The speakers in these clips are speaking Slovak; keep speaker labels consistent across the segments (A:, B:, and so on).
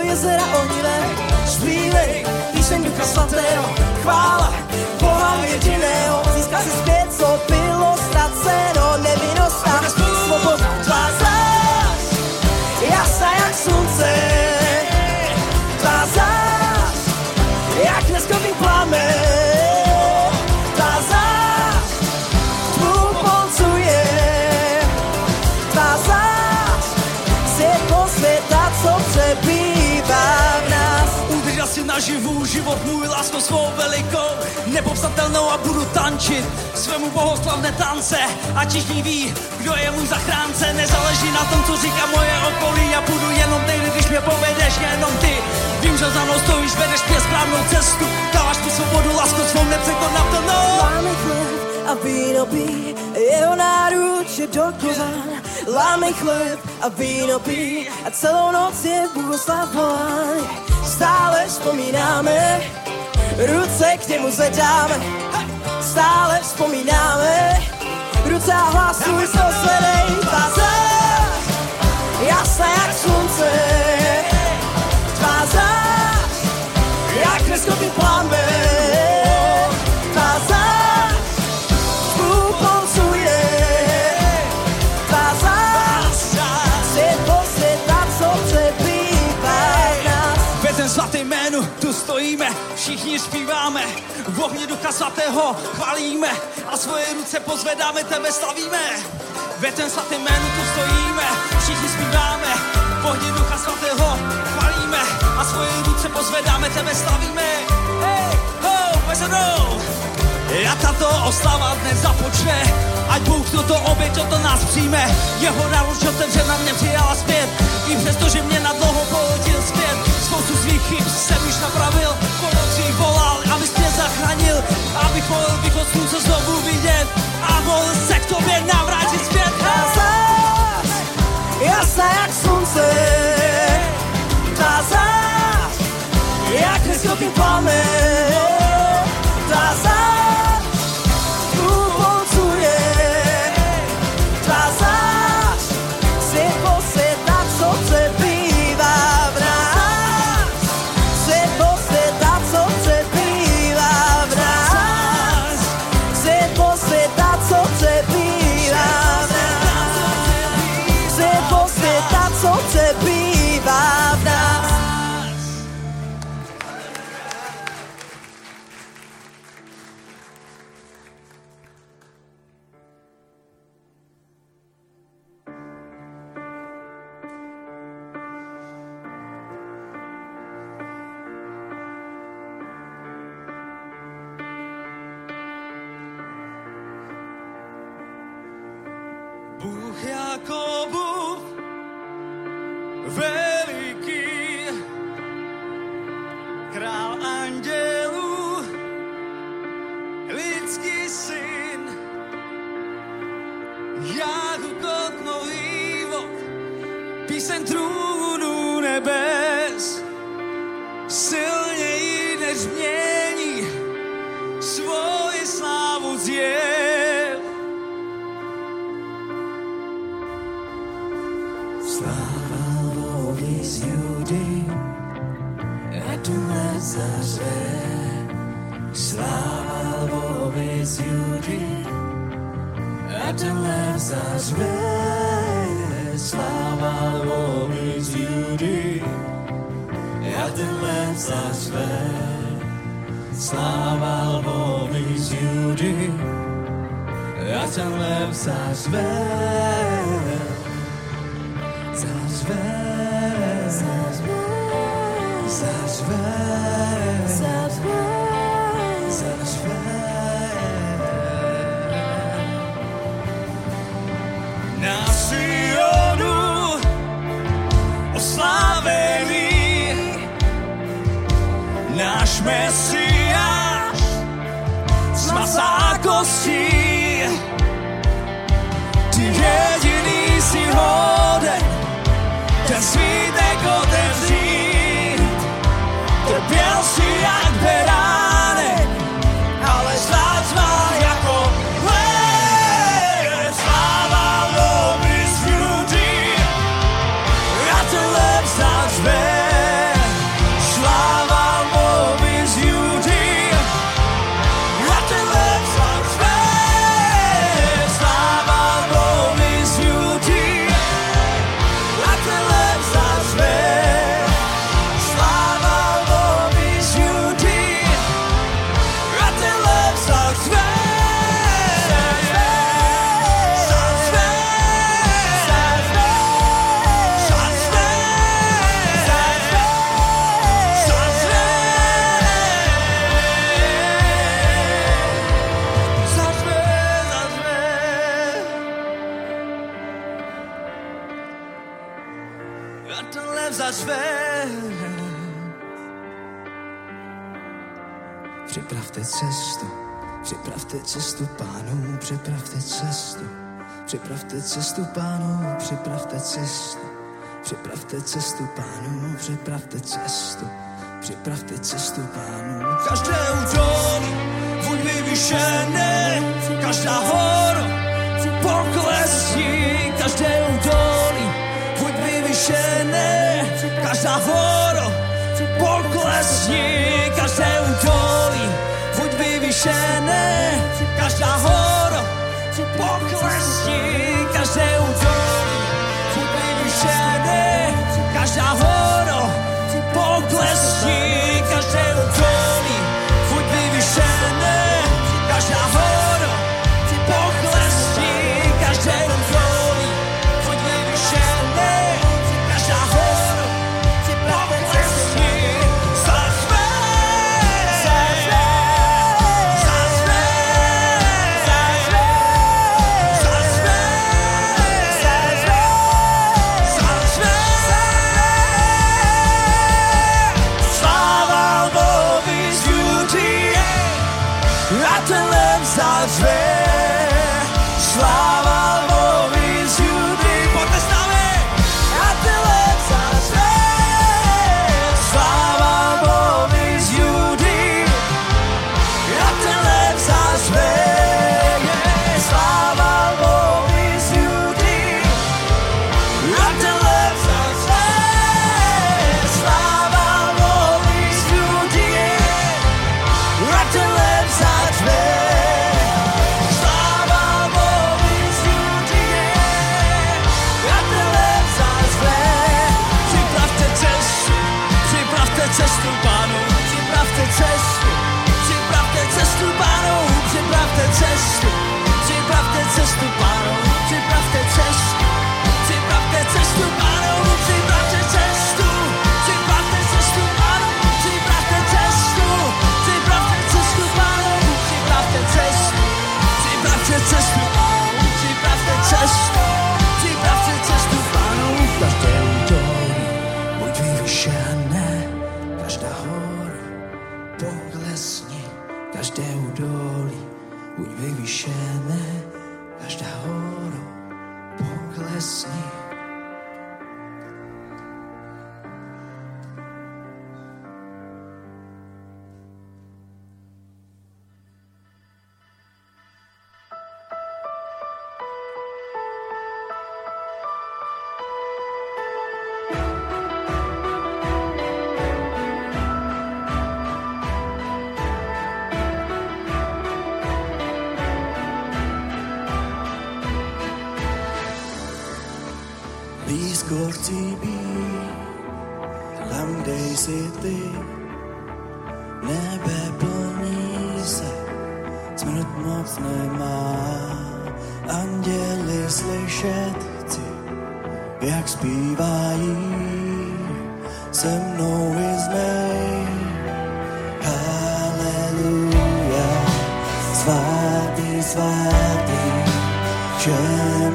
A: místo jezera onivé. Zpívej píseň Ducha Svatého, chvála Boha jediného, získal si zpět, co bylo ztraceno, nevinnost a svoboda. Tvá zář, jasná jak slunce,
B: život můj lásko svou velikou, nepopsatelnou a budu tančit svému bohoslavné tance. A všichni ví, kdo je můj zachránce, nezáleží na tom, co říká moje okolí. Já budu jenom tehdy, když mě povedeš, jenom ty. Vím, že za mnou stojíš, vedeš mě správnou cestu, dáváš mi svobodu, lásku svou nepřekonatelnou.
A: Láme chleb a víno pí, jeho náruč je do kořán. Láme chleb a víno pí a celou noc je Bohuslav volání. Stále vzpomínáme, ruce k němu zvedáme. Stále vzpomínáme, ruce a hlas svůj poslednej
B: všichni zpíváme, v ohni ducha svatého chválíme a svoje ruce pozvedáme, tebe slavíme. Ve ten svatý jménu tu stojíme, všichni zpíváme, v ohni ducha svatého chválíme a svoje ruce pozvedáme, tebe slavíme. Hej, ho, pojď se mnou. A tato oslava dnes započne, ať Bůh toto oběť to nás přijme. Jeho náruč otevře na mě přijala zpět, i přesto, že mě na dlouho pohodil zpět. Spoustu svých chyb jsem už napravil, po zachránil, abych mohl východ slunce znovu vidět a mohl se k tobě navrátit zpět.
A: Zář, jasná jak slunce, tvá zář, jak neskopný plamen.
B: cestu, připravte cestu pánu, připravte cestu, připravte cestu pánu. Každé údolí buď vyvyšené, každá hora poklesní, každé údolí buď vyvyšené, každá hora poklesní, každé údolí buď vyvyšené, každá hora poklesní, každé údolí
C: 下回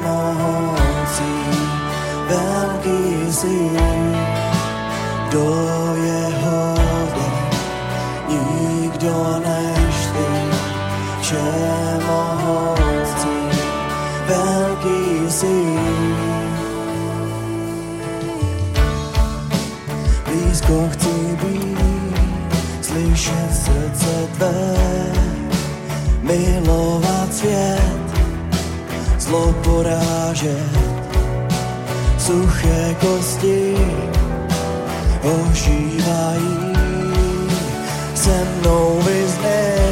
C: Moci, velký si, do jeho hoden, nikdo než ty, všemohoucí velký si. Blízko chci být, slyšet srdce tvé, milovat svět, zlo porážet suché kosti ožívají se mnou vyznej.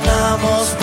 D: ganamos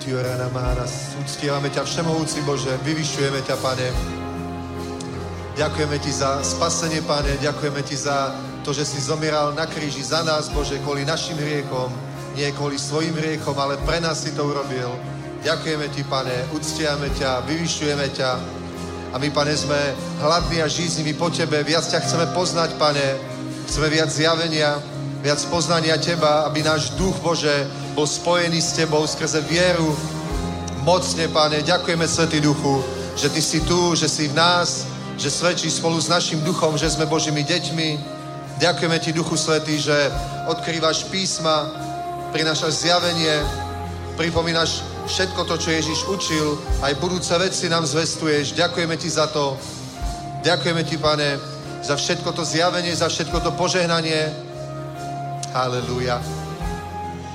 D: glorive sentio ranamanas. Uctievame ťa všemohúci Bože, vyvyšujeme ťa, Pane. Ďakujeme Ti za spasenie, Pane, ďakujeme Ti za to, že si zomieral na kríži za nás, Bože, kvôli našim hriechom, nie kvôli svojim hriechom, ale pre nás si to urobil. Ďakujeme Ti, Pane, uctiame ťa, vyvyšujeme ťa. A my, Pane, sme hladní a žízniví po Tebe. Viac ťa chceme poznať, Pane. Chceme viac zjavenia, viac poznania Teba, aby náš duch, Bože, bol spojený s Tebou skrze vieru. Mocne, Pane, ďakujeme, Svetý Duchu, že Ty si tu, že si v nás, že svedčí spolu s našim duchom, že sme Božími deťmi. Ďakujeme Ti, Duchu Svetý, že odkrývaš písma, prinášaš zjavenie, pripomínaš všetko to, čo Ježiš učil, aj budúce veci nám zvestuješ. Ďakujeme Ti za to. Ďakujeme Ti, Pane, za všetko to zjavenie, za všetko to požehnanie. Halelúja.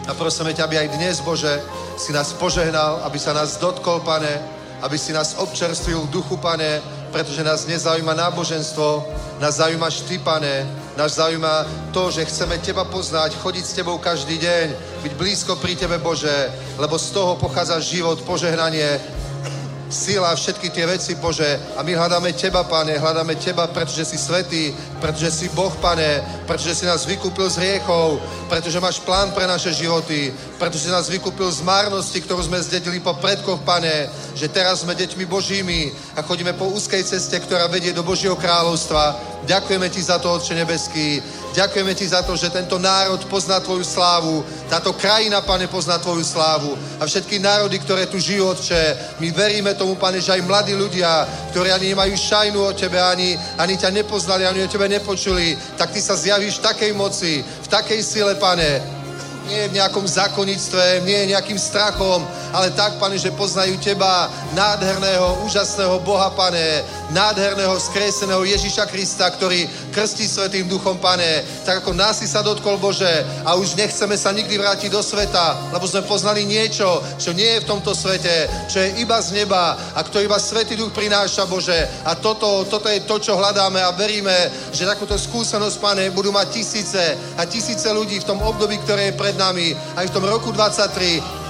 D: A prosíme ťa, aby aj dnes, Bože, si nás požehnal, aby sa nás dotkol, Pane, aby si nás občerstvil v duchu, Pane, pretože nás nezaujíma náboženstvo, nás zaujímaš Ty, Pane, nás zaujíma to, že chceme Teba poznať, chodiť s Tebou každý deň, byť blízko pri Tebe, Bože, lebo z toho pochádza život, požehnanie, sila všetky tie veci, Bože. A my hľadáme Teba, Pane, hľadáme Teba, pretože si svetý, pretože si Boh, Pane, pretože si nás vykúpil z hriechov, pretože máš plán pre naše životy, pretože si nás vykúpil z márnosti, ktorú sme zdedili po predkoch, Pane, že teraz sme deťmi Božími a chodíme po úzkej ceste, ktorá vedie do Božieho kráľovstva. Ďakujeme Ti za to, Otče nebeský. Ďakujeme Ti za to, že tento národ pozná Tvoju slávu. Táto krajina, Pane, pozná Tvoju slávu. A všetky národy, ktoré tu žijú, Otče, my veríme tomu, Pane, že aj mladí ľudia, ktorí ani nemajú šajnu o Tebe, ani, ani ťa nepoznali, ani o Tebe nepočuli, tak Ty sa zjavíš v takej moci, v takej sile, Pane, nie v nejakom zákonnictve, nie nejakým strachom, ale tak, pane, že poznajú teba, nádherného, úžasného Boha, pane, nádherného, skreseného Ježíša Krista, ktorý krstí Svetým duchom, pane, tak ako nás si sa dotkol, Bože, a už nechceme sa nikdy vrátiť do sveta, lebo sme poznali niečo, čo nie je v tomto svete, čo je iba z neba a kto iba Svetý duch prináša, Bože. A toto, toto je to, čo hľadáme a veríme, že takúto skúsenosť, pane, budú mať tisíce a tisíce ľudí v tom období, ktoré je pred nami, aj v tom roku 23,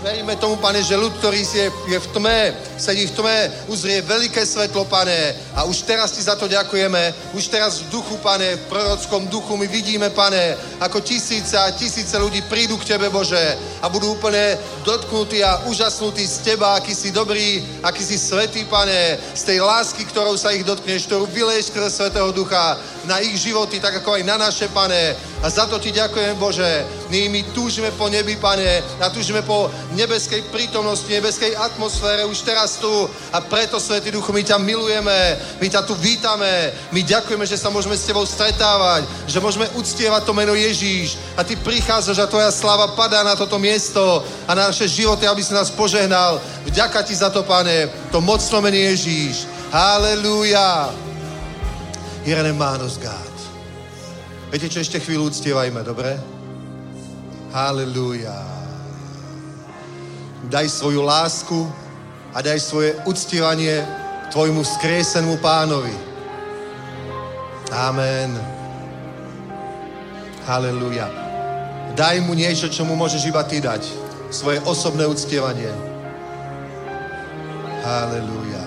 D: Veríme tomu, pane, že ľud, ktorý je, je v tme, sedí v tme, uzrie veľké svetlo, pane. A už teraz ti za to ďakujeme. Už teraz v duchu, pane, v prorockom duchu my vidíme, pane, ako tisíce a tisíce ľudí prídu k tebe, Bože, a budú úplne dotknutí a úžasnutí z teba, aký si dobrý, aký si svetý, pane, z tej lásky, ktorou sa ich dotkneš, ktorú vyleješ skrze Svetého Ducha na ich životy, tak ako aj na naše, pane. A za to ti ďakujem, Bože. My, my túžime po nebi, pane, a túžime po nebeskej prítomnosti, nebeskej atmosfére už teraz tu. A preto, Svetý Duchu, my ťa milujeme, my ťa tu vítame, my ďakujeme, že sa môžeme s tebou stretávať, že môžeme uctievať to meno Ježíš. A ty prichádzaš a tvoja sláva padá na toto miesto a na naše životy, aby si nás požehnal. Vďaka ti za to, pane, to mocno meno Ježíš. Halelúja. Here man God. Viete čo, ešte chvíľu uctievajme, dobre? Halelúja. Daj svoju lásku a daj svoje uctievanie tvojmu skresenému pánovi. Amen. Halelúja. Daj mu niečo, čo mu môžeš iba ty dať. Svoje osobné uctievanie. Halelúja.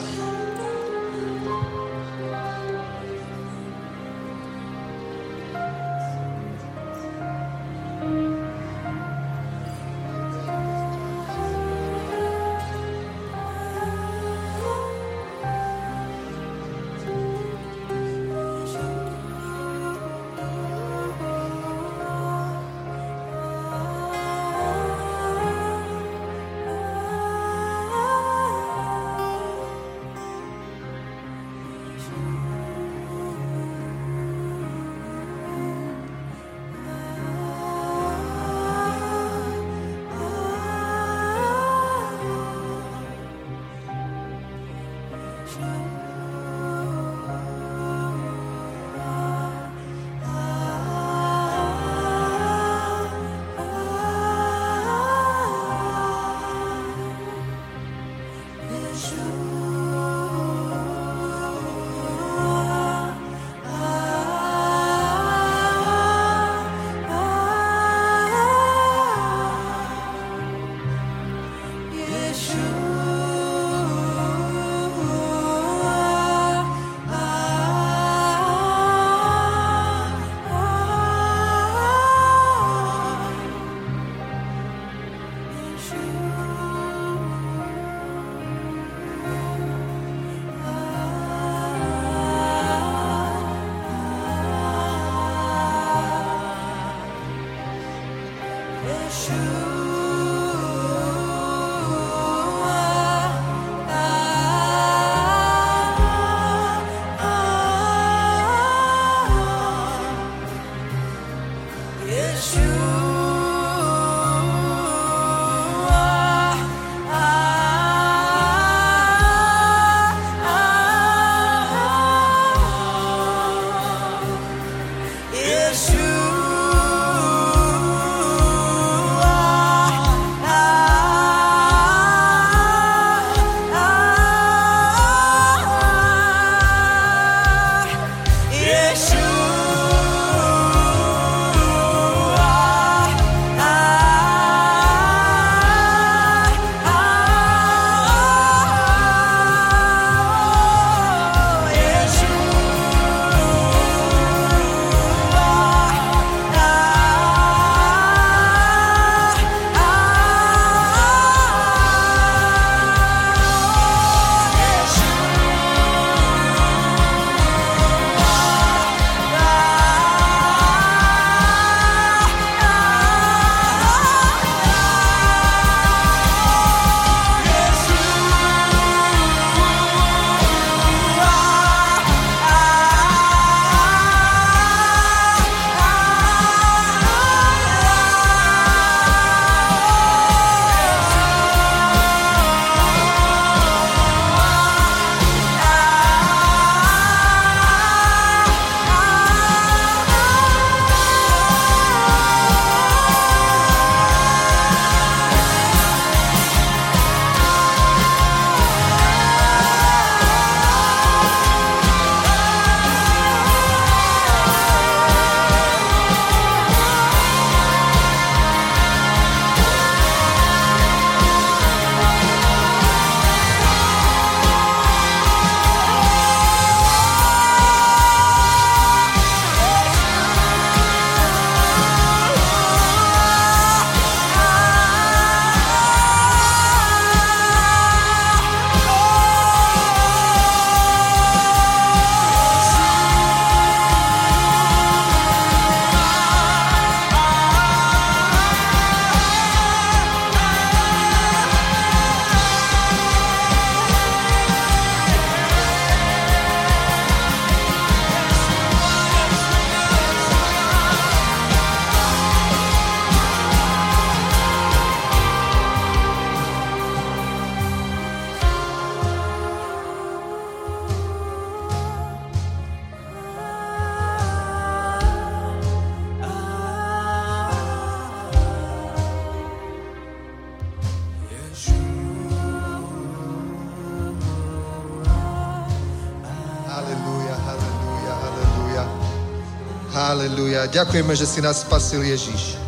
D: Ďakujeme, že si nás spasil Ježíš.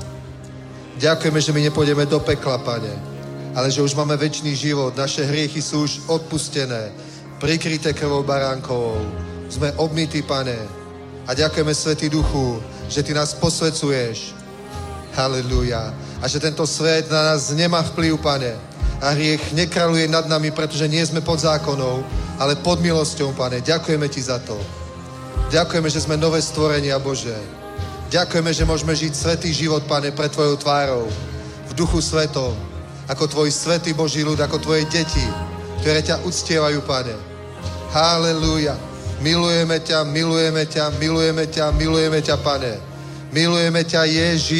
D: Ďakujeme, že my nepôjdeme do pekla, Pane, ale že už máme väčší život. Naše hriechy sú už odpustené, prikryté krvou baránkovou. Sme obmytí, Pane. A ďakujeme, Svetý Duchu, že Ty nás posvecuješ. Halelúja. A že tento svet na nás nemá vplyv, Pane. A hriech nekraluje nad nami, pretože nie sme pod zákonou, ale pod milosťou, Pane. Ďakujeme Ti za to. Ďakujeme, že sme nové stvorenia, Bože. Ďakujeme, že môžeme žiť svetý život, Pane, pred Tvojou tvárou. V duchu svetom. Ako Tvoj svetý Boží ľud, ako Tvoje deti, ktoré ťa uctievajú, Pane. Halelúja. Milujeme ťa, milujeme ťa, milujeme ťa, milujeme ťa, Pane. Milujeme ťa, Ježíš.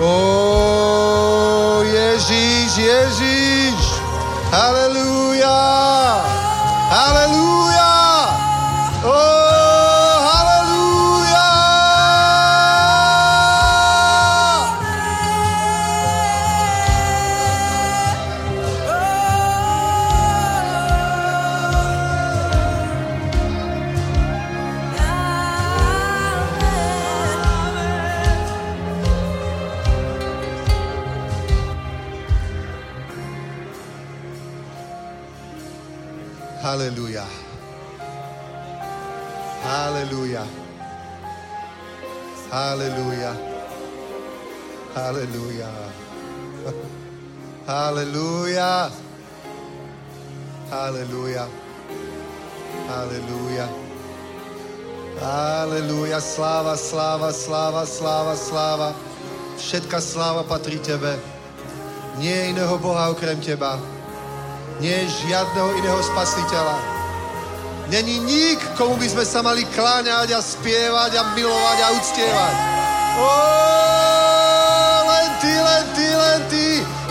D: Ó, Ježíš, Ježíš. Halelúja. Halelúja. Halelúja. Halelúja. Halelúja. Halelúja. Aleluja, sláva, sláva, sláva, sláva, sláva. Všetka sláva patrí Tebe. Nie je iného Boha okrem Teba. Nie je žiadneho iného spasiteľa. Není nik, komu by sme sa mali kláňať a spievať a milovať a uctievať. Ó,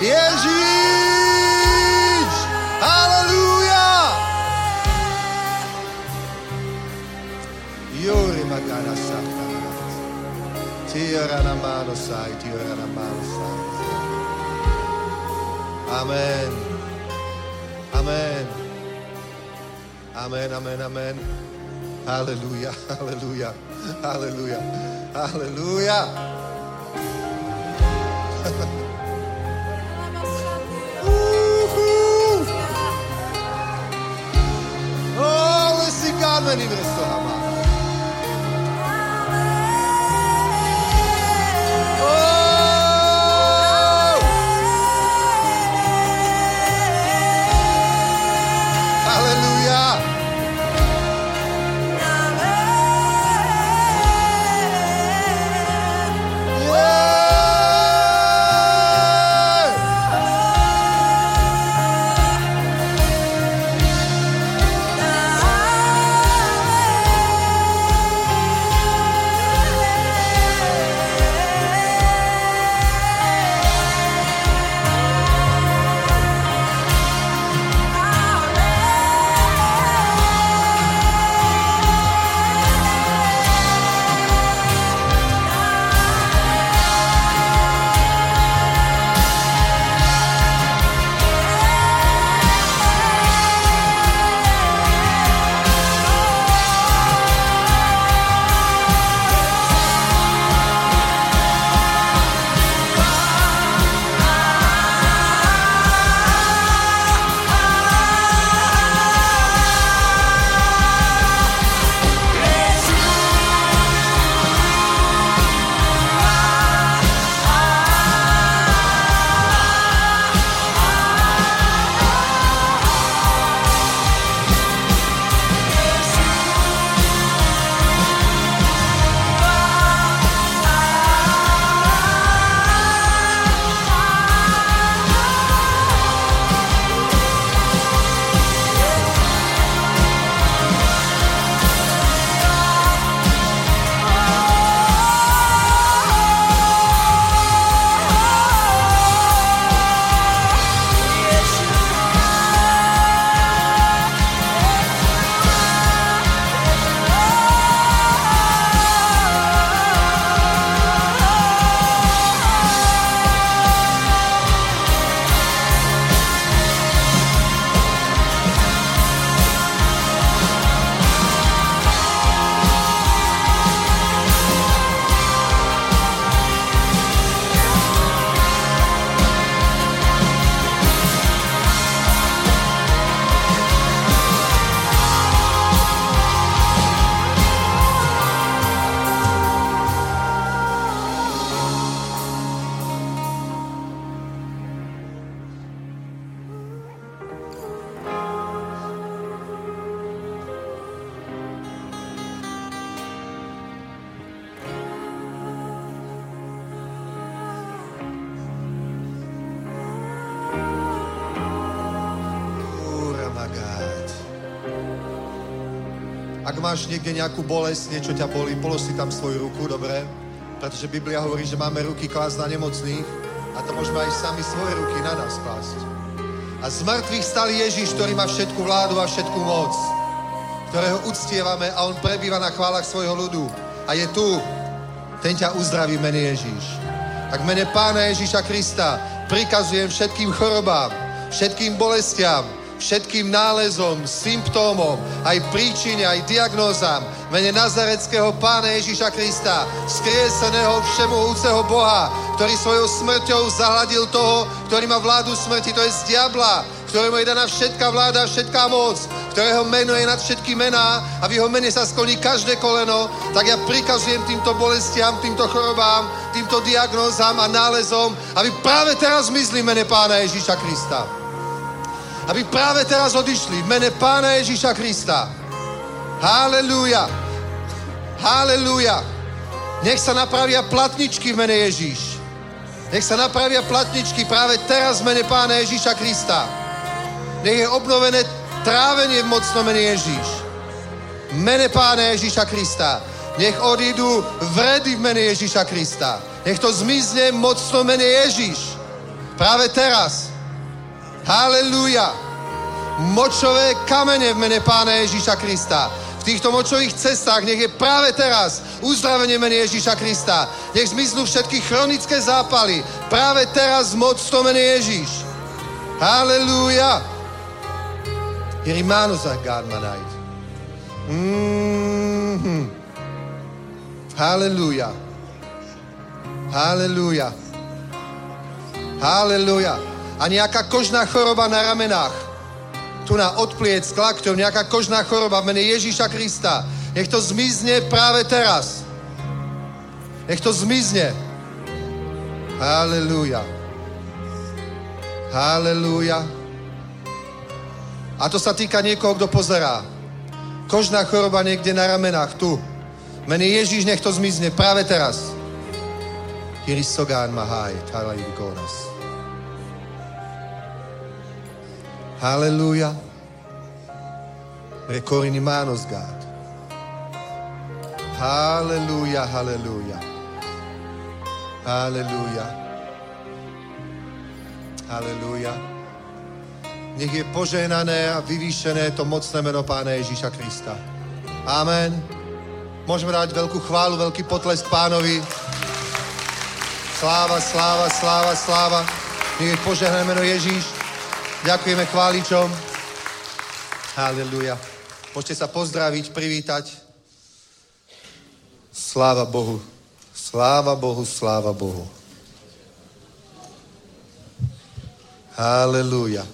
D: Ty. Ježíš! Halelúja! Jori magana sata. Tiora na mano sai, tiora na mano sai. Amen. Amen. Amen, amen, amen. Halleluja, halleluja, halleluja, halleluja. Oh, si kamen im restohama. Oh! Niekde nejakú bolesť, niečo ťa bolí, polož si tam svoju ruku, dobre? Pretože Biblia hovorí, že máme ruky klásť na nemocných a to môžeme aj sami svoje ruky na nás klásť. A z mŕtvych stal Ježíš, ktorý má všetku vládu a všetku moc, ktorého uctievame a on prebýva na chválach svojho ľudu. A je tu. Ten ťa uzdraví mene Ježíš. Tak mene Pána Ježíša Krista prikazujem všetkým chorobám, všetkým bolestiam, všetkým nálezom, symptómom, aj príčine, aj diagnózam, mene Nazareckého Pána Ježíša Krista, skrieseného všemohúceho Boha, ktorý svojou smrťou zahladil toho, ktorý má vládu smrti, to je z diabla, ktorému je daná všetká vláda, všetká moc, ktorého meno je nad všetky mená a v jeho mene sa skloní každé koleno, tak ja prikazujem týmto bolestiam, týmto chorobám, týmto diagnózam a nálezom, aby práve teraz zmizli mene Pána Ježíša Krista. Aby práve teraz odišli v mene Pána Ježíša Krista. Halelúja. Halelúja. Nech sa napravia platničky v mene Ježíš. Nech sa napravia platničky práve teraz v mene Pána Ježíša Krista. Nech je obnovené trávenie v mocnom mene Ježíš. V mene Pána Ježíša Krista. Nech odídu vredy v mene Ježíša Krista. Nech to zmizne mocno mene Ježíš. Práve teraz. Halelúja. Močové kamene v mene Pána Ježíša Krista. V týchto močových cestách nech je práve teraz uzdravenie mene Ježíša Krista. Nech zmiznú všetky chronické zápaly. Práve teraz moc to mene Ježíš. Halelúja. Rimano za God manajt. Mm-hmm. Halelúja. Halelúja. Halelúja. A nejaká kožná choroba na ramenách. Tu na odpliec s klakťou, nejaká kožná choroba v mene Ježíša Krista. Nech to zmizne práve teraz. Nech to zmizne. Halelúja. Halelúja. A to sa týka niekoho, kto pozerá. Kožná choroba niekde na ramenách, tu. Mene Ježíš, nech to zmizne práve teraz. Kirisogán Mahaj, Talaj Vikonas. Halleluja. Rekorini manos, God. Halleluja, halleluja. Halleluja. Halleluja. Nech je požehnané a vyvýšené to mocné meno Pána Ježíša Krista. Amen. Môžeme dať veľkú chválu, veľký potlesk Pánovi. Sláva, sláva, sláva, sláva. Nech je požehnané meno Ježíš. Ďakujeme chváličom. Halleluja. Môžete sa pozdraviť, privítať. Sláva Bohu. Sláva Bohu, sláva Bohu. Halleluja.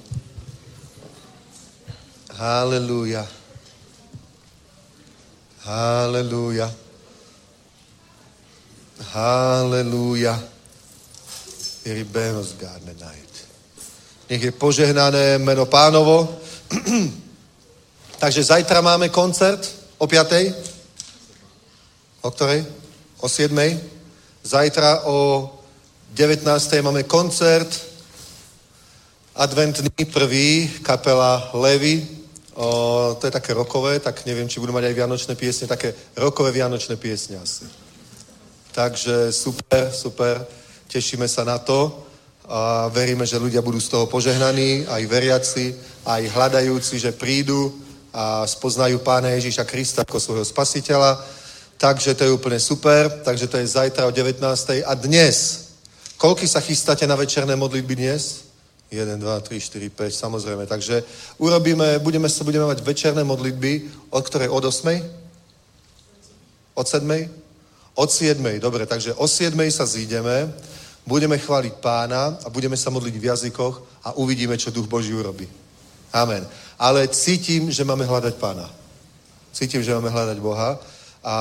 D: Halleluja. Halleluja. Halleluja. Iribenos Garne Night. Nech je požehnané meno pánovo. Takže zajtra máme koncert o 5. O ktorej? O 7. Zajtra o 19. máme koncert adventný prvý, kapela Levy. O, to je také rokové, tak neviem, či budú mať aj vianočné piesne, také rokové vianočné piesne asi. Takže super, super, tešíme sa na to a veríme, že ľudia budú z toho požehnaní, aj veriaci, aj hľadajúci, že prídu a spoznajú Pána Ježíša Krista ako svojho spasiteľa. Takže to je úplne super. Takže to je zajtra o 19. A dnes, koľky sa chystáte na večerné modlitby dnes? 1, 2, 3, 4, 5, samozrejme. Takže urobíme, budeme, sa budeme mať večerné modlitby, od ktorej? Od 8? Od 7? Od 7. Dobre, takže o 7. sa zídeme budeme chváliť pána a budeme sa modliť v jazykoch a uvidíme, čo duch Boží urobí. Amen. Ale cítim, že máme hľadať pána. Cítim, že máme hľadať Boha a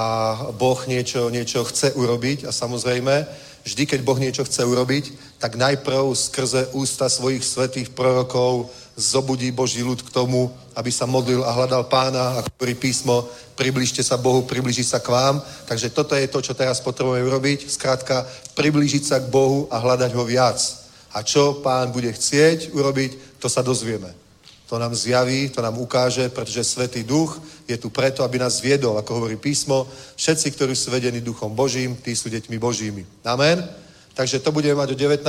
D: Boh niečo, niečo chce urobiť a samozrejme, vždy, keď Boh niečo chce urobiť, tak najprv skrze ústa svojich svetých prorokov zobudí Boží ľud k tomu, aby sa modlil a hľadal pána, ako hovorí písmo, približte sa Bohu, približí sa k vám. Takže toto je to, čo teraz potrebujeme urobiť. Skrátka, približiť sa k Bohu a hľadať ho viac. A čo pán bude chcieť urobiť, to sa dozvieme. To nám zjaví, to nám ukáže, pretože Svetý Duch je tu preto, aby nás viedol, ako hovorí písmo. Všetci, ktorí sú vedení Duchom Božím, tí sú deťmi Božími. Amen? Takže to budeme mať o 19.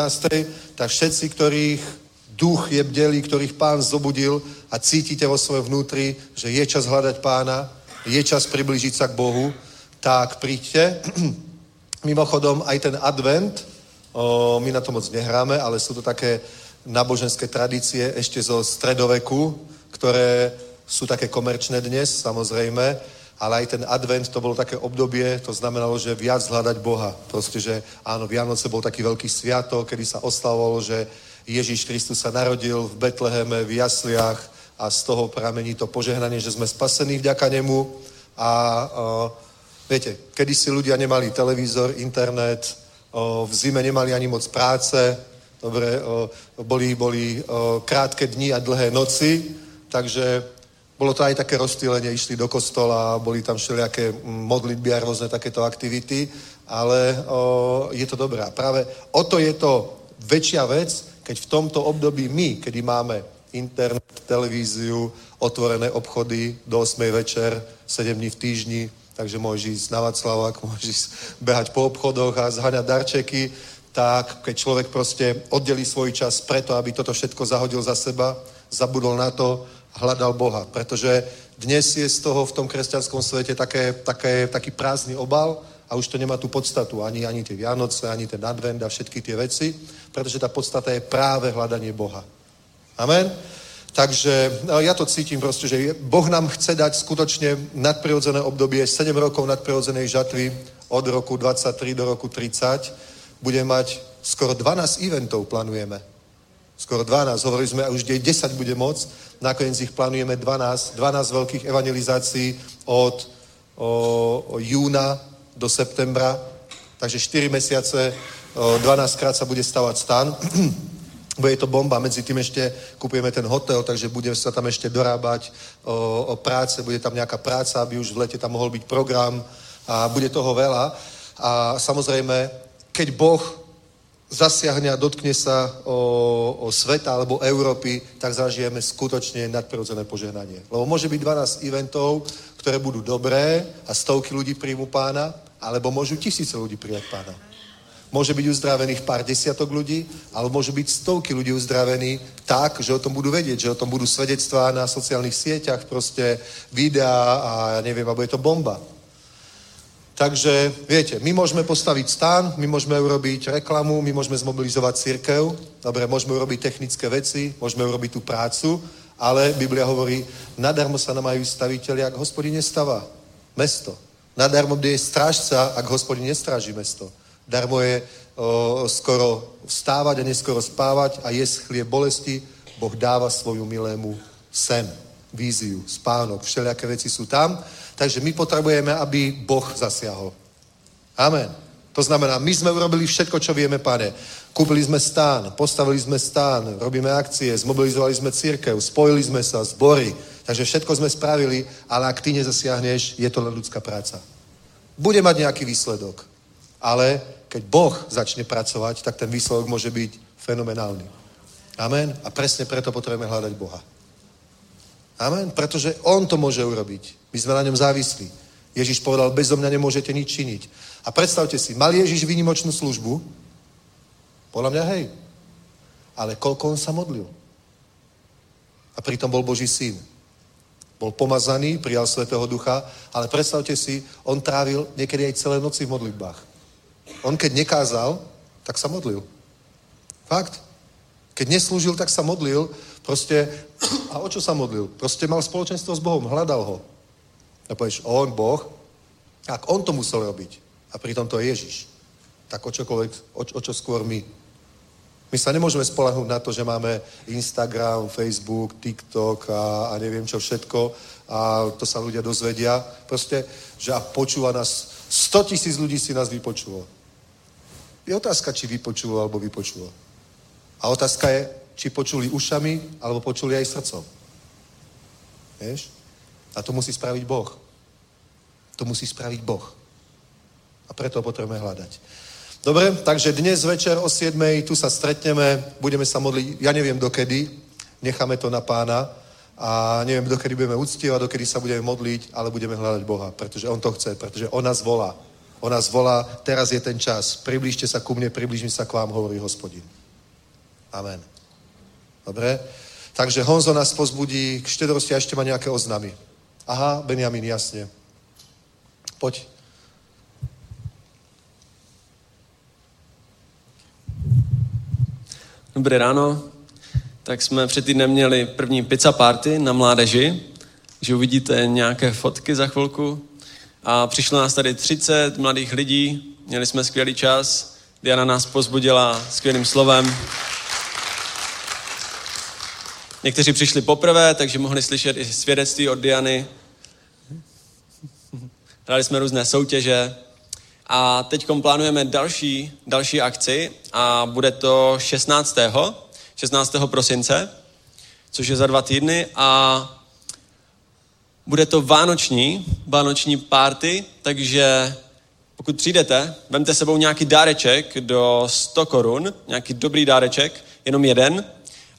D: Tak všetci, ktorých duch je bdelý, ktorých pán zobudil a cítite vo svojom vnútri, že je čas hľadať pána, je čas priblížiť sa k Bohu, tak príďte. Mimochodom, aj ten advent, o, my na to moc nehráme, ale sú to také náboženské tradície ešte zo stredoveku, ktoré sú také komerčné dnes, samozrejme, ale aj ten advent to bolo také obdobie, to znamenalo, že viac hľadať Boha. Proste, že áno, Vianoce bol taký veľký sviatok, kedy sa oslavovalo, že Ježíš Kristus sa narodil v Betleheme, v jasliach a z toho pramení to požehnanie, že sme spasení vďaka nemu. A o, viete, si ľudia nemali televízor, internet, o, v zime nemali ani moc práce, dobre, o, boli, boli o, krátke dni a dlhé noci, takže Bolo to aj také rozstýlenie, išli do kostola, boli tam všelijaké modlitby a rôzne takéto aktivity, ale o, je to dobré. Práve o to je to väčšia vec, keď v tomto období my, kedy máme internet, televíziu, otvorené obchody do 8 večer, 7 dní v týždni, takže môžeš ísť na Václavák, môžeš ísť behať po obchodoch a zhaňať darčeky, tak keď človek proste oddelí svoj čas preto, aby toto všetko zahodil za seba, zabudol na to, hľadal Boha. Pretože dnes je z toho v tom kresťanskom svete také, také, taký prázdny obal a už to nemá tú podstatu. Ani, ani tie Vianoce, ani ten advent a všetky tie veci. Pretože tá podstata je práve hľadanie Boha. Amen? Takže no, ja to cítim proste, že Boh nám chce dať skutočne nadprirodzené obdobie, 7 rokov nadprirodzenej žatvy od roku 23 do roku 30. Budeme mať skoro 12 eventov, plánujeme. Skoro 12. Hovorili sme, už 10 bude moc. Nakoniec ich plánujeme 12. 12 veľkých evangelizácií od o, o júna do septembra. Takže 4 mesiace, o, 12 krát sa bude stavať stan. bude to bomba, medzi tým ešte kupujeme ten hotel, takže bude sa tam ešte dorábať o, o práce, bude tam nejaká práca, aby už v lete tam mohol byť program a bude toho veľa. A samozrejme, keď Boh zasiahne a dotkne sa o, o sveta alebo Európy, tak zažijeme skutočne nadprirodzené požehnanie. Lebo môže byť 12 eventov, ktoré budú dobré a stovky ľudí príjmu pána, alebo môžu tisíce ľudí prijať pána. Môže byť uzdravených pár desiatok ľudí, ale môžu byť stovky ľudí uzdravení tak, že o tom budú vedieť, že o tom budú svedectvá na sociálnych sieťach, proste videá a ja neviem, alebo je to bomba. Takže, viete, my môžeme postaviť stán, my môžeme urobiť reklamu, my môžeme zmobilizovať církev, dobre, môžeme urobiť technické veci, môžeme urobiť tú prácu, ale Biblia hovorí, nadarmo sa namajú staviteľi, ak hospodin nestáva mesto. Nadarmo je strážca, ak hospodin nestráži mesto. Darmo je o, skoro vstávať a neskoro spávať a jesť chlieb bolesti. Boh dáva svoju milému sen, víziu, spánok, všelijaké veci sú tam. Takže my potrebujeme, aby Boh zasiahol. Amen. To znamená, my sme urobili všetko, čo vieme, pane. Kúpili sme stán, postavili sme stán, robíme akcie, zmobilizovali sme církev, spojili sme sa, zbory. Takže všetko sme spravili, ale ak ty nezasiahneš, je to len ľudská práca. Bude mať nejaký výsledok. Ale keď Boh začne pracovať, tak ten výsledok môže byť fenomenálny. Amen. A presne preto potrebujeme hľadať Boha. Amen. Pretože On to môže urobiť. My sme na ňom závislí. Ježiš povedal, bezo mňa nemôžete nič činiť. A predstavte si, mal Ježiš výnimočnú službu? Podľa mňa hej. Ale koľko on sa modlil? A pritom bol Boží syn. Bol pomazaný, prijal Svetého Ducha, ale predstavte si, on trávil niekedy aj celé noci v modlitbách. On keď nekázal, tak sa modlil. Fakt. Keď neslúžil, tak sa modlil. Proste, a o čo sa modlil? Proste mal spoločenstvo s Bohom, hľadal ho. A povieš, on, Boh, ak on to musel robiť, a pritom to je Ježiš, tak o čokoľvek, o, o čo skôr my. My sa nemôžeme spolahnúť na to, že máme Instagram, Facebook, TikTok a, a neviem čo všetko a to sa ľudia dozvedia. Proste, že a počúva nás, 100 tisíc ľudí si nás vypočulo. Je otázka, či vypočulo alebo vypočulo. A otázka je, či počuli ušami alebo počuli aj srdcom. Vieš? A to musí spraviť Boh. To musí spraviť Boh. A preto ho potrebujeme hľadať. Dobre, takže dnes večer o 7. tu sa stretneme, budeme sa modliť, ja neviem dokedy, necháme to na pána a neviem dokedy budeme uctievať, dokedy sa budeme modliť, ale budeme hľadať Boha, pretože On to chce, pretože On nás volá. On nás volá, teraz je ten čas, priblížte sa ku mne, priblížim sa k vám, hovorí hospodin. Amen. Dobre? Takže Honzo nás pozbudí k štedrosti a ešte má nejaké oznamy. Aha, Benjamin, jasne. Poď.
E: Dobré ráno. Tak jsme před týdnem měli první pizza party na mládeži, že uvidíte nějaké fotky za chvilku. A přišlo nás tady 30 mladých lidí, měli jsme skvělý čas. Diana nás pozbudila skvělým slovem. Někteří přišli poprvé, takže mohli slyšet i svědectví od Diany. Hrali jsme různé soutěže. A teď plánujeme další, další akci a bude to 16. 16. prosince, což je za dva týdny a bude to vánoční, vánoční párty, takže pokud přijdete, vemte sebou nějaký dáreček do 100 korun, nějaký dobrý dáreček, jenom jeden,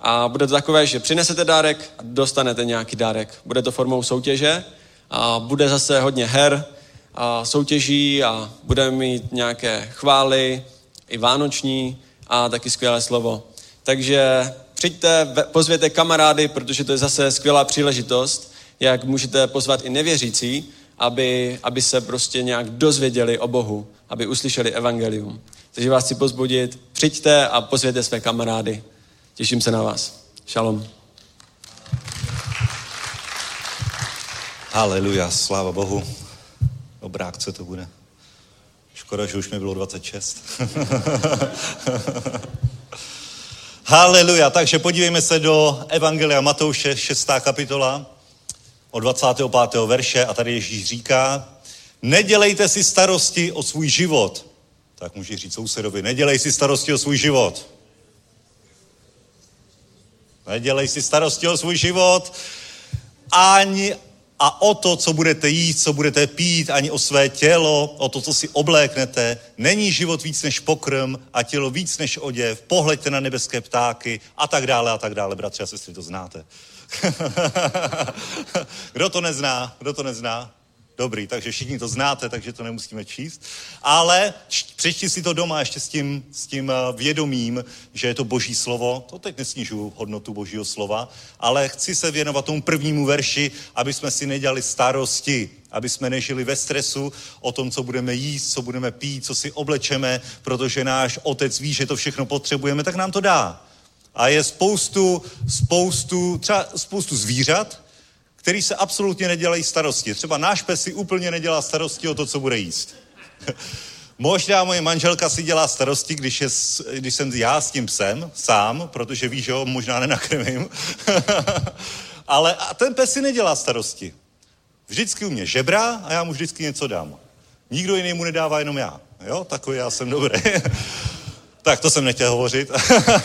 E: a bude to takové, že přinesete dárek a dostanete nějaký dárek. Bude to formou soutěže a bude zase hodně her soutěží a budeme mít nějaké chvály, i vánoční a taky skvělé slovo. Takže přijďte, pozvěte kamarády, protože to je zase skvělá příležitost, jak můžete pozvat i nevěřící, aby, aby se prostě nějak dozvěděli o Bohu, aby uslyšeli evangelium. Takže vás chci pozbudit, přijďte a pozvěte své kamarády. Těším se na vás. Šalom.
F: Haleluja, sláva Bohu. Dobrá akce to bude. Škoda, že už mi bylo 26. Haleluja, takže podívejme se do Evangelia Matouše, 6. kapitola, od 25. verše a tady Ježíš říká, nedělejte si starosti o svůj život. Tak může říct sousedovi, nedělej si starosti o svůj život. Nedělej si starosti o svůj život, ani a o to, co budete jíst, co budete pít, ani o své tělo, o to, co si obléknete. Není život víc než pokrm a tělo víc než oděv. Pohleďte na nebeské ptáky a tak dále a tak dále. Bratři a sestry, to znáte. Kdo to nezná? Kdo to nezná? Dobrý, takže všichni to znáte, takže to nemusíme číst. Ale přečti si to doma ještě s tím, s tím eh, vědomím, že je to boží slovo. To teď nesnižuju hodnotu božího slova, ale chci se věnovat tomu prvnímu verši, aby jsme si nedělali starosti, aby jsme nežili ve stresu o tom, co budeme jíst, co budeme pít, co si oblečeme, protože náš otec ví, že to všechno potřebujeme, tak nám to dá. A je spoustu, spoustu, třeba spoustu zvířat, který se absolutně nedělají starosti. Třeba náš pes si úplně nedělá starosti o to, co bude jíst. Možná moje manželka si dělá starosti, když, je, když jsem já s tím psem sám, protože ví, že ho možná nenakrmím. Ale a ten pes si nedělá starosti. Vždycky u mě žebrá a já mu vždycky něco dám. Nikdo jiný mu nedává, jenom já. Jo, takový já jsem dobrý. Tak to jsem nechtěl hovořit.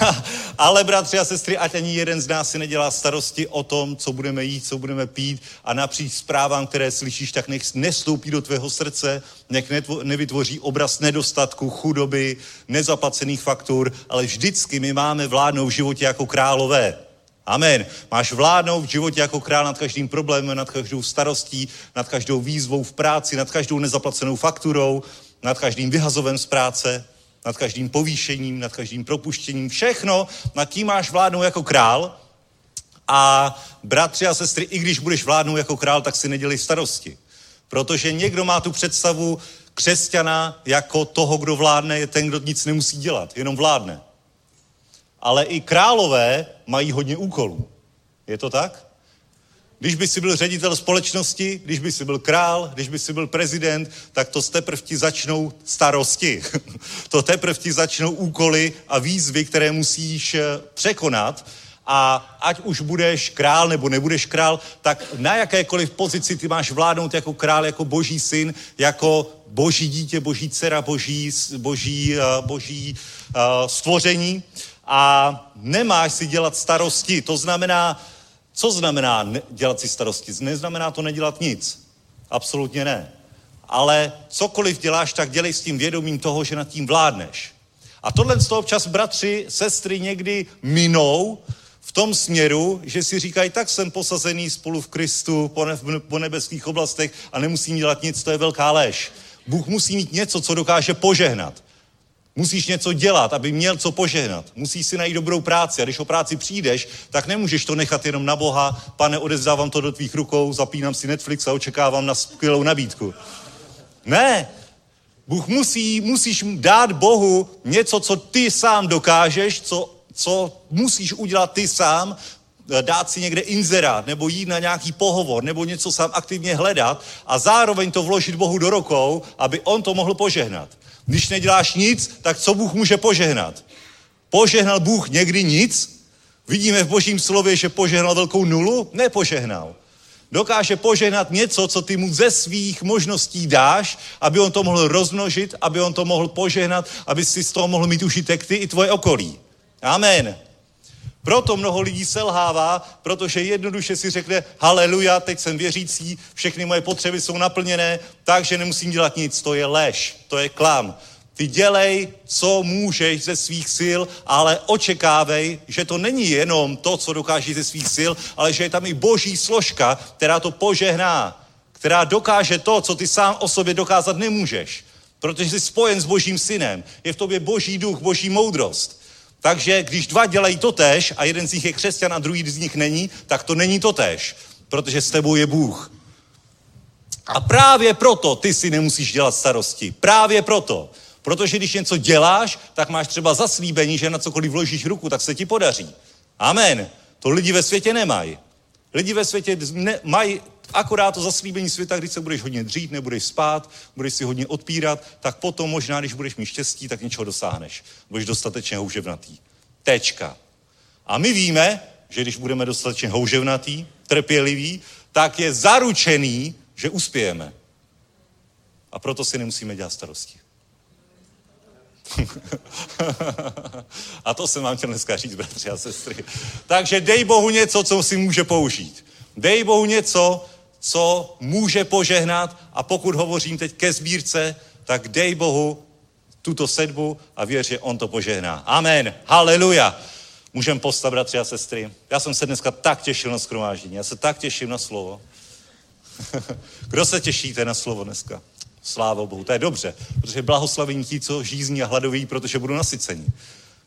F: Ale bratři a sestry, ať ani jeden z nás si nedělá starosti o tom, co budeme jít, co budeme pít a napříč zprávám, které slyšíš, tak nech nestoupí do tvého srdce, nech nevytvoří obraz nedostatku, chudoby, nezaplacených faktur, ale vždycky my máme vládnout v životě jako králové. Amen. Máš vládnout v životě jako král nad každým problémem, nad každou starostí, nad každou výzvou v práci, nad každou nezaplacenou fakturou, nad každým vyhazovem z práce nad každým povýšením, nad každým propuštěním, všechno, nad tím máš vládnout jako král. A bratři a sestry, i když budeš vládnout jako král, tak si nedělej starosti. Protože někdo má tu představu křesťana jako toho, kdo vládne, je ten, kdo nic nemusí dělat, jenom vládne. Ale i králové mají hodně úkolů. Je to tak? Když by si byl ředitel společnosti, když by si byl král, když by si byl prezident, tak to teprve ti začnou starosti. to teprve ti začnou úkoly a výzvy, které musíš eh, překonat. A ať už budeš král nebo nebudeš král, tak na jakékoliv pozici ty máš vládnout jako král, jako boží syn, jako boží dítě, boží dcera, boží, boží, eh, boží uh, stvoření. A nemáš si dělat starosti. To znamená, co znamená dělat si starosti? Neznamená to nedělat nic. Absolutně ne. Ale cokoliv děláš, tak dělej s tím vědomím toho, že nad tím vládneš. A tohle z toho občas bratři, sestry někdy minou v tom směru, že si říkají, tak jsem posazený spolu v Kristu po, ne, po nebeských oblastech a nemusím dělat nic, to je velká lež. Bůh musí mít něco, co dokáže požehnat. Musíš něco dělat, aby měl co požehnat. Musíš si najít dobrou práci. A když o práci přijdeš, tak nemůžeš to nechat jenom na Boha. Pane, odezdávám to do tvých rukou, zapínám si Netflix a očekávám na skvělou nabídku. Ne. Bůh musí, musíš dát Bohu něco, co ty sám dokážeš, co, co musíš udělat ty sám, dát si někde inzerát, nebo jít na nějaký pohovor, nebo něco sám aktivně hledat a zároveň to vložit Bohu do rukou, aby on to mohl požehnat. Když neděláš nic, tak co Bůh může požehnat? Požehnal Bůh někdy nic? Vidíme v božím slově, že požehnal velkou nulu? Nepožehnal. Dokáže požehnat něco, co ty mu ze svých možností dáš, aby on to mohl rozmnožit, aby on to mohl požehnat, aby si z toho mohl mít užitek ty i tvoje okolí. Amen. Proto mnoho lidí selhává, protože jednoduše si řekne, haleluja, teď jsem věřící, všechny moje potřeby jsou naplněné, takže nemusím dělat nic. To je lež, to je klam. Ty dělej, co můžeš ze svých sil, ale očekávej, že to není jenom to, co dokážeš ze svých sil, ale že je tam i boží složka, která to požehná, která dokáže to, co ty sám o sobě dokázat nemůžeš. Protože jsi spojen s božím synem. Je v tobě boží duch, boží moudrost. Takže když dva dělají to tež a jeden z nich je křesťan a druhý z nich není, tak to není to tež, protože s tebou je Bůh. A právě proto ty si nemusíš dělat starosti. Právě proto. Protože když něco děláš, tak máš třeba zaslíbení, že na cokoliv vložíš ruku, tak se ti podaří. Amen. To lidi ve světě nemají. Lidi ve světě mají akorát to zaslíbení světa, když se budeš hodně dřít, nebudeš spát, budeš si hodně odpírat, tak potom možná, když budeš mít štěstí, tak něčeho dosáhneš. Budeš dostatečně houževnatý. Tečka. A my víme, že když budeme dostatečně houževnatý, trpělivý, tak je zaručený, že uspějeme. A proto si nemusíme dělat starosti. a to jsem vám chtěl dneska říct, bratři a sestry. Takže dej Bohu něco, co si může použít. Dej Bohu něco, co může požehnat a pokud hovořím teď ke sbírce, tak dej Bohu tuto sedbu a věř, že On to požehná. Amen. Haleluja. Můžeme postavit, bratři a sestry. Já jsem se dneska tak těšil na skromáždění. Já se tak těším na slovo. Kdo se těšíte na slovo dneska? Sláva Bohu, to je dobře, protože blahoslavení ti, co žízní a hladoví, protože budou nasycení.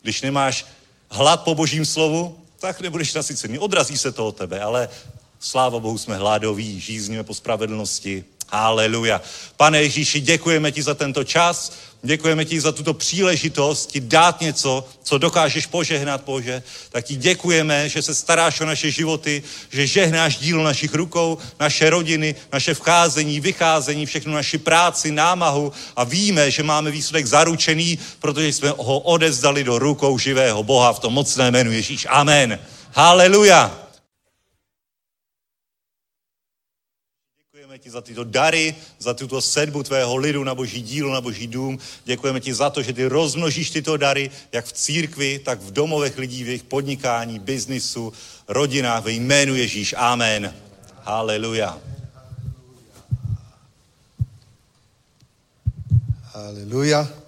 F: Když nemáš hlad po božím slovu, tak nebudeš nasycený. Odrazí se to od tebe, ale sláva Bohu, jsme hladoví, žízníme po spravedlnosti. Haleluja. Pane Ježíši, děkujeme ti za tento čas. Děkujeme ti za tuto příležitost ti dát něco, co dokážeš požehnat, Bože. Tak ti děkujeme, že se staráš o naše životy, že žehnáš dílo našich rukou, naše rodiny, naše vcházení, vycházení, všechnu naši práci, námahu a víme, že máme výsledek zaručený, protože jsme ho odezdali do rukou živého Boha v tom mocné jménu Ježíš. Amen. Haleluja. Děkujeme ti za tyto dary, za tuto sedbu tvého lidu na boží dílo, na boží dům. Děkujeme ti za to, že ty rozmnožíš tyto dary, jak v církvi, tak v domovech lidí, v jejich podnikání, biznisu, rodinách, ve jménu Ježíš. Amen. Haleluja.
D: Haleluja.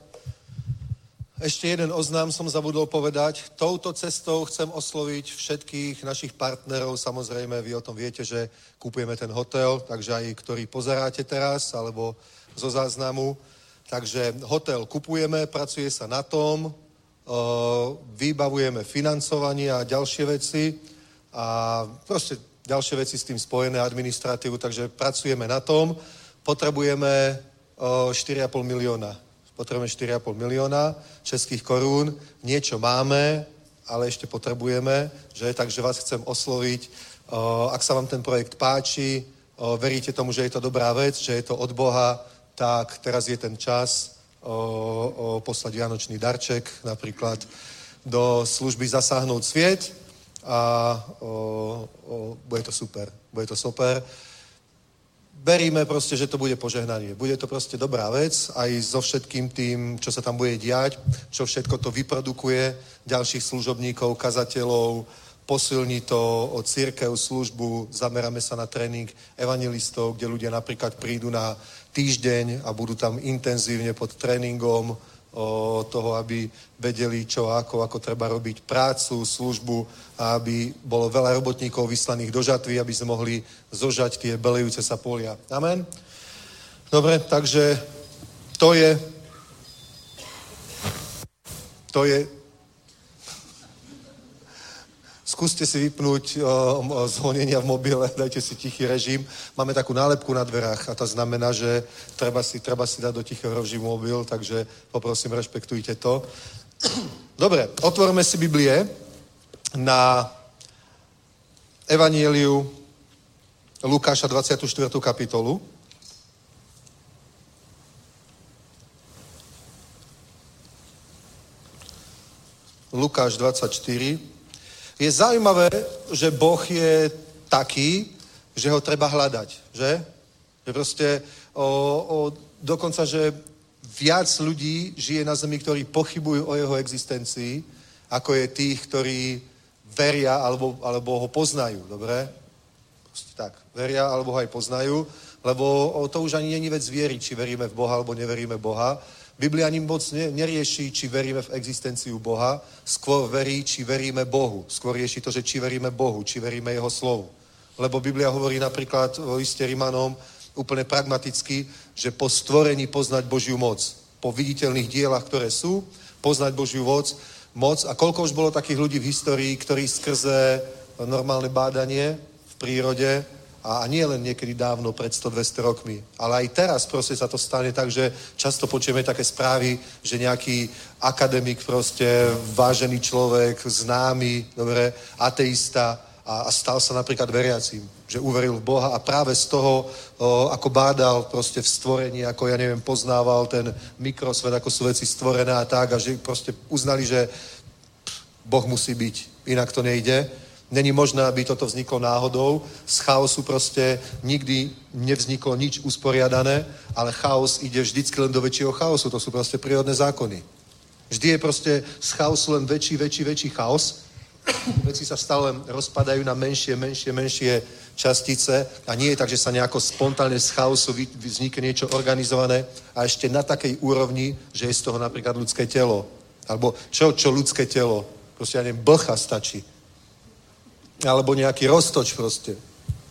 D: Ešte jeden oznám som zabudol povedať. Touto cestou chcem osloviť všetkých našich partnerov. Samozrejme, vy o tom viete, že kupujeme ten hotel, takže aj ktorý pozeráte teraz, alebo zo záznamu. Takže hotel kupujeme, pracuje sa na tom, vybavujeme financovanie a ďalšie veci a proste ďalšie veci s tým spojené, administratívu, takže pracujeme na tom. Potrebujeme 4,5 milióna potrebujeme 4,5 milióna českých korún, niečo máme, ale ešte potrebujeme, že? takže vás chcem osloviť, ak sa vám ten projekt páči, veríte tomu, že je to dobrá vec, že je to od Boha, tak teraz je ten čas poslať Vianočný darček napríklad do služby Zasáhnout sviet a bude to super. Bude to super veríme proste, že to bude požehnanie. Bude to proste dobrá vec, aj so všetkým tým, čo sa tam bude diať, čo všetko to vyprodukuje, ďalších služobníkov, kazateľov, posilní to o církev, službu, zameráme sa na tréning evangelistov, kde ľudia napríklad prídu na týždeň a budú tam intenzívne pod tréningom o toho, aby vedeli, čo ako, ako treba robiť prácu, službu aby bolo veľa robotníkov vyslaných do žatvy, aby sme mohli zožať tie belejúce sa polia. Amen? Dobre, takže to je to je Skúste si vypnúť o, zvonenia v mobile, dajte si tichý režim. Máme takú nálepku na dverách a to znamená, že treba si, treba si dať do tichého režimu mobil, takže poprosím, rešpektujte to. Dobre, otvorme si Biblie na Evangeliu Lukáša 24. kapitolu. Lukáš 24. Je zaujímavé, že Boh je taký, že ho treba hľadať, že? Že proste o, o, dokonca, že viac ľudí žije na zemi, ktorí pochybujú o jeho existencii, ako je tých, ktorí veria alebo, alebo ho poznajú, dobre? Proste tak, veria alebo ho aj poznajú, lebo to už ani není vec viery, či veríme v Boha alebo neveríme v Boha. Biblia ani moc ne, nerieši, či veríme v existenciu Boha, skôr verí, či veríme Bohu. Skôr rieši to, že či veríme Bohu, či veríme Jeho slovu. Lebo Biblia hovorí napríklad o liste Rimanom úplne pragmaticky, že po stvorení poznať Božiu moc. Po viditeľných dielach, ktoré sú, poznať Božiu moc, moc. A koľko už bolo takých ľudí v histórii, ktorí skrze normálne bádanie v prírode a nie len niekedy dávno, pred 100-200 rokmi, ale aj teraz proste sa to stane tak, že často počujeme také správy, že nejaký akademik proste, vážený človek, známy, dobre, ateista, a, a stal sa napríklad veriacím, že uveril v Boha a práve z toho, o, ako bádal proste v stvorení, ako ja neviem, poznával ten mikrosvet, ako sú veci stvorené a tak a že proste uznali, že Boh musí byť, inak to nejde. Není možné, aby toto vzniklo náhodou. Z chaosu proste nikdy nevzniklo nič usporiadané, ale chaos ide vždycky len do väčšieho chaosu. To sú proste prírodné zákony. Vždy je proste z chaosu len väčší, väčší, väčší chaos veci sa stále rozpadajú na menšie, menšie, menšie častice a nie je tak, že sa nejako spontánne z chaosu vznikne niečo organizované a ešte na takej úrovni, že je z toho napríklad ľudské telo. Alebo čo, čo ľudské telo? Proste, ja neviem, blcha stačí. Alebo nejaký roztoč proste.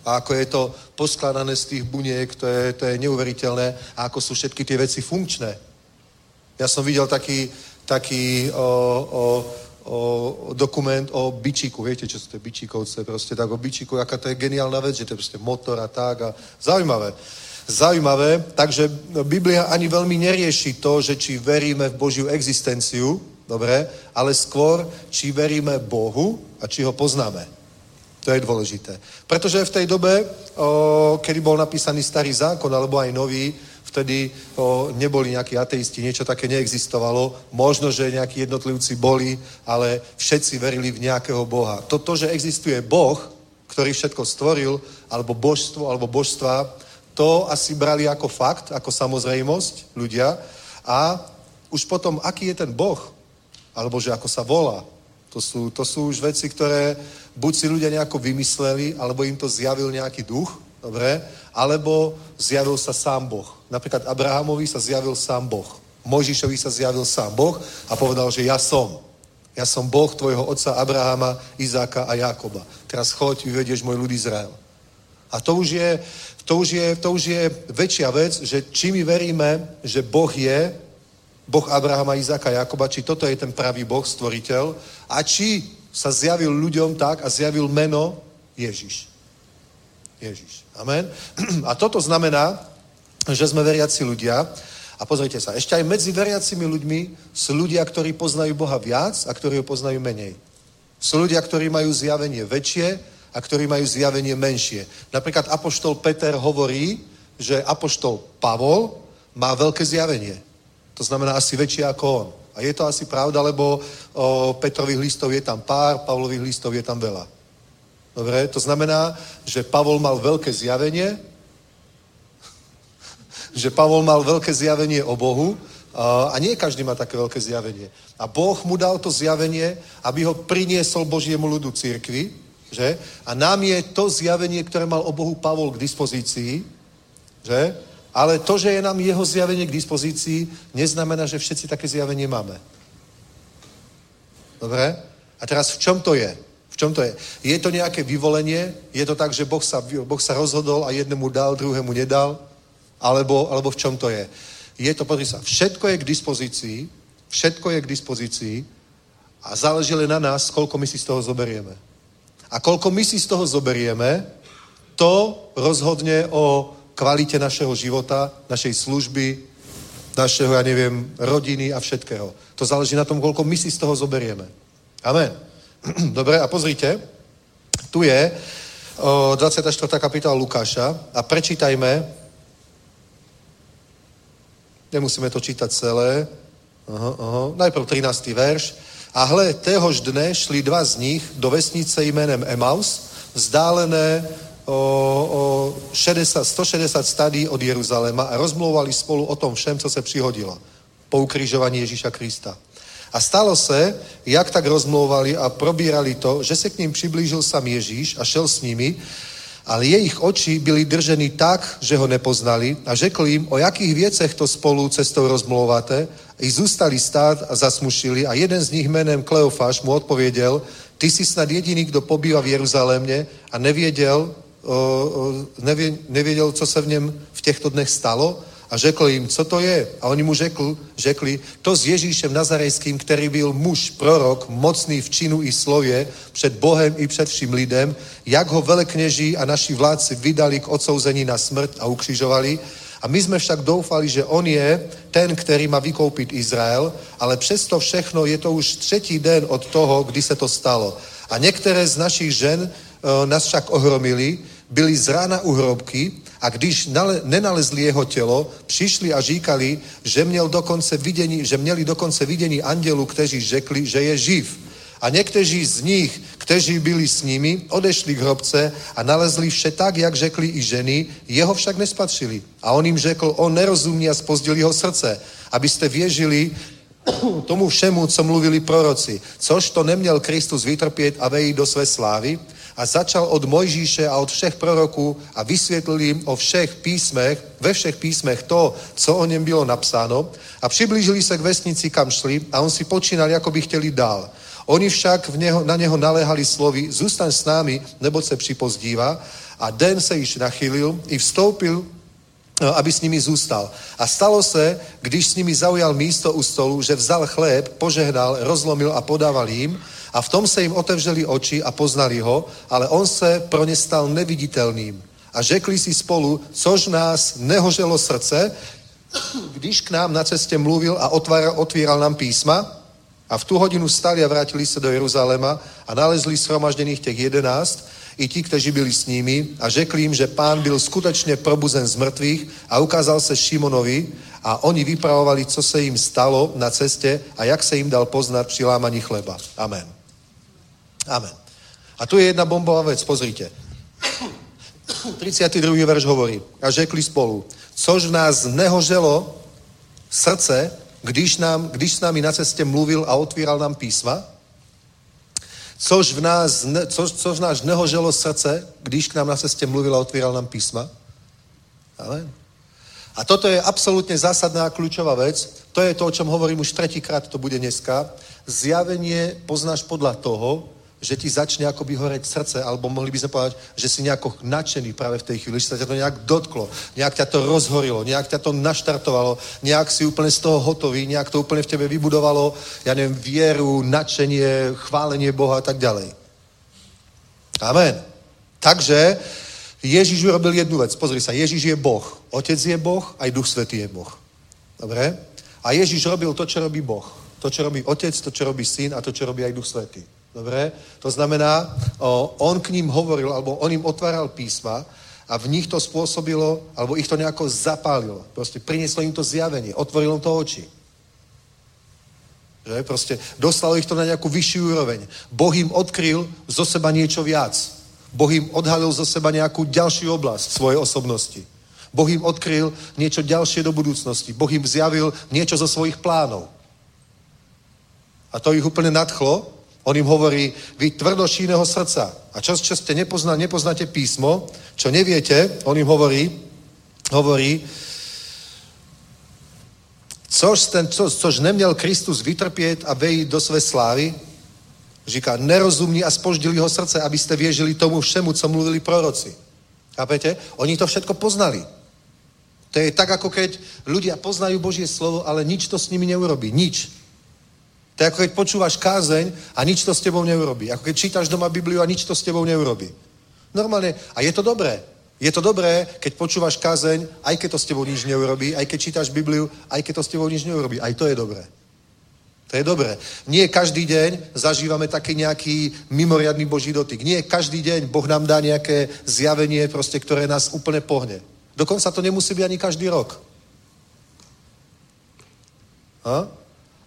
D: A ako je to poskladané z tých buniek, to je, to je neuveriteľné. A ako sú všetky tie veci funkčné. Ja som videl taký, taký o, o, o, dokument o bičíku. Viete, čo sú to bičíkovce? Proste tak o bičíku, aká to je geniálna vec, že to je proste motor a tak. A zaujímavé. Zaujímavé. Takže Biblia ani veľmi nerieši to, že či veríme v Božiu existenciu, dobre, ale skôr, či veríme Bohu a či ho poznáme. To je dôležité. Pretože v tej dobe, kedy bol napísaný starý zákon, alebo aj nový, vtedy o, neboli nejakí ateisti, niečo také neexistovalo. Možno, že nejakí jednotlivci boli, ale všetci verili v nejakého Boha. Toto, že existuje Boh, ktorý všetko stvoril, alebo božstvo, alebo božstva, to asi brali ako fakt, ako samozrejmosť ľudia. A už potom, aký je ten Boh, alebo že ako sa volá, to sú, to sú už veci, ktoré buď si ľudia nejako vymysleli, alebo im to zjavil nejaký duch, dobre, alebo zjavil sa sám Boh. Napríklad Abrahamovi sa zjavil sám Boh. Mojžišovi sa zjavil sám Boh a povedal, že ja som. Ja som Boh tvojho otca Abrahama, Izáka a Jakoba. Teraz choď, vyvedieš môj ľud Izrael. A to už, je, to, už je, to už je väčšia vec, že či my veríme, že Boh je, Boh Abrahama, Izáka Jakoba, či toto je ten pravý Boh, stvoriteľ, a či sa zjavil ľuďom tak a zjavil meno Ježiš. Ježiš. Amen. A toto znamená, že sme veriaci ľudia. A pozrite sa, ešte aj medzi veriacimi ľuďmi sú ľudia, ktorí poznajú Boha viac a ktorí ho poznajú menej. Sú ľudia, ktorí majú zjavenie väčšie a ktorí majú zjavenie menšie. Napríklad Apoštol Peter hovorí, že Apoštol Pavol má veľké zjavenie. To znamená asi väčšie ako on. A je to asi pravda, lebo o, Petrových listov je tam pár, Pavlových listov je tam veľa. Dobre, to znamená, že Pavol mal veľké zjavenie, že Pavol mal veľké zjavenie o Bohu a nie každý má také veľké zjavenie. A Boh mu dal to zjavenie, aby ho priniesol Božiemu ľudu církvy, že? A nám je to zjavenie, ktoré mal o Bohu Pavol k dispozícii, že? Ale to, že je nám jeho zjavenie k dispozícii, neznamená, že všetci také zjavenie máme. Dobre? A teraz v čom to je? V čom to je? Je to nejaké vyvolenie? Je to tak, že Boh sa, boh sa rozhodol a jednému dal, druhému nedal? Alebo, alebo v čom to je? Je to, pozri sa, všetko je k dispozícii, všetko je k dispozícii a záleží len na nás, koľko my si z toho zoberieme. A koľko my si z toho zoberieme, to rozhodne o kvalite našeho života, našej služby, našeho, ja neviem, rodiny a všetkého. To záleží na tom, koľko my si z toho zoberieme. Amen. Dobre, a pozrite, tu je o, 24. kapitola Lukáša a prečítajme Nemusíme to čítať celé. Aha, aha. Najprv 13. verš. A hle, téhož dne šli dva z nich do vesnice jménem Emaus, vzdálené o, o 60, 160 stadí od Jeruzaléma a rozmlouvali spolu o tom všem, co se přihodilo po ukrižovaní Ježíša Krista. A stalo se, jak tak rozmlouvali a probírali to, že se k ním přiblížil sam Ježíš a šel s nimi, ale jejich oči byli drženy tak, že ho nepoznali a řekl jim, o jakých věcech to spolu cestou rozmlouváte. I zůstali stát a zasmušili a jeden z nich jménem Kleofáš mu odpověděl, ty jsi snad jediný, kdo pobývá v Jeruzalémě a nevěděl, nevěděl, co se v něm v těchto dnech stalo? A řekl jim, co to je? A oni mu řekl, řekli, to s Ježíšem Nazarejským, který byl muž, prorok, mocný v činu i slově, před Bohem i před vším lidem, jak ho velekněží a naši vládci vydali k odsouzení na smrt a ukřižovali. A my jsme však doufali, že on je ten, který má vykoupit Izrael, ale přesto všechno je to už třetí den od toho, kdy se to stalo. A některé z našich žen e, nás však ohromili, byli z rána u hrobky a když nale, nenalezli jeho tělo, přišli a říkali, že, měl dokonce vidění, že měli dokonce vidění andělu, kteří řekli, že je živ. A někteří z nich, kteří byli s nimi, odešli k hrobce a nalezli vše tak, jak řekli i ženy, jeho však nespatřili. A on jim řekl, on nerozumí a spozdil jeho srdce, abyste věřili tomu všemu, co mluvili proroci. Což to neměl Kristus vytrpět a vejít do své slávy? A začal od Mojžíše a od všech proroků a vysvětlil jim o všech písmech, ve všech písmech to, co o něm bylo napsáno a přiblížili se k vesnici, kam šli a on si počínal, jako by chtěli dál. Oni však v něho, na něho naléhali slovy, zůstaň s námi, nebo se připozdívá a den se již nachylil i vstoupil no, aby s nimi zůstal. A stalo se, když s nimi zaujal místo u stolu, že vzal chléb, požehnal, rozlomil a podával jim a v tom se jim otevřeli oči a poznali ho, ale on se pro ně stal neviditelným. A řekli si spolu, což nás nehořelo srdce, když k nám na cestě mluvil a otváral, otvíral nám písma. A v tu hodinu stali a vrátili se do Jeruzaléma a nalezli shromažděných těch jedenáct, i ti, kteří byli s nimi a řekli jim, že pán byl skutečně probuzen z mrtvých a ukázal se Šimonovi a oni vypravovali, co se jim stalo na cestě a jak se jim dal poznat při lámaní chleba. Amen. Amen. A tu je jedna bombová vec, pozrite. 32. verš hovorí, a řekli spolu, což v nás nehořelo srdce, když, nám, když s námi na cestě mluvil a otvíral nám písma, což v nás, ne, což, což v nás nehořelo srdce, když k nám na cestě mluvil a otvíral nám písma. Amen. A toto je absolútne zásadná a kľúčová vec. To je to, o čom hovorím už tretíkrát, to bude dneska. Zjavenie poznáš podľa toho, že ti začne akoby horeť srdce, alebo mohli by sme povedať, že si nejako nadšený práve v tej chvíli, že sa ťa to nejak dotklo, nejak ťa to rozhorilo, nejak ťa to naštartovalo, nejak si úplne z toho hotový, nejak to úplne v tebe vybudovalo, ja neviem, vieru, nadšenie, chválenie Boha a tak ďalej. Amen. Takže Ježíš urobil jednu vec. Pozri sa, Ježíš je Boh. Otec je Boh, aj Duch Svetý je Boh. Dobre? A Ježíš robil to, čo robí Boh. To, čo robí Otec, to, čo robí Syn a to, čo robí aj Duch Svetý. Dobre? To znamená, on k ním hovoril, alebo on im otváral písma a v nich to spôsobilo, alebo ich to nejako zapálilo. Proste prinieslo im to zjavenie, otvorilo im to oči. Že? Proste dostalo ich to na nejakú vyššiu úroveň. Boh im odkryl zo seba niečo viac. Boh im odhalil zo seba nejakú ďalšiu oblasť svojej osobnosti. Boh im odkryl niečo ďalšie do budúcnosti. Boh im zjavil niečo zo svojich plánov. A to ich úplne nadchlo on im hovorí, vy tvrdošíneho srdca. A čo, čo ste nepozná, nepoznáte písmo, čo neviete, on im hovorí, hovorí, což, ten, co, což neměl Kristus vytrpět a vejít do své slávy, říká, nerozumní a spoždili ho srdce, abyste věřili tomu všemu, co mluvili proroci. Chápete? Oni to všetko poznali. To je tak, ako keď ľudia poznajú Božie slovo, ale nič to s nimi neurobí. Nič. To je ako keď počúvaš kázeň a nič to s tebou neurobí. Ako keď čítaš doma Bibliu a nič to s tebou neurobí. Normálne. A je to dobré. Je to dobré, keď počúvaš kázeň, aj keď to s tebou nič neurobí, aj keď čítaš Bibliu, aj keď to s tebou nič neurobí. Aj to je dobré. To je dobré. Nie každý deň zažívame taký nejaký mimoriadný Boží dotyk. Nie každý deň Boh nám dá nejaké zjavenie, proste, ktoré nás úplne pohne. Dokonca to nemusí byť ani každý rok. Ha?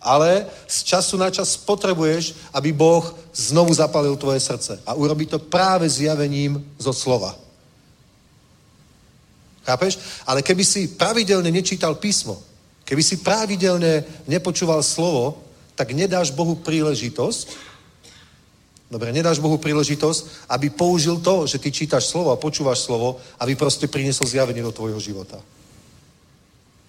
D: Ale z času na čas potrebuješ, aby Boh znovu zapalil tvoje srdce. A urobí to práve zjavením zo slova. Chápeš? Ale keby si pravidelne nečítal písmo, keby si pravidelne nepočúval slovo, tak nedáš Bohu príležitosť, dobre, nedáš Bohu príležitosť, aby použil to, že ty čítaš slovo a počúvaš slovo, aby proste priniesol zjavenie do tvojho života.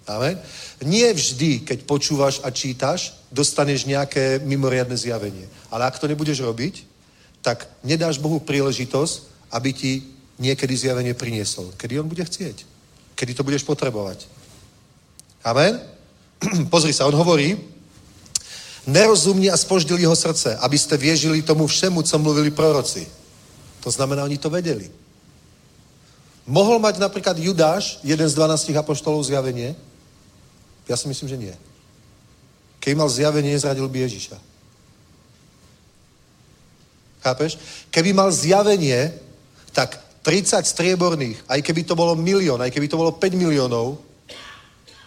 D: Amen? Nie vždy, keď počúvaš a čítaš, dostaneš nejaké mimoriadne zjavenie. Ale ak to nebudeš robiť, tak nedáš Bohu príležitosť, aby ti niekedy zjavenie priniesol. Kedy on bude chcieť. Kedy to budeš potrebovať. Amen? Pozri sa, on hovorí, nerozumní a spoždili jeho srdce, aby ste viežili tomu všemu, co mluvili proroci. To znamená, oni to vedeli. Mohol mať napríklad Judáš, jeden z 12 apoštolov, zjavenie? Ja si myslím, že nie. Keď mal zjavenie, nezradil by Ježiša. Chápeš? Keby mal zjavenie, tak 30 strieborných, aj keby to bolo milión, aj keby to bolo 5 miliónov,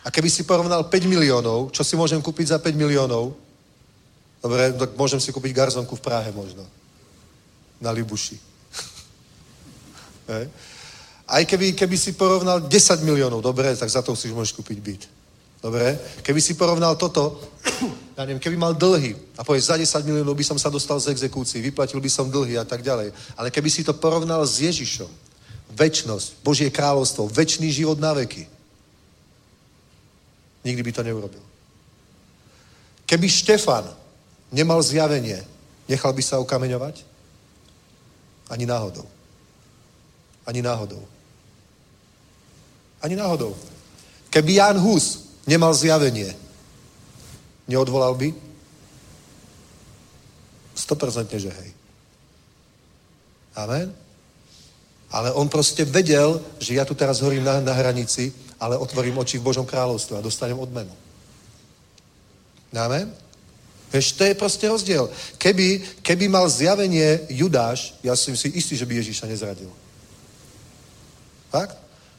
D: a keby si porovnal 5 miliónov, čo si môžem kúpiť za 5 miliónov? Dobre, tak môžem si kúpiť garzonku v Prahe možno. Na Libuši. Aj keby, keby si porovnal 10 miliónov, dobre, tak za to si môžeš kúpiť byt. Dobre? Keby si porovnal toto, ja neviem, keby mal dlhy a povieš, za 10 miliónov by som sa dostal z exekúcií, vyplatil by som dlhy a tak ďalej. Ale keby si to porovnal s Ježišom, väčnosť, Božie kráľovstvo, väčší život na veky, nikdy by to neurobil. Keby Štefan nemal zjavenie, nechal by sa ukameňovať? Ani náhodou. Ani náhodou. Ani náhodou. Keby Jan Hus nemal zjavenie, neodvolal by? 100% že hej. Amen? Ale on proste vedel, že ja tu teraz horím na, na hranici, ale otvorím oči v Božom kráľovstve a dostanem odmenu. Amen? Vieš, to je proste rozdiel. Keby, keby mal zjavenie Judáš, ja som si istý, že by Ježíša nezradil. Tak?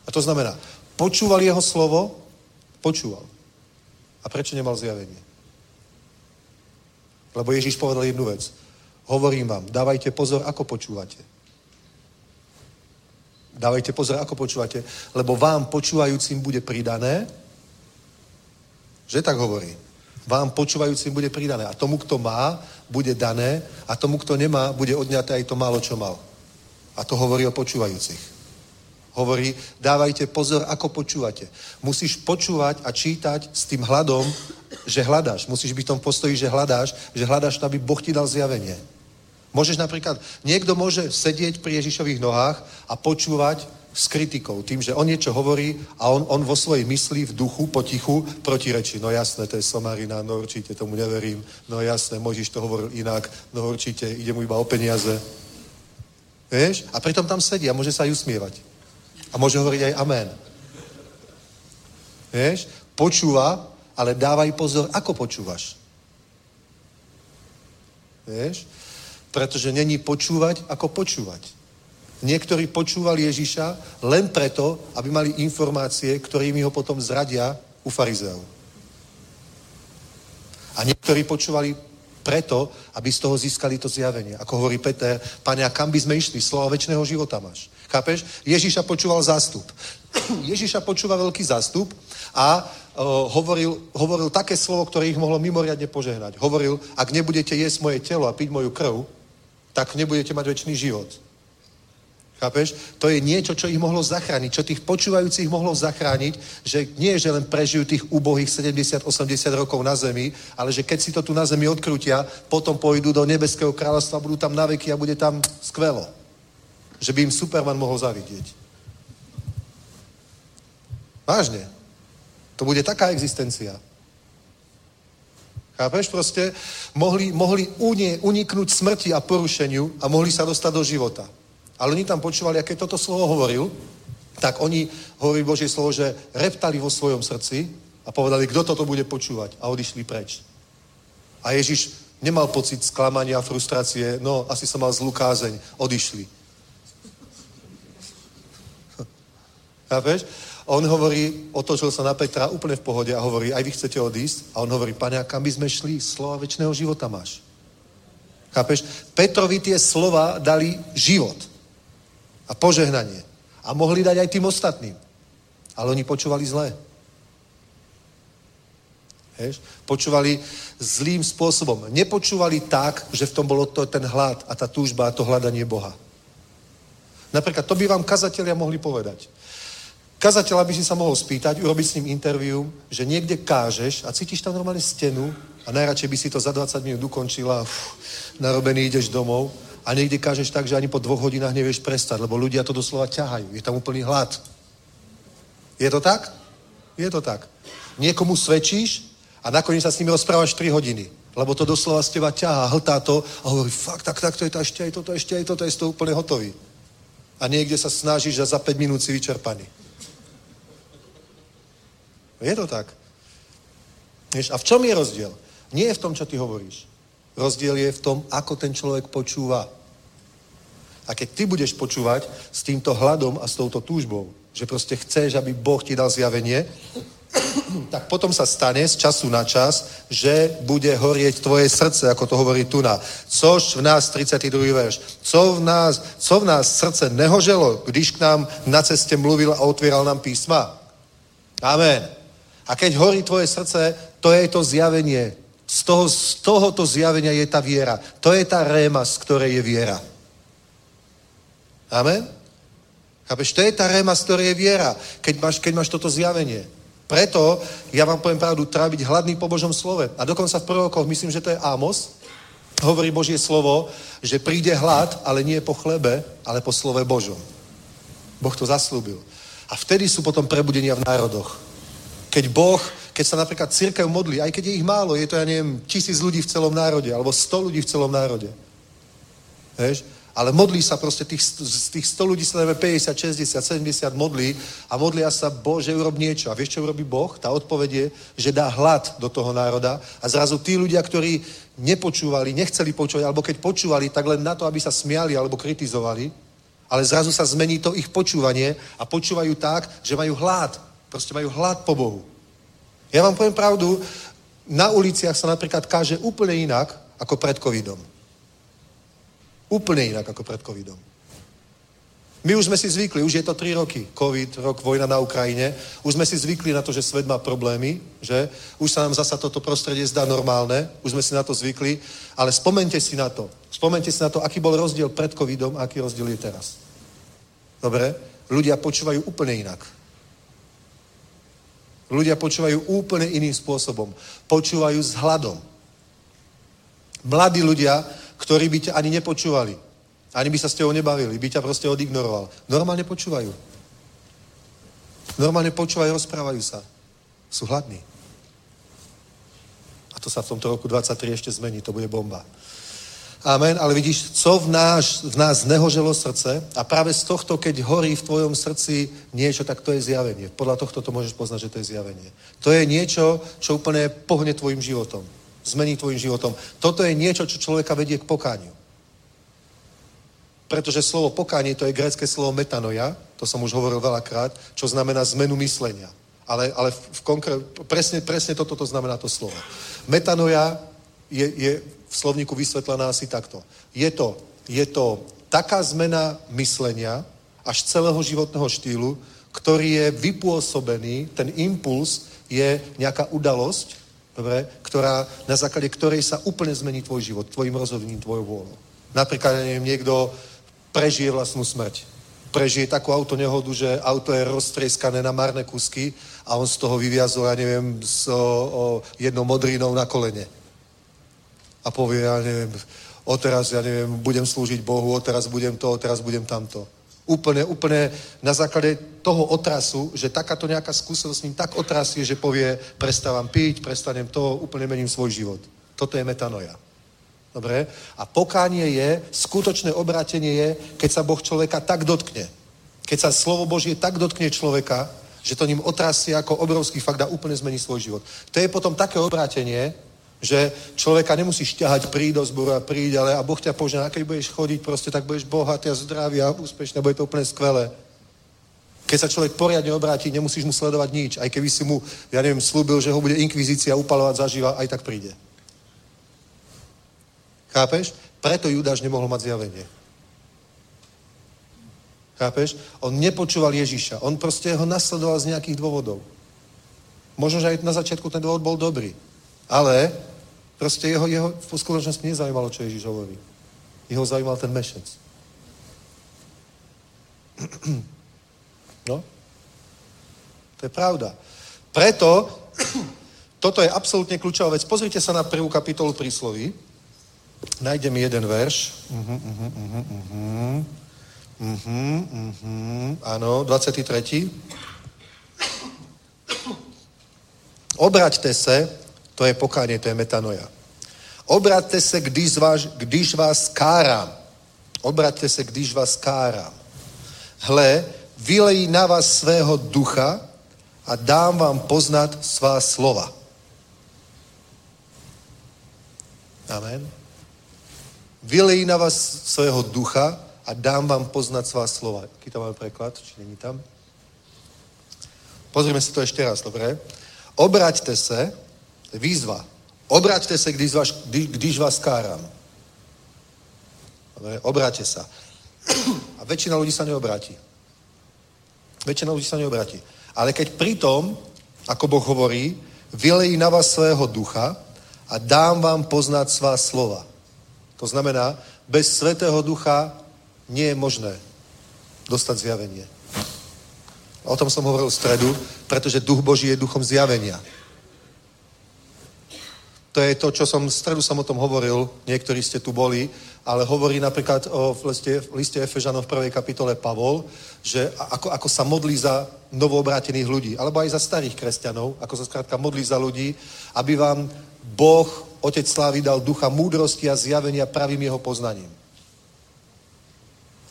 D: A to znamená, počúval jeho slovo, počúval. A prečo nemal zjavenie? Lebo Ježíš povedal jednu vec. Hovorím vám, dávajte pozor, ako počúvate. Dávajte pozor, ako počúvate, lebo vám počúvajúcim bude pridané, že tak hovorí. Vám počúvajúcim bude pridané. A tomu, kto má, bude dané a tomu, kto nemá, bude odňaté aj to málo, čo mal. A to hovorí o počúvajúcich. Hovorí, dávajte pozor, ako počúvate. Musíš počúvať a čítať s tým hľadom, že hľadáš. Musíš byť v tom postoji, že hľadáš, že hľadáš, aby Boh ti dal zjavenie. Môžeš napríklad, niekto môže sedieť pri Ježišových nohách a počúvať s kritikou, tým, že on niečo hovorí a on, on vo svojej mysli, v duchu, potichu protirečí. No jasné, to je somarina, no určite tomu neverím. No jasné, Možiš to hovoril inak, no určite, ide mu iba o peniaze. Vieš? A pritom tam sedí a môže sa aj usmievať. A môže hovoriť aj amen. Vieš? Počúva, ale dávaj pozor, ako počúvaš. Vieš? Pretože není počúvať, ako počúvať. Niektorí počúvali Ježiša len preto, aby mali informácie, ktorými ho potom zradia u farizeov. A niektorí počúvali preto, aby z toho získali to zjavenie. Ako hovorí Peter, pane, a kam by sme išli? Slova väčšného života máš. Chápeš? Ježiša počúval zástup. Ježiša počúva veľký zástup a uh, hovoril, hovoril také slovo, ktoré ich mohlo mimoriadne požehnať. Hovoril, ak nebudete jesť moje telo a piť moju krv, tak nebudete mať väčší život. Chápeš? To je niečo, čo ich mohlo zachrániť, čo tých počúvajúcich mohlo zachrániť, že nie, že len prežijú tých úbohých 70-80 rokov na zemi, ale že keď si to tu na zemi odkrutia, potom pôjdu do nebeského kráľovstva, budú tam na veky a bude tam skvelo. Že by im Superman mohol zavidieť. Vážne. To bude taká existencia. Chápeš? Proste mohli, mohli uniknúť smrti a porušeniu a mohli sa dostať do života. Ale oni tam počúvali, aké toto slovo hovoril, tak oni, hovorí Božie slovo, že reptali vo svojom srdci a povedali, kto toto bude počúvať a odišli preč. A Ježiš nemal pocit sklamania, frustrácie, no asi som mal zlú kázeň, odišli. Chápeš? A on hovorí, otočil sa na Petra úplne v pohode a hovorí, aj vy chcete odísť? A on hovorí, pane, a kam by sme šli? Slova väčšného života máš. Chápeš? Petrovi tie slova dali život a požehnanie. A mohli dať aj tým ostatným. Ale oni počúvali zlé. Hej? Počúvali zlým spôsobom. Nepočúvali tak, že v tom bolo to, ten hlad a tá túžba a to hľadanie Boha. Napríklad, to by vám kazatelia mohli povedať. Kazateľa by si sa mohol spýtať, urobiť s ním interviu, že niekde kážeš a cítiš tam normálne stenu a najradšej by si to za 20 minút ukončila, uf, narobený ideš domov a niekde kážeš tak, že ani po dvoch hodinách nevieš prestať, lebo ľudia to doslova ťahajú. Je tam úplný hlad. Je to tak? Je to tak. Niekomu svedčíš a nakoniec sa s nimi rozprávaš 3 hodiny. Lebo to doslova z teba ťahá, hltá to a hovorí, fakt, tak, tak, to je to, ešte aj toto, ešte aj toto, je to úplne hotový. A niekde sa snažíš a za 5 minút si vyčerpaný. Je to tak. Vieš, a v čom je rozdiel? Nie je v tom, čo ty hovoríš. Rozdiel je v tom, ako ten človek počúva. A keď ty budeš počúvať s týmto hladom a s touto túžbou, že proste chceš, aby Boh ti dal zjavenie, tak potom sa stane z času na čas, že bude horieť tvoje srdce, ako to hovorí Tuna. Což v nás, 32. verš, co v nás, co v nás srdce nehoželo, když k nám na ceste mluvil a otvíral nám písma. Amen. A keď horí tvoje srdce, to je to zjavenie. Z, toho, z tohoto zjavenia je tá viera. To je tá réma, z ktorej je viera. Amen? Chápeš? To je tá réma, z ktorej je viera, keď máš, keď máš toto zjavenie. Preto, ja vám poviem pravdu, tráviť hladný po Božom slove. A dokonca v prorokoch, myslím, že to je Amos, hovorí Božie slovo, že príde hlad, ale nie po chlebe, ale po slove Božom. Boh to zaslúbil. A vtedy sú potom prebudenia v národoch. Keď Boh, keď sa napríklad církev modlí, aj keď je ich málo, je to, ja neviem, tisíc ľudí v celom národe, alebo sto ľudí v celom národe. Vieš? ale modlí sa proste, tých, z tých 100 ľudí sa dáme 50, 60, 70 modlí a modlia sa, Bože, urob niečo. A vieš, čo urobí Boh? Tá odpoveď je, že dá hlad do toho národa a zrazu tí ľudia, ktorí nepočúvali, nechceli počúvať, alebo keď počúvali, tak len na to, aby sa smiali alebo kritizovali, ale zrazu sa zmení to ich počúvanie a počúvajú tak, že majú hlad. Proste majú hlad po Bohu. Ja vám poviem pravdu, na uliciach sa napríklad káže úplne inak ako pred covidom. Úplne inak ako pred covidom. My už sme si zvykli, už je to 3 roky. Covid, rok, vojna na Ukrajine. Už sme si zvykli na to, že svet má problémy, že? Už sa nám zasa toto prostredie zdá normálne, už sme si na to zvykli, ale spomente si na to. Spomente si na to, aký bol rozdiel pred covidom a aký rozdiel je teraz. Dobre? Ľudia počúvajú úplne inak. Ľudia počúvajú úplne iným spôsobom. Počúvajú s hladom. Mladí ľudia ktorí by ťa ani nepočúvali. Ani by sa s tebou nebavili, by ťa proste odignoroval. Normálne počúvajú. Normálne počúvajú, rozprávajú sa. Sú hladní. A to sa v tomto roku 23 ešte zmení, to bude bomba. Amen, ale vidíš, co v nás, v nás nehoželo srdce a práve z tohto, keď horí v tvojom srdci niečo, tak to je zjavenie. Podľa tohto to môžeš poznať, že to je zjavenie. To je niečo, čo úplne pohne tvojim životom zmení tvojim životom. Toto je niečo, čo človeka vedie k pokániu. Pretože slovo pokánie to je grecké slovo metanoja, to som už hovoril veľakrát, čo znamená zmenu myslenia. Ale, ale v konkrét, presne, presne toto to znamená to slovo. Metanoja je, je v slovníku vysvetlená asi takto. Je to, je to taká zmena myslenia až celého životného štýlu, ktorý je vypôsobený, ten impuls je nejaká udalosť, dobre, ktorá, na základe ktorej sa úplne zmení tvoj život, tvojim rozhodnutím, tvojou vôľou. Napríklad, neviem, niekto prežije vlastnú smrť. Prežije takú auto nehodu, že auto je roztrieskané na marné kusky a on z toho vyviazol, ja neviem, s o, o jednou modrinou na kolene. A povie, ja neviem, odteraz, ja neviem, budem slúžiť Bohu, odteraz budem to, odteraz budem tamto. Úplne, úplne na základe toho otrasu, že takáto nejaká skúsenosť s ním tak otrasie, že povie, prestávam piť, prestanem to, úplne mením svoj život. Toto je metanoja. Dobre? A pokánie je, skutočné obrátenie je, keď sa Boh človeka tak dotkne. Keď sa slovo Božie tak dotkne človeka, že to ním otrasie ako obrovský fakt a úplne zmení svoj život. To je potom také obrátenie, že človeka nemusíš ťahať, príď do zboru a príď, ale a Boh ťa požná, keď budeš chodiť proste, tak budeš bohatý a zdravý a úspešný, bude to úplne skvelé. Keď sa človek poriadne obráti, nemusíš mu sledovať nič. Aj keby si mu, ja neviem, slúbil, že ho bude inkvizícia upalovať zaživa, aj tak príde. Chápeš? Preto Judáš nemohol mať zjavenie. Chápeš? On nepočúval Ježiša. On proste ho nasledoval z nejakých dôvodov. Možno, že aj na začiatku ten dôvod bol dobrý. Ale proste jeho, jeho v skutočnosti nezaujímalo, čo Ježiš hovorí. Jeho zaujímal ten mešec. No? To je pravda. Preto toto je absolútne kľúčová vec. Pozrite sa na prvú kapitolu prísloví. Nájdem jeden verš. Uh-huh. Áno, 23. Obraťte se, to je pokánie, to je metanoja. Obraťte se, když vás, když vás kárám. Obraťte se, když vás kárám. Hle, vylejí na vás svého ducha a dám vám poznat svá slova. Amen. Vylejí na vás svého ducha a dám vám poznat svá slova. Aký tam máme preklad? Či není tam? Pozrieme si to ešte raz, dobre? Obraťte se, výzva, obraťte se, když vás, když, vás káram. Dobre? Obráťte sa. A väčšina ľudí sa neobráti. Väčšina ľudí sa neobráti. Ale keď pritom, ako Boh hovorí, vylejí na vás svého ducha a dám vám poznať svá slova. To znamená, bez svetého ducha nie je možné dostať zjavenie. O tom som hovoril v stredu, pretože duch Boží je duchom zjavenia. To je to, čo som v stredu som o tom hovoril, niektorí ste tu boli, ale hovorí napríklad o, v liste, v liste Efežanov v prvej kapitole Pavol, že ako, ako sa modlí za novoobrátených ľudí, alebo aj za starých kresťanov, ako sa skrátka modlí za ľudí, aby vám Boh, Otec Slávy, dal ducha múdrosti a zjavenia pravým jeho poznaním.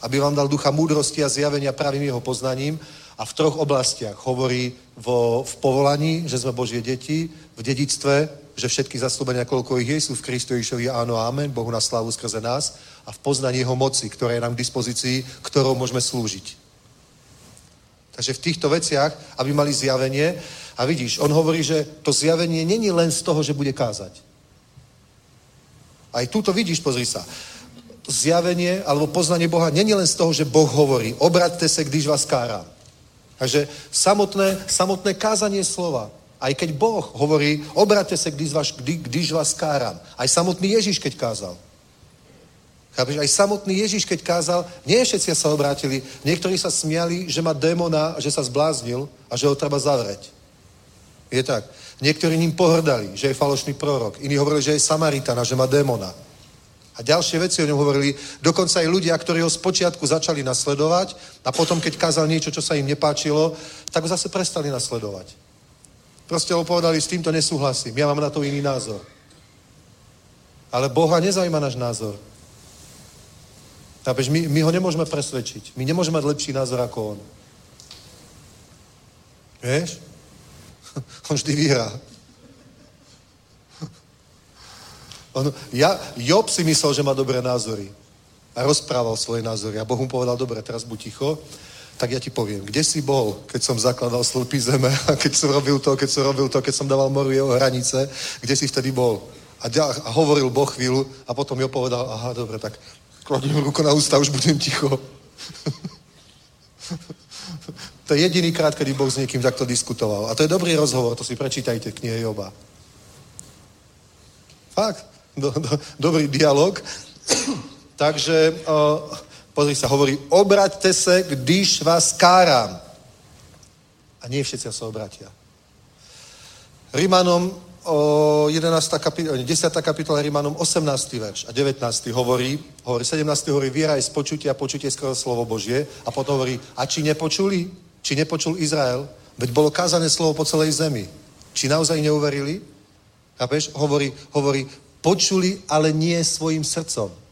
D: Aby vám dal ducha múdrosti a zjavenia pravým jeho poznaním a v troch oblastiach hovorí vo, v povolaní, že sme Božie deti, v dedictve, že všetky zaslúbenia, koľko ich je, sú v Kristu Ježišovi áno, amen, Bohu na slávu skrze nás a v poznaní jeho moci, ktorá je nám k dispozícii, ktorou môžeme slúžiť. Takže v týchto veciach, aby mali zjavenie, a vidíš, on hovorí, že to zjavenie není len z toho, že bude kázať. Aj tu to vidíš, pozri sa. Zjavenie alebo poznanie Boha není len z toho, že Boh hovorí, obraťte se, když vás kárám. Takže samotné, samotné kázanie slova, aj keď Boh hovorí, obraťte se, když vás, kdy, když vás káram. Aj samotný Ježiš, keď kázal. Chápeš, aj samotný Ježiš, keď kázal, nie všetci sa obrátili. Niektorí sa smiali, že má démona, že sa zbláznil a že ho treba zavrieť. Je tak. Niektorí ním pohrdali, že je falošný prorok. Iní hovorili, že je Samaritana, že má démona. A ďalšie veci o ňom hovorili. Dokonca aj ľudia, ktorí ho spočiatku začali nasledovať a potom, keď kázal niečo, čo sa im nepáčilo, tak ho zase prestali nasledovať. Proste ho povedali, s týmto nesúhlasím, ja mám na to iný názor. Ale Boha nezaujíma náš názor. Chápeš, my, my ho nemôžeme presvedčiť. My nemôžeme mať lepší názor ako on. Vieš? On vždy vyhrá. On, ja, Job si myslel, že má dobré názory. A rozprával svoje názory. A Boh mu povedal, dobre, teraz buď ticho, tak ja ti poviem, kde si bol, keď som zakladal slupy zeme a keď som robil to, keď som robil to, keď som dával moru jeho hranice, kde si vtedy bol? A, a hovoril Boh chvíľu a potom jo povedal, aha, dobre, tak kladím ruku na ústa, už budem ticho. to je jediný krát, kedy Boh s niekým takto diskutoval. A to je dobrý rozhovor, to si prečítajte knihe Joba. Fakt. Do, do, dobrý dialog. Takže, uh, pozri sa, hovorí, obraťte se, když vás kárám. A nie všetci sa obratia. Rímanom o 11. Kapitola, 10. kapitola Rímanom 18. verš a 19. hovorí, hovorí 17. hovorí, viera je z počutia počutie skoro slovo Božie a potom hovorí, a či nepočuli? Či nepočul Izrael? Veď bolo kázané slovo po celej zemi. Či naozaj neuverili? Chápeš? Hovorí, hovorí, počuli, ale nie svojim srdcom.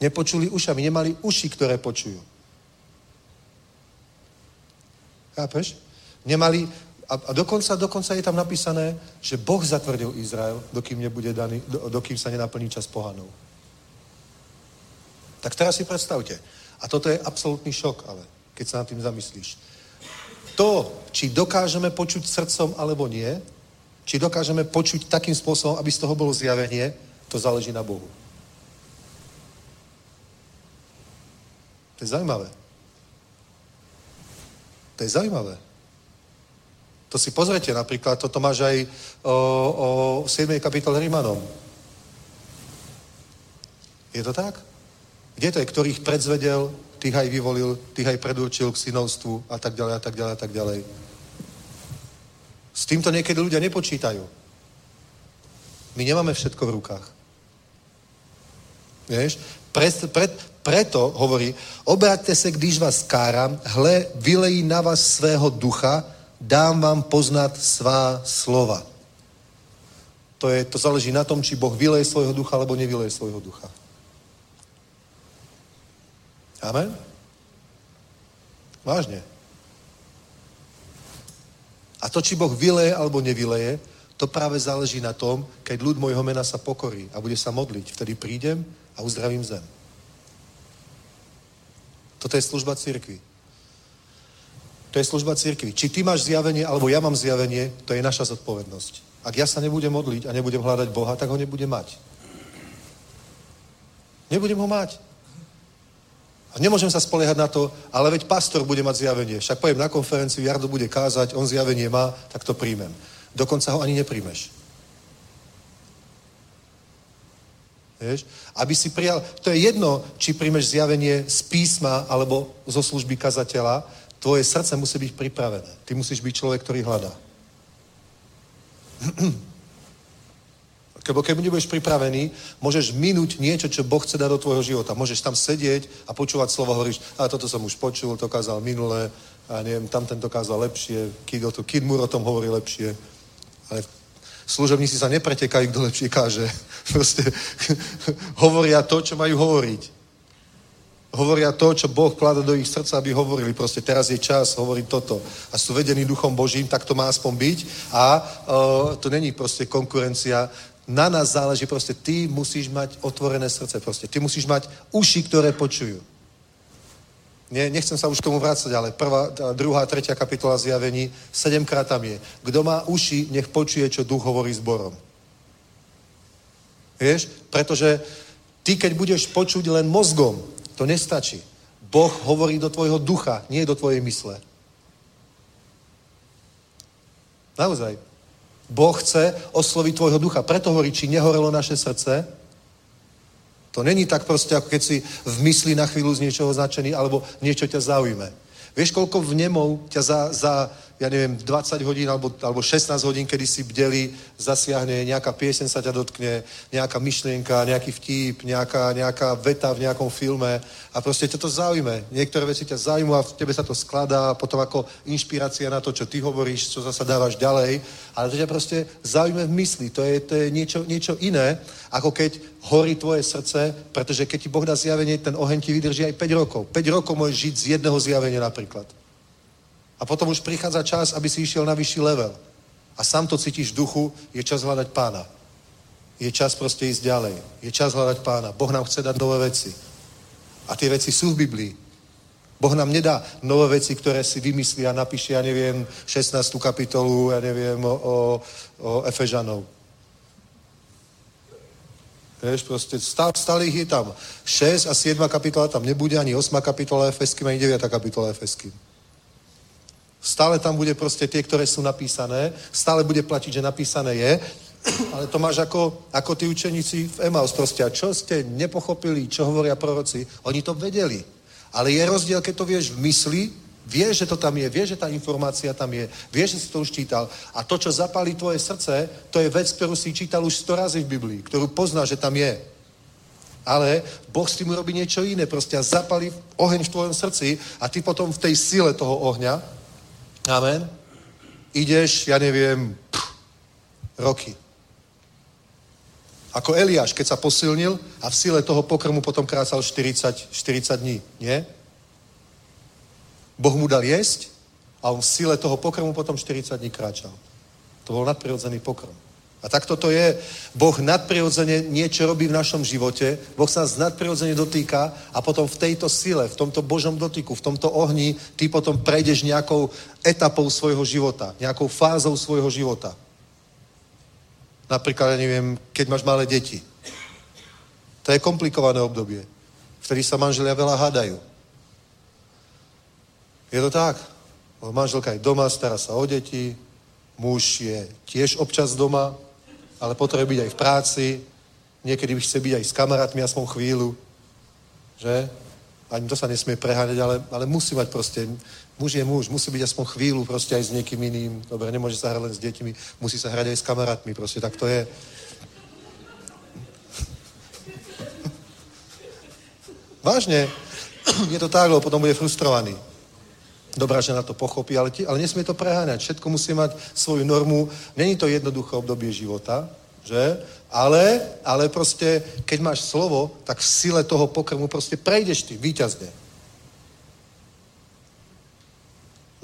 D: Nepočuli ušami, nemali uši, ktoré počujú. Chápeš? Nemali, a, a dokonca, dokonca je tam napísané, že Boh zatvrdil Izrael, dokým, nebude daný, do, dokým sa nenaplní čas pohanov. Tak teraz si predstavte. A toto je absolútny šok, ale keď sa nad tým zamyslíš. To, či dokážeme počuť srdcom alebo nie, či dokážeme počuť takým spôsobom, aby z toho bolo zjavenie, to záleží na Bohu. To je zaujímavé. To je zaujímavé. To si pozrite napríklad, toto máš aj o, o 7. kapitole Rímanom. Je to tak? Kde to je, ktorých predzvedel, tých aj vyvolil, tých aj predurčil k synovstvu a tak ďalej a tak ďalej a tak ďalej. S týmto niekedy ľudia nepočítajú. My nemáme všetko v rukách. Vieš? Pre, pre, preto hovorí, obráťte se, když vás káram, hle, vylejí na vás svého ducha, dám vám poznat svá slova. To, je, to záleží na tom, či Boh vyleje svojho ducha, alebo nevyleje svojho ducha. Amen? Vážne. A to, či Boh vyleje alebo nevyleje, to práve záleží na tom, keď ľud môjho mena sa pokorí a bude sa modliť. Vtedy prídem a uzdravím zem. Toto je služba církvy. To je služba církvy. Či ty máš zjavenie, alebo ja mám zjavenie, to je naša zodpovednosť. Ak ja sa nebudem modliť a nebudem hľadať Boha, tak ho nebudem mať. Nebudem ho mať. A nemôžem sa spoliehať na to, ale veď pastor bude mať zjavenie. Však pojem na konferenciu, Jardo bude kázať, on zjavenie má, tak to príjmem. Dokonca ho ani nepríjmeš. Vieš? Aby si prijal, to je jedno, či príjmeš zjavenie z písma alebo zo služby kazateľa, tvoje srdce musí byť pripravené. Ty musíš byť človek, ktorý hľadá. Lebo keď nebudeš pripravený, môžeš minúť niečo, čo Boh chce dať do tvojho života. Môžeš tam sedieť a počúvať slovo, hovoríš, a toto som už počul, to kázal minule, a neviem, tam ten to kázal lepšie, Kid, Kid Moore o tom hovorí lepšie. Ale služobníci sa nepretekajú, kto lepšie káže. Proste hovoria to, čo majú hovoriť. Hovoria to, čo Boh klada do ich srdca, aby hovorili. Proste teraz je čas hovoriť toto. A sú vedení duchom Božím, tak to má aspoň byť. A uh, to není proste konkurencia na nás záleží proste, ty musíš mať otvorené srdce proste. Ty musíš mať uši, ktoré počujú. Nie, nechcem sa už k tomu vrácať, ale prvá, druhá, tretia kapitola zjavení, sedemkrát tam je. Kto má uši, nech počuje, čo duch hovorí zborom. Vieš? Pretože ty, keď budeš počuť len mozgom, to nestačí. Boh hovorí do tvojho ducha, nie do tvojej mysle. Naozaj. Boh chce osloviť tvojho ducha. Preto hovorí, či nehorelo naše srdce. To není tak proste, ako keď si v mysli na chvíľu z niečoho značený, alebo niečo ťa zaujme. Vieš, koľko vnemov ťa za, za ja neviem, 20 hodín alebo, alebo 16 hodín, kedy si bdeli, zasiahne, nejaká piesen sa ťa dotkne, nejaká myšlienka, nejaký vtip, nejaká, nejaká veta v nejakom filme a proste ťa to zaujme. Niektoré veci ťa zaujímu a v tebe sa to skladá potom ako inšpirácia na to, čo ty hovoríš, čo zasa dávaš ďalej, ale to ťa proste zaujme v mysli. To je, to je niečo, niečo iné, ako keď horí tvoje srdce, pretože keď ti Boh dá zjavenie, ten oheň ti vydrží aj 5 rokov. 5 rokov môžeš žiť z jedného zjavenia napríklad. A potom už prichádza čas, aby si išiel na vyšší level. A sám to cítiš v duchu, je čas hľadať pána. Je čas proste ísť ďalej. Je čas hľadať pána. Boh nám chce dať nové veci. A tie veci sú v Biblii. Boh nám nedá nové veci, ktoré si vymyslí a napíše, ja neviem, 16. kapitolu, ja neviem, o, o, o Efežanov. Vieš, proste stále, stále ich je tam. 6 a 7 kapitola tam nebude, ani 8 kapitola Efeským, ani 9 kapitola Efeským. Stále tam bude proste tie, ktoré sú napísané. Stále bude platiť, že napísané je. Ale to máš ako, ako tí učeníci v Emaus proste. A čo ste nepochopili, čo hovoria proroci? Oni to vedeli. Ale je rozdiel, keď to vieš v mysli, vieš, že to tam je, vieš, že tá informácia tam je, vieš, že si to už čítal. A to, čo zapálí tvoje srdce, to je vec, ktorú si čítal už sto razy v Biblii, ktorú pozná, že tam je. Ale Boh s tým urobí niečo iné, proste a zapalí oheň v tvojom srdci a ty potom v tej sile toho ohňa Amen. Ideš, ja neviem, pff, roky. Ako Eliáš, keď sa posilnil a v sile toho pokrmu potom krácal 40, 40 dní. Nie? Boh mu dal jesť a on v sile toho pokrmu potom 40 dní kráčal. To bol nadprirodzený pokrm. A takto to je. Boh nadprirodzene niečo robí v našom živote, Boh sa nás nadprirodzene dotýka a potom v tejto sile, v tomto Božom dotyku, v tomto ohni, ty potom prejdeš nejakou etapou svojho života, nejakou fázou svojho života. Napríklad, ja neviem, keď máš malé deti. To je komplikované obdobie, vtedy sa manželia veľa hádajú. Je to tak? Manželka je doma, stará sa o deti, Muž je tiež občas doma, ale potrebuje byť aj v práci, niekedy chce byť aj s kamarátmi aspoň chvíľu, že? Ani to sa nesmie preháňať, ale, ale musí mať proste, muž je muž, musí byť aspoň chvíľu proste aj s niekým iným. Dobre, nemôže sa hrať len s deťmi, musí sa hrať aj s kamarátmi, proste tak to je. Vážne, je to tak, lebo potom bude frustrovaný. Dobrá žena to pochopí, ale, ti, ale nesmie to preháňať. Všetko musí mať svoju normu. Není to jednoduché obdobie života, že? Ale, ale proste, keď máš slovo, tak v sile toho pokrmu proste prejdeš ty víťazne.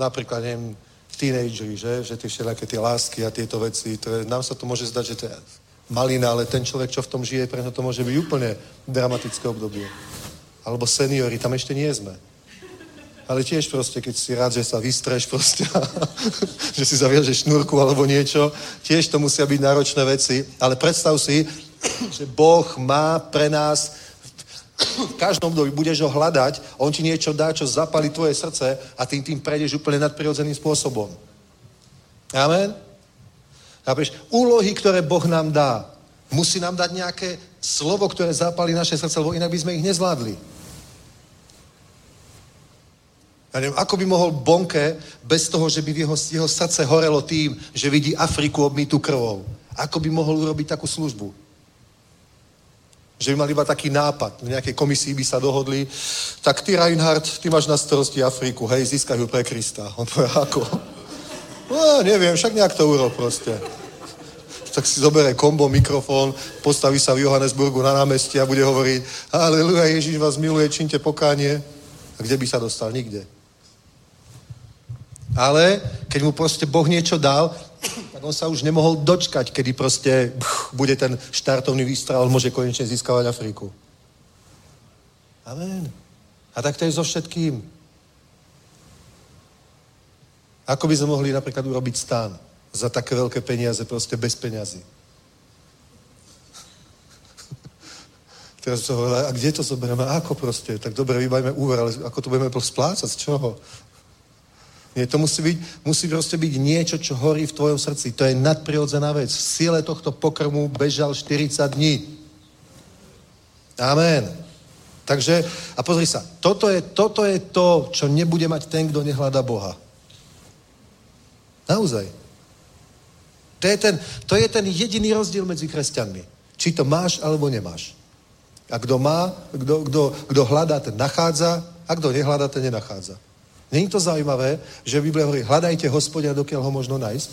D: Napríklad, neviem, teenagery, že? Že tie všelijaké tie lásky a tieto veci, to je, nám sa to môže zdať, že to je malina, ale ten človek, čo v tom žije, pre to môže byť úplne dramatické obdobie. Alebo seniory, tam ešte nie sme. Ale tiež proste, keď si rád, že sa vystreš proste, že si zaviažeš šnúrku alebo niečo, tiež to musia byť náročné veci. Ale predstav si, že Boh má pre nás v každom období budeš ho hľadať, on ti niečo dá, čo zapali tvoje srdce a tým tým prejdeš úplne nadprirodzeným spôsobom. Amen? Chápeš? Úlohy, ktoré Boh nám dá, musí nám dať nejaké slovo, ktoré zapali naše srdce, lebo inak by sme ich nezvládli. Ja neviem, ako by mohol Bonke bez toho, že by jeho, jeho srdce horelo tým, že vidí Afriku obmýtu krvou. Ako by mohol urobiť takú službu? Že by mal iba taký nápad. V nejakej komisii by sa dohodli. Tak ty, Reinhard, ty máš na starosti Afriku, hej, získaj ju pre Krista. On povie, ako? No, neviem, však nejak to urob proste. Tak si zoberie kombo, mikrofón, postaví sa v Johannesburgu na námestí a bude hovoriť, aleluja, Ježiš vás miluje, činte pokánie. A kde by sa dostal? Nikde. Ale keď mu proste Boh niečo dal, tak on sa už nemohol dočkať, kedy proste pch, bude ten štartovný výstrel, môže konečne získavať Afriku. Amen. A tak to je so všetkým. Ako by sme mohli napríklad urobiť stán za také veľké peniaze, proste bez peniazy. Teraz sa hovorí, a kde to zoberieme? Ako proste? Tak dobre, vybajme úver, ale ako to budeme splácať? Z čoho? Nie, to musí byť, musí proste byť niečo, čo horí v tvojom srdci. To je nadprirodzená vec. V síle tohto pokrmu bežal 40 dní. Amen. Takže, a pozri sa, toto je, toto je to, čo nebude mať ten, kto nehľada Boha. Naozaj. To je, ten, to je ten jediný rozdiel medzi kresťanmi. Či to máš, alebo nemáš. A kto má, kto hľadá, ten nachádza, a kto nehľadá, ten nenachádza. Není to zaujímavé, že Biblia hovorí, hľadajte hospodia, dokiaľ ho možno nájsť?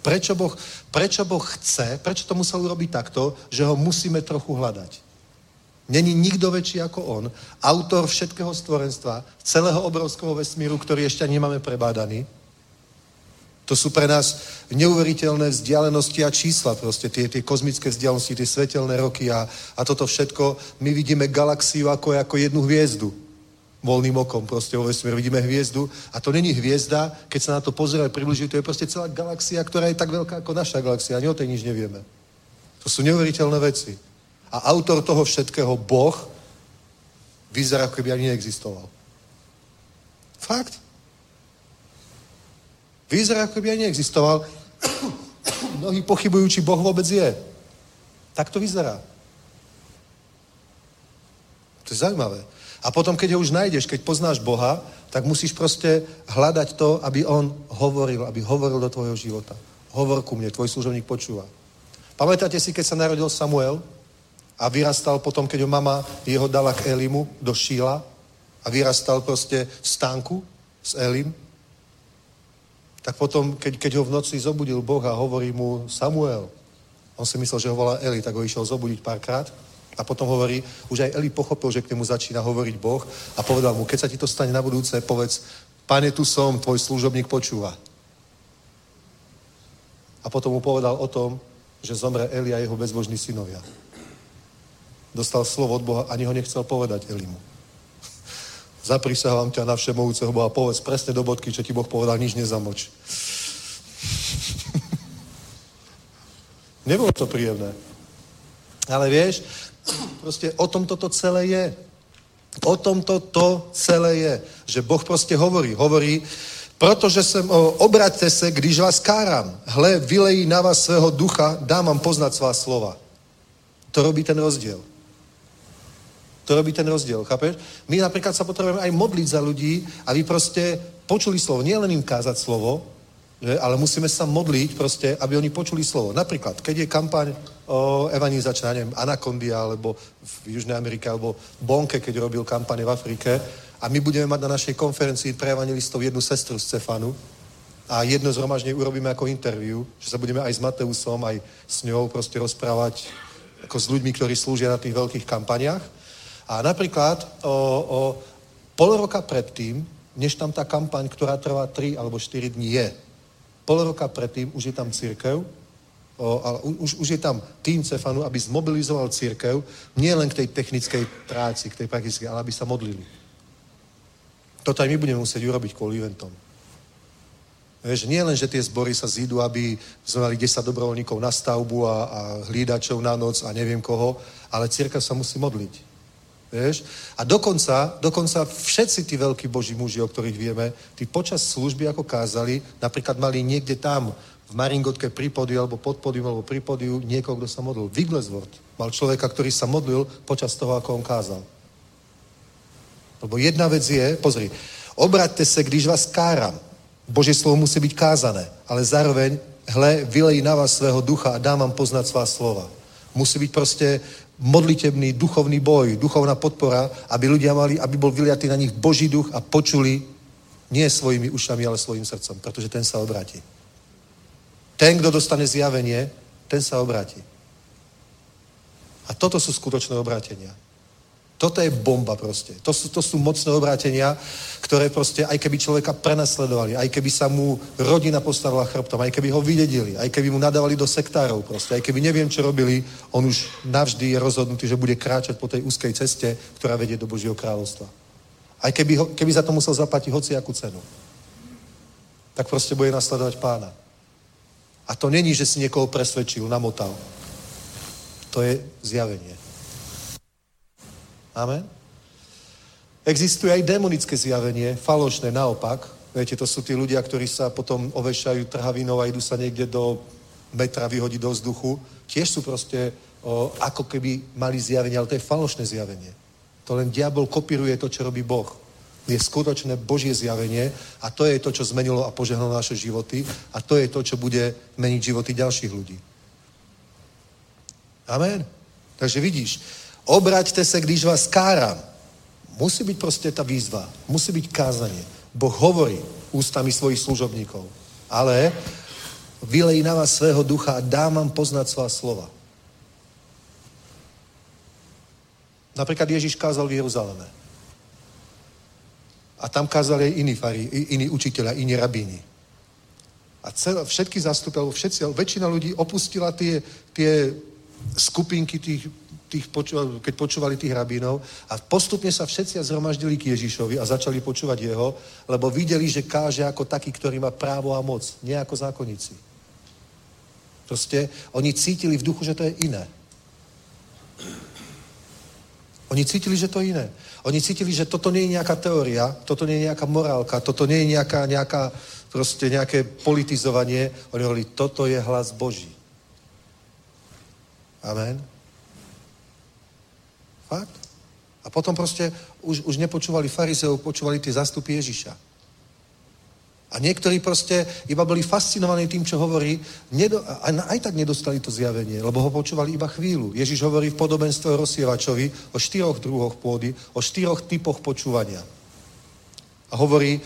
D: Prečo boh, prečo boh chce, prečo to musel urobiť takto, že ho musíme trochu hľadať? Není nikto väčší ako on, autor všetkého stvorenstva, celého obrovského vesmíru, ktorý ešte nemáme prebádaný. To sú pre nás neuveriteľné vzdialenosti a čísla, proste tie, tie kozmické vzdialenosti, tie svetelné roky a, a toto všetko. My vidíme galaxiu ako, ako jednu hviezdu voľným okom proste vo vesmíru. Vidíme hviezdu a to není hviezda, keď sa na to pozrieme približí, to je proste celá galaxia, ktorá je tak veľká ako naša galaxia. Ani o tej nič nevieme. To sú neuveriteľné veci. A autor toho všetkého, Boh, vyzerá, ako keby ani neexistoval. Fakt. Vyzerá, ako keby ani neexistoval. Mnohí pochybujú, či Boh vôbec je. Tak to vyzerá. To je zaujímavé. A potom, keď ho už nájdeš, keď poznáš Boha, tak musíš proste hľadať to, aby on hovoril, aby hovoril do tvojho života. Hovor ku mne, tvoj služovník počúva. Pamätáte si, keď sa narodil Samuel a vyrastal potom, keď ho mama jeho dala k Elimu do Šíla a vyrastal proste v stánku s Elim? Tak potom, keď, keď ho v noci zobudil Boh a hovorí mu Samuel, on si myslel, že ho volá Eli, tak ho išiel zobudiť párkrát a potom hovorí, už aj Eli pochopil, že k nemu začína hovoriť Boh a povedal mu, keď sa ti to stane na budúce, povedz, pane, tu som, tvoj služobník počúva. A potom mu povedal o tom, že zomre Eli a jeho bezbožní synovia. Dostal slovo od Boha, ani ho nechcel povedať Elimu. Zaprísahám ťa na všemovúceho Boha, povedz presne do bodky, čo ti Boh povedal, nič nezamoč. Nebolo to príjemné. Ale vieš, Proste o tom toto celé je. O tom toto celé je. Že Boh proste hovorí. Hovorí, Protože jsem, obraťte se, když vás káram. Hle, vylejí na vás svého ducha, dám vám poznat svá slova. To robí ten rozdiel. To robí ten rozdiel, chápeš? My napríklad sa potrebujeme aj modliť za ľudí, aby proste počuli slovo. Nie len im kázať slovo, že? ale musíme sa modliť proste, aby oni počuli slovo. Napríklad, keď je kampaň o evangelizačná, neviem, Anacondia, alebo v Južnej Amerike, alebo Bonke, keď robil kampaň v Afrike, a my budeme mať na našej konferencii pre evangelistov jednu sestru z Cefanu a jedno zhromaždenie urobíme ako interview, že sa budeme aj s Mateusom, aj s ňou proste rozprávať ako s ľuďmi, ktorí slúžia na tých veľkých kampaniách. A napríklad o, o pol roka predtým, než tam tá kampaň, ktorá trvá 3 alebo 4 dní je, pol roka predtým už je tam církev, o, ale už, už je tam tým Cefanu, aby zmobilizoval církev nie len k tej technickej práci, k tej praktickej, ale aby sa modlili. Toto aj my budeme musieť urobiť kvôli eventom. Vieš, nie len, že tie zbory sa zídu, aby sme mali 10 dobrovoľníkov na stavbu a, a hlídačov na noc a neviem koho, ale církev sa musí modliť. Vieš? A dokonca, dokonca všetci tí veľkí boží muži, o ktorých vieme, tí počas služby, ako kázali, napríklad mali niekde tam v Maringotke pri podiu, alebo pod podium, alebo pri podiu niekoho, kto sa modlil. Wigglesworth mal človeka, ktorý sa modlil počas toho, ako on kázal. Lebo jedna vec je, pozri, obraťte se, když vás káram. Božie slovo musí byť kázané, ale zároveň, hle, vylejí na vás svého ducha a dám vám poznať svá slova. Musí byť proste modlitebný, duchovný boj, duchovná podpora, aby ľudia mali, aby bol vyliatý na nich Boží duch a počuli nie svojimi ušami, ale svojim srdcom, pretože ten sa obráti. Ten, kto dostane zjavenie, ten sa obráti. A toto sú skutočné obrátenia. Toto je bomba proste. To sú, to sú mocné obrátenia, ktoré proste, aj keby človeka prenasledovali, aj keby sa mu rodina postavila chrbtom, aj keby ho vydedili, aj keby mu nadávali do sektárov proste, aj keby neviem, čo robili, on už navždy je rozhodnutý, že bude kráčať po tej úzkej ceste, ktorá vedie do Božieho kráľovstva. Aj keby, ho, keby za to musel zaplatiť hociakú cenu. Tak proste bude nasledovať pána. A to není, že si niekoho presvedčil, namotal. To je zjavenie. Amen. Existuje aj demonické zjavenie, falošné naopak. Viete, to sú tí ľudia, ktorí sa potom ovešajú trhavinou a idú sa niekde do metra vyhodiť do vzduchu. Tiež sú proste o, ako keby mali zjavenie, ale to je falošné zjavenie. To len diabol kopíruje to, čo robí Boh. Je skutočné Božie zjavenie a to je to, čo zmenilo a požehnalo naše životy a to je to, čo bude meniť životy ďalších ľudí. Amen. Takže vidíš, Obraťte se, když vás káram. Musí byť proste tá výzva. Musí byť kázanie. Boh hovorí ústami svojich služobníkov. Ale vylejí na vás svého ducha a dám vám poznať svá slova. Napríklad Ježiš kázal v Jeruzaleme. A tam kázali aj iní, fari, iní učiteľa, iní rabíni. A cel, všetky zastupy, všetci, väčšina ľudí opustila tie, tie skupinky tých tých, keď počúvali tých rabínov a postupne sa všetci zhromaždili k Ježišovi a začali počúvať jeho, lebo videli, že káže ako taký, ktorý má právo a moc, nie ako zákonníci. Proste oni cítili v duchu, že to je iné. Oni cítili, že to je iné. Oni cítili, že toto nie je nejaká teória, toto nie je nejaká morálka, toto nie je nejaká, nejaká proste nejaké politizovanie. Oni hovorili, toto je hlas Boží. Amen. Fakt? A potom proste už, už nepočúvali farizeov, počúvali tie zastupy Ježiša. A niektorí proste iba boli fascinovaní tým, čo hovorí, nedo, a aj tak nedostali to zjavenie, lebo ho počúvali iba chvíľu. Ježiš hovorí v podobenstve rozsievačovi o štyroch druhoch pôdy, o štyroch typoch počúvania. A hovorí,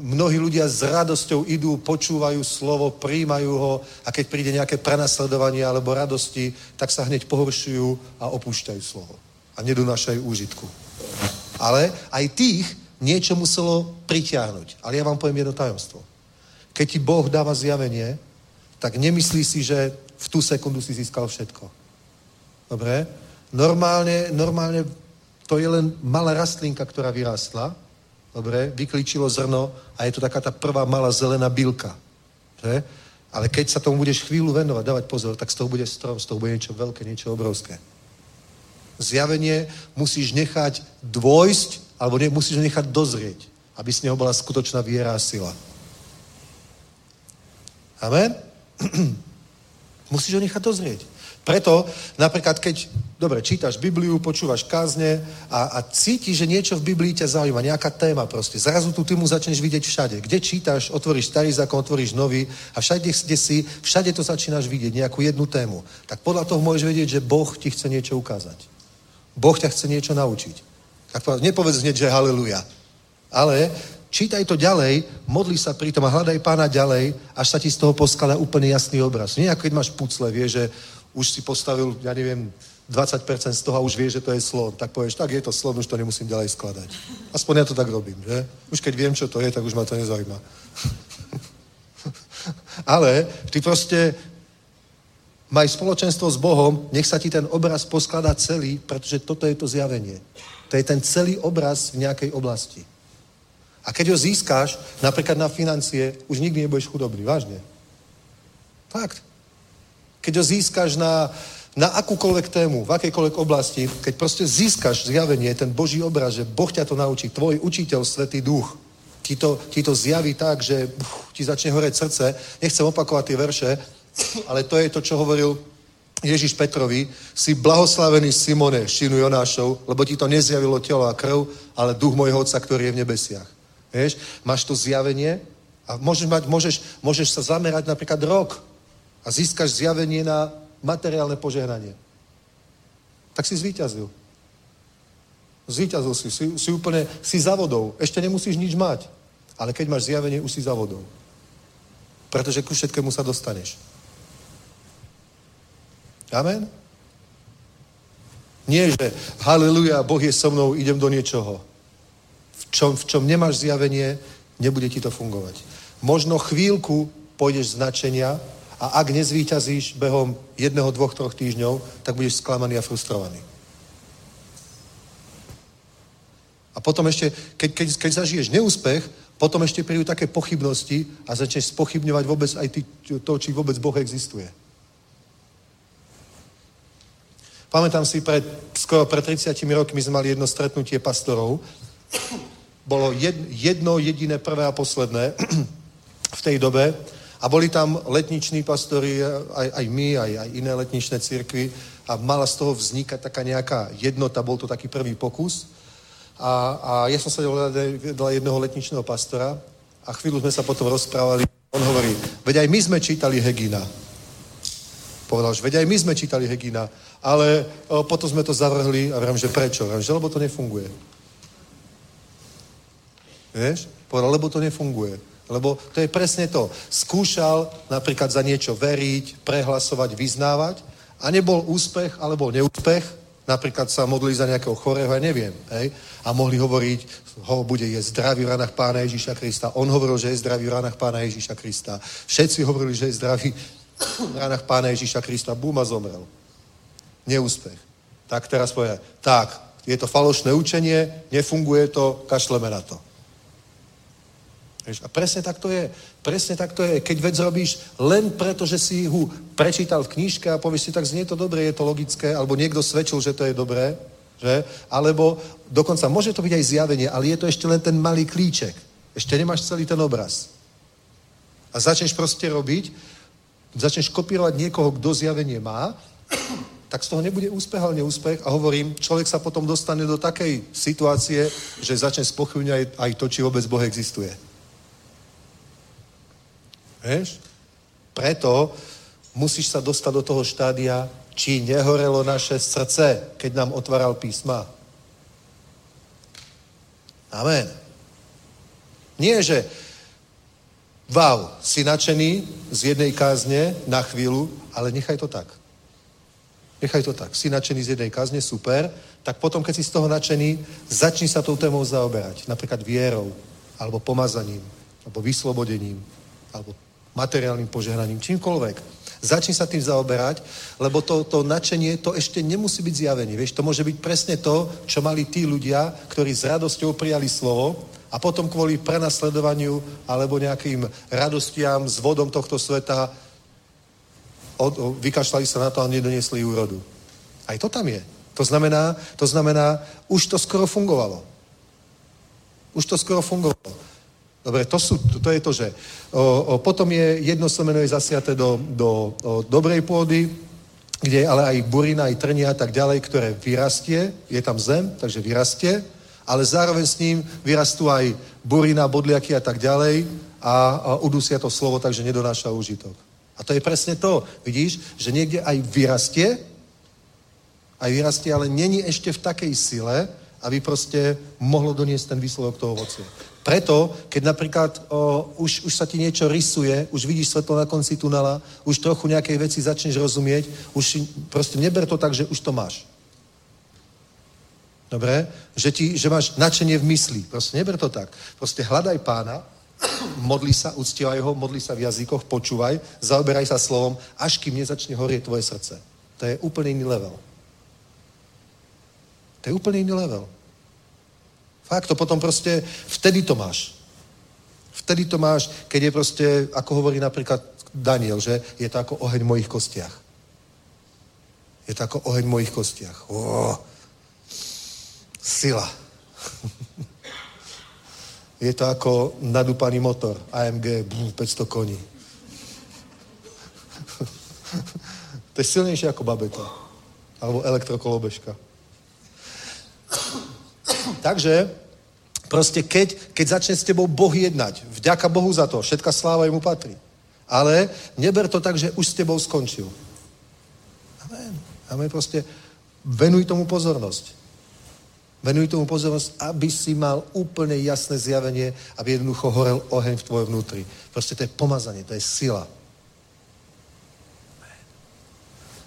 D: mnohí ľudia s radosťou idú, počúvajú slovo, príjmajú ho a keď príde nejaké prenasledovanie alebo radosti, tak sa hneď pohoršujú a opúšťajú slovo a nedonášajú úžitku. Ale aj tých niečo muselo pritiahnuť. Ale ja vám poviem jedno tajomstvo. Keď ti Boh dáva zjavenie, tak nemyslí si, že v tú sekundu si získal všetko. Dobre? Normálne, normálne to je len malá rastlinka, ktorá vyrastla. Dobre? Vyklíčilo zrno a je to taká tá prvá malá zelená bylka. Dobre? Ale keď sa tomu budeš chvíľu venovať, dávať pozor, tak z toho bude strom, z toho bude niečo veľké, niečo obrovské zjavenie musíš nechať dôjsť, alebo ne, musíš ho nechať dozrieť, aby z neho bola skutočná viera a sila. Amen? Musíš ho nechať dozrieť. Preto napríklad, keď, dobre, čítaš Bibliu, počúvaš kázne a, a cítiš, že niečo v Biblii ťa zaujíma, nejaká téma proste. Zrazu tu ty mu začneš vidieť všade. Kde čítaš, otvoríš starý zákon, otvoríš nový a všade, kde si, všade to začínaš vidieť, nejakú jednu tému. Tak podľa toho môžeš vedieť, že Boh ti chce niečo ukázať. Boh ťa chce niečo naučiť. Tak nepovedz hneď, že haleluja. Ale čítaj to ďalej, modli sa pri tom a hľadaj pána ďalej, až sa ti z toho poskladá úplne jasný obraz. Nie ako keď máš pucle, vieš, že už si postavil, ja neviem, 20% z toho a už vieš, že to je slon. Tak povieš, tak je to slon, už to nemusím ďalej skladať. Aspoň ja to tak robím, že? Už keď viem, čo to je, tak už ma to nezaujíma. Ale ty proste maj spoločenstvo s Bohom, nech sa ti ten obraz poskladá celý, pretože toto je to zjavenie. To je ten celý obraz v nejakej oblasti. A keď ho získáš, napríklad na financie, už nikdy nebudeš chudobný, vážne. Fakt. Keď ho získaš na, na akúkoľvek tému, v akejkoľvek oblasti, keď proste získaš zjavenie, ten Boží obraz, že Boh ťa to naučí, tvoj učiteľ, Svetý Duch, ti to, ti to zjaví tak, že uf, ti začne horeť srdce. Nechcem opakovať tie verše, ale to je to, čo hovoril Ježiš Petrovi, si blahoslavený Simone, šinu Jonášov, lebo ti to nezjavilo telo a krv, ale duch môjho Otca, ktorý je v nebesiach. Vieš, máš to zjavenie a môžeš, mať, môžeš, môžeš sa zamerať napríklad rok a získaš zjavenie na materiálne požehnanie. Tak si zvíťazil. Zvíťazil si, si, si úplne, si za. Ešte nemusíš nič mať. Ale keď máš zjavenie, už si za. Pretože ku všetkému sa dostaneš. Amen? Nie, že haleluja, Boh je so mnou, idem do niečoho. V čom, v čom nemáš zjavenie, nebude ti to fungovať. Možno chvíľku pôjdeš značenia a ak nezvíťazíš behom jedného, dvoch, troch týždňov, tak budeš sklamaný a frustrovaný. A potom ešte, keď, keď, keď zažiješ neúspech, potom ešte prídu také pochybnosti a začneš spochybňovať vôbec aj ty, to, či vôbec Boh existuje. Pamätám si, pred, skoro pred 30 rokmi sme mali jedno stretnutie pastorov. Bolo jedno jediné prvé a posledné v tej dobe. A boli tam letniční pastori, aj, aj my, aj, aj iné letničné církvy a mala z toho vznikať taká nejaká jednota, bol to taký prvý pokus. A, a ja som sa vedľa jedného letničného pastora a chvíľu sme sa potom rozprávali. On hovorí, veď aj my sme čítali Hegina. Povedal, že veď aj my sme čítali Hegina, ale o, potom sme to zavrhli a viem, že prečo? Viem, že lebo to nefunguje. Vieš? Povedal, lebo to nefunguje. Lebo to je presne to. Skúšal napríklad za niečo veriť, prehlasovať, vyznávať a nebol úspech alebo neúspech, napríklad sa modlili za nejakého chorého, ja neviem, hej, a mohli hovoriť, ho bude je zdravý v ranách pána Ježíša Krista. On hovoril, že je zdravý v ranách pána Ježíša Krista. Všetci hovorili, že je zdravý v ranách pána Ježíša Krista. Bum a zomrel. Neúspech. Tak teraz povie, tak, je to falošné učenie, nefunguje to, kašleme na to. A presne tak to je. Presne tak to je. Keď vec robíš len preto, že si ho prečítal v knižke a povieš si, tak znie to dobre, je to logické, alebo niekto svedčil, že to je dobré, že? Alebo dokonca môže to byť aj zjavenie, ale je to ešte len ten malý klíček. Ešte nemáš celý ten obraz. A začneš proste robiť, začneš kopírovať niekoho, kto zjavenie má, tak z toho nebude úspech, ale neúspech. A hovorím, človek sa potom dostane do takej situácie, že začne spochybňovať aj to, či vôbec Boh existuje. Vieš? Preto musíš sa dostať do toho štádia, či nehorelo naše srdce, keď nám otváral písma. Amen. Nie, že wow, si nadšený z jednej kázne na chvíľu, ale nechaj to tak. Nechaj to tak. Si nadšený z jednej kázne, super. Tak potom, keď si z toho nadšený, začni sa tou témou zaoberať. Napríklad vierou, alebo pomazaním, alebo vyslobodením, alebo materiálnym požehnaním, čímkoľvek. Začni sa tým zaoberať, lebo to, to nadšenie, to ešte nemusí byť zjavenie. Vieš, to môže byť presne to, čo mali tí ľudia, ktorí s radosťou prijali slovo a potom kvôli prenasledovaniu alebo nejakým radostiam s vodom tohto sveta od, vykašľali sa na to a nedoniesli úrodu. Aj to tam je. To znamená, to znamená, už to skoro fungovalo. Už to skoro fungovalo. Dobre, to, sú, to, to je to, že o, o, potom je jedno semeno je zasiaté do, do o, dobrej pôdy, kde je ale aj burina, aj trnia a tak ďalej, ktoré vyrastie, je tam zem, takže vyrastie, ale zároveň s ním vyrastú aj burina, bodliaky a tak ďalej a, a udusia to slovo, takže nedonáša užitok. A to je presne to. Vidíš, že niekde aj vyrastie, aj vyrastie, ale není ešte v takej sile, aby proste mohlo doniesť ten výsledok toho ovocia. Preto, keď napríklad o, už, už sa ti niečo rysuje, už vidíš svetlo na konci tunela, už trochu nejakej veci začneš rozumieť, už proste neber to tak, že už to máš. Dobre? Že, ti, že máš načenie v mysli. Proste neber to tak. Proste hľadaj pána, modli sa, uctievaj ho, modli sa v jazykoch, počúvaj, zaoberaj sa slovom, až kým nezačne horieť tvoje srdce. To je úplne iný level. To je úplne iný level. Fakt, to potom proste, vtedy to máš. Vtedy to máš, keď je proste, ako hovorí napríklad Daniel, že je to ako oheň v mojich kostiach. Je to ako oheň v mojich kostiach. Oh, sila. je to ako nadúpaný motor AMG 500 koní. to je silnejšie ako babeta. Alebo elektrokolobežka. Takže proste keď, keď začne s tebou Boh jednať, vďaka Bohu za to, všetka sláva jemu patrí. Ale neber to tak, že už s tebou skončil. Amen. Amen. Proste venuj tomu pozornosť. Venuj tomu pozornosť, aby si mal úplne jasné zjavenie, aby jednoducho horel oheň v tvojom vnútri. Proste to je pomazanie, to je sila.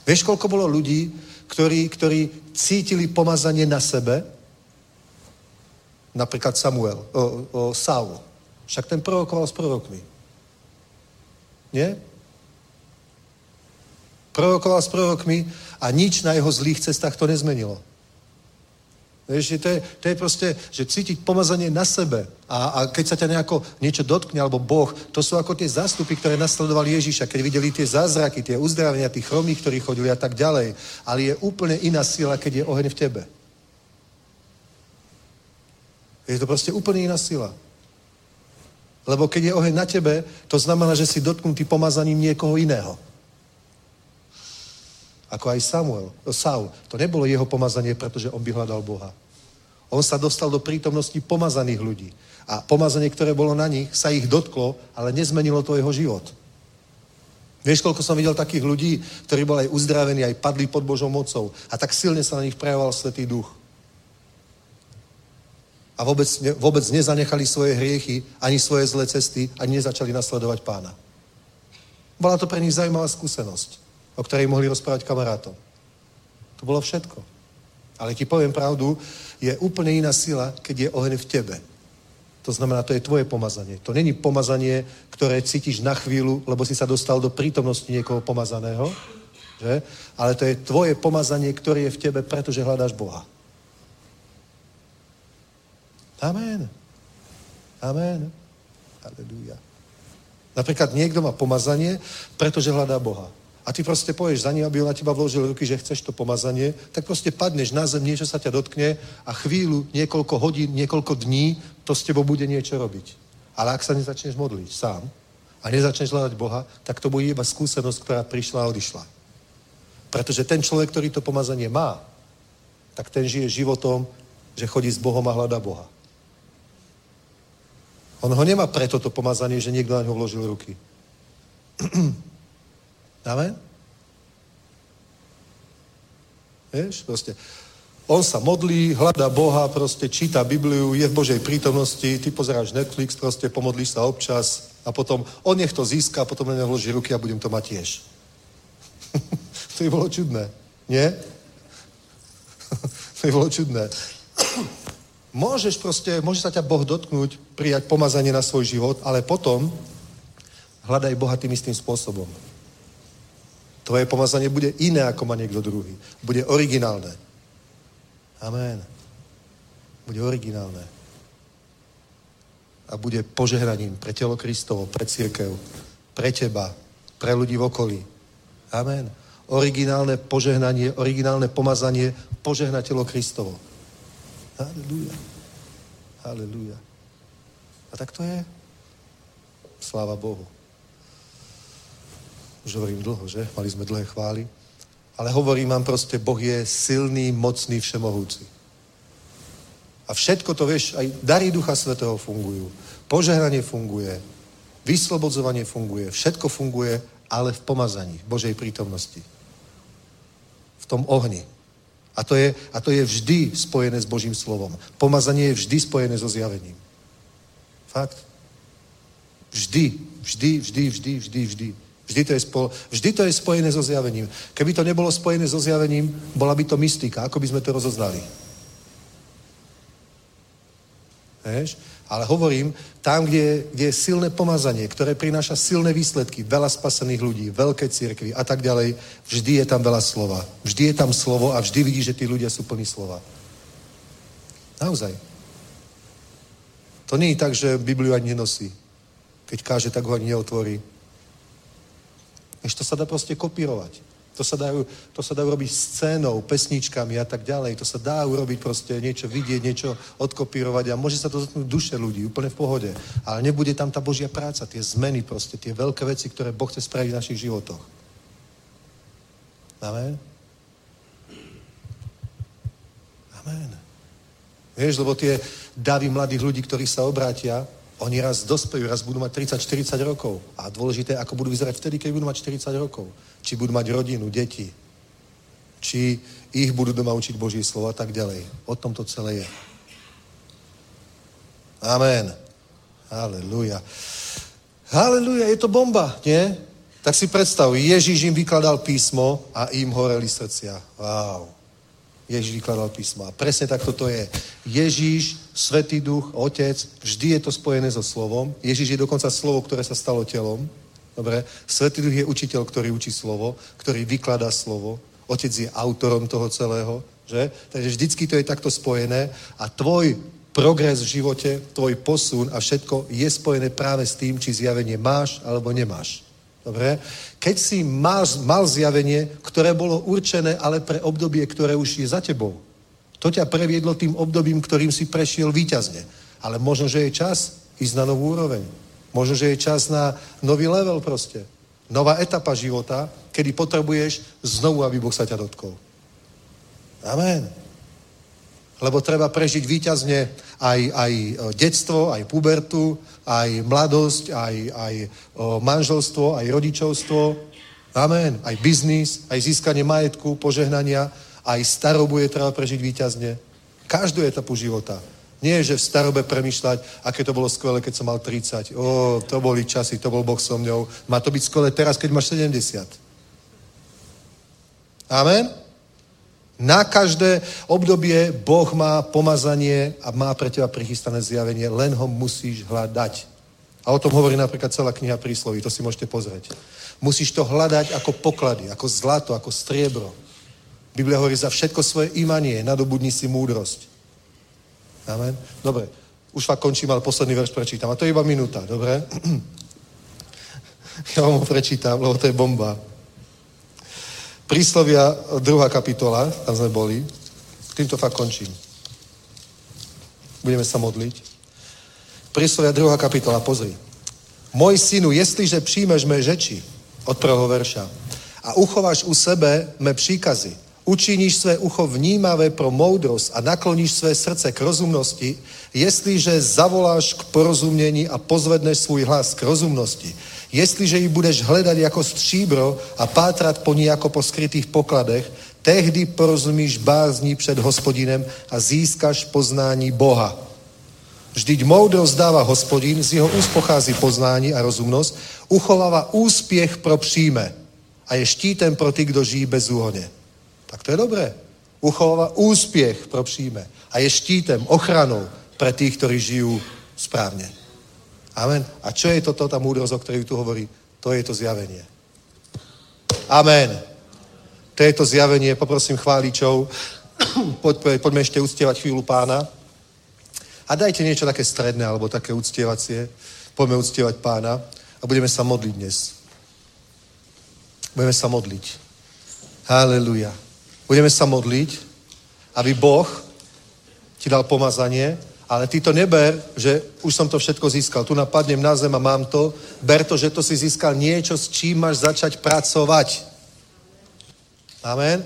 D: Vieš, koľko bolo ľudí, ktorí, ktorí cítili pomazanie na sebe, napríklad Samuel, o, o Saul. Však ten prorokoval s prorokmi. Nie? Prorokoval s prorokmi a nič na jeho zlých cestách to nezmenilo. Vieš, to je, to je proste, že cítiť pomazanie na sebe a, a keď sa ťa nejako niečo dotkne, alebo Boh, to sú ako tie zástupy, ktoré nasledovali Ježíša, keď videli tie zázraky, tie uzdravenia, tých chromých, ktorí chodili a tak ďalej. Ale je úplne iná sila, keď je oheň v tebe. Je to proste úplne iná sila. Lebo keď je oheň na tebe, to znamená, že si dotknutý pomazaním niekoho iného. Ako aj Samuel, Saul. To nebolo jeho pomazanie, pretože on by hľadal Boha. On sa dostal do prítomnosti pomazaných ľudí. A pomazanie, ktoré bolo na nich, sa ich dotklo, ale nezmenilo to jeho život. Vieš, koľko som videl takých ľudí, ktorí boli aj uzdravení, aj padli pod Božou mocou. A tak silne sa na nich prejavoval Svetý Duch. A vôbec, vôbec nezanechali svoje hriechy, ani svoje zlé cesty, ani nezačali nasledovať pána. Bola to pre nich zaujímavá skúsenosť o ktorej mohli rozprávať kamarátom. To bolo všetko. Ale ti poviem pravdu, je úplne iná sila, keď je oheň v tebe. To znamená, to je tvoje pomazanie. To není pomazanie, ktoré cítiš na chvíľu, lebo si sa dostal do prítomnosti niekoho pomazaného, že? ale to je tvoje pomazanie, ktoré je v tebe, pretože hľadáš Boha. Amen. Amen. Halleluja. Napríklad niekto má pomazanie, pretože hľadá Boha a ty proste poješ za ním, aby on na teba vložil ruky, že chceš to pomazanie, tak proste padneš na zem, niečo sa ťa dotkne a chvíľu, niekoľko hodín, niekoľko dní to s tebou bude niečo robiť. Ale ak sa nezačneš modliť sám a nezačneš hľadať Boha, tak to bude iba skúsenosť, ktorá prišla a odišla. Pretože ten človek, ktorý to pomazanie má, tak ten žije životom, že chodí s Bohom a hľadá Boha. On ho nemá preto to pomazanie, že niekto na ňo vložil ruky. Amen? Vieš, proste. On sa modlí, hľadá Boha, proste číta Bibliu, je v Božej prítomnosti, ty pozeráš Netflix, proste pomodlíš sa občas a potom on nech to získa a potom na vloží ruky a budem to mať tiež. to by bolo čudné, nie? to by bolo čudné. Môžeš proste, môže sa ťa Boh dotknúť, prijať pomazanie na svoj život, ale potom hľadaj Boha tým istým spôsobom. Tvoje pomazanie bude iné, ako má niekto druhý. Bude originálne. Amen. Bude originálne. A bude požehnaním pre telo Kristovo, pre církev, pre teba, pre ľudí v okolí. Amen. Originálne požehnanie, originálne pomazanie, požehnateľo Kristovo. Halelúja. Halelúja. A tak to je. Sláva Bohu. Už hovorím dlho, že? Mali sme dlhé chvály. Ale hovorím vám proste, Boh je silný, mocný, všemohúci. A všetko to, vieš, aj dary Ducha Svetého fungujú. Požehnanie funguje, vyslobodzovanie funguje, všetko funguje, ale v pomazaní, v Božej prítomnosti. V tom ohni. A to, je, a to je vždy spojené s Božím slovom. Pomazanie je vždy spojené so zjavením. Fakt. Vždy, vždy, vždy, vždy, vždy, vždy. Vždy to, je spo, vždy to je spojené so zjavením. Keby to nebolo spojené so zjavením, bola by to mystika. Ako by sme to rozoznali? Vieš? Ale hovorím, tam, kde kde je silné pomazanie, ktoré prináša silné výsledky, veľa spasených ľudí, veľké církvy a tak ďalej, vždy je tam veľa slova. Vždy je tam slovo a vždy vidí, že tí ľudia sú plní slova. Naozaj. To nie je tak, že Bibliu ani nenosí. Keď káže, tak ho ani neotvorí. Ešte to sa dá proste kopírovať. To sa, dajú, to sa dá urobiť scénou, pesničkami a tak ďalej. To sa dá urobiť proste niečo vidieť, niečo odkopírovať a môže sa to dotknúť duše ľudí, úplne v pohode. Ale nebude tam tá Božia práca, tie zmeny proste, tie veľké veci, ktoré Boh chce spraviť v našich životoch. Amen? Amen. Vieš, lebo tie davy mladých ľudí, ktorí sa obrátia, oni raz dospejú, raz budú mať 30-40 rokov. A dôležité, ako budú vyzerať vtedy, keď budú mať 40 rokov. Či budú mať rodinu, deti. Či ich budú doma učiť Boží slovo a tak ďalej. O tom to celé je. Amen. Halelúja. Halelúja, je to bomba, nie? Tak si predstav, Ježíš im vykladal písmo a im horeli srdcia. Wow. Ježíš vykladal písmo. A presne tak toto je. Ježíš, Svetý duch, Otec, vždy je to spojené so slovom. Ježíš je dokonca slovo, ktoré sa stalo telom. Dobre? Svetý duch je učiteľ, ktorý učí slovo, ktorý vykladá slovo. Otec je autorom toho celého. Že? Takže vždycky to je takto spojené a tvoj progres v živote, tvoj posun a všetko je spojené práve s tým, či zjavenie máš alebo nemáš. Dobre? Keď si mal, mal zjavenie, ktoré bolo určené ale pre obdobie, ktoré už je za tebou, to ťa previedlo tým obdobím, ktorým si prešiel výťazne. Ale možno, že je čas ísť na novú úroveň. Možno, že je čas na nový level proste. Nová etapa života, kedy potrebuješ znovu, aby Boh sa ťa dotkol. Amen. Lebo treba prežiť výťazne aj, aj detstvo, aj pubertu, aj mladosť, aj, aj manželstvo, aj rodičovstvo. Amen. Aj biznis, aj získanie majetku, požehnania, aj starobu je treba prežiť výťazne. Každú etapu života. Nie, že v starobe premyšľať, aké to bolo skvelé, keď som mal 30. Ó, to boli časy, to bol Boh so mňou. Má to byť skvelé teraz, keď máš 70. Amen? Na každé obdobie Boh má pomazanie a má pre teba prichystané zjavenie, len ho musíš hľadať. A o tom hovorí napríklad celá kniha prísloví, to si môžete pozrieť. Musíš to hľadať ako poklady, ako zlato, ako striebro. Biblia hovorí, za všetko svoje imanie nadobudni si múdrosť. Amen. Dobre, už fakt končím, ale posledný verš prečítam. A to je iba minúta, dobre? Ja vám ho prečítam, lebo to je bomba. Príslovia, druhá kapitola, tam sme boli. Týmto fakt končím. Budeme sa modliť. Príslovia, druhá kapitola, pozri. Môj synu, jestliže přijmeš mé řeči, od prvého verša, a uchováš u sebe mé příkazy, učiníš své ucho vnímavé pro moudrost a nakloníš své srdce k rozumnosti, jestliže zavoláš k porozumění a pozvedneš svůj hlas k rozumnosti, jestliže ji budeš hledat jako stříbro a pátrat po ní jako po skrytých pokladech, tehdy porozumíš bázní před hospodinem a získaš poznání Boha. Vždyť moudrost dává hospodin, z jeho úst pochází poznání a rozumnost, uchovává úspěch pro příjme a je štítem pro ty, kdo žijí bezúhoně. Tak to je dobré. Uchovává úspěch pro příjme a je štítem, ochranou pre tých, ktorí žijú správne. Amen. A čo je toto, tá múdrosť, o ktorej tu hovorí? To je to zjavenie. Amen. To je to zjavenie, poprosím chváličov, Poď, poďme ešte uctievať chvíľu pána. A dajte niečo také stredné, alebo také uctievacie. Poďme uctievať pána a budeme sa modliť dnes. Budeme sa modliť. Haleluja. Budeme sa modliť, aby Boh ti dal pomazanie
A: Ale ty to neber, že už som to všetko získal. Tu napadnem na zem a mám to. Ber to, že to si získal niečo, s čím máš začať pracovať. Amen.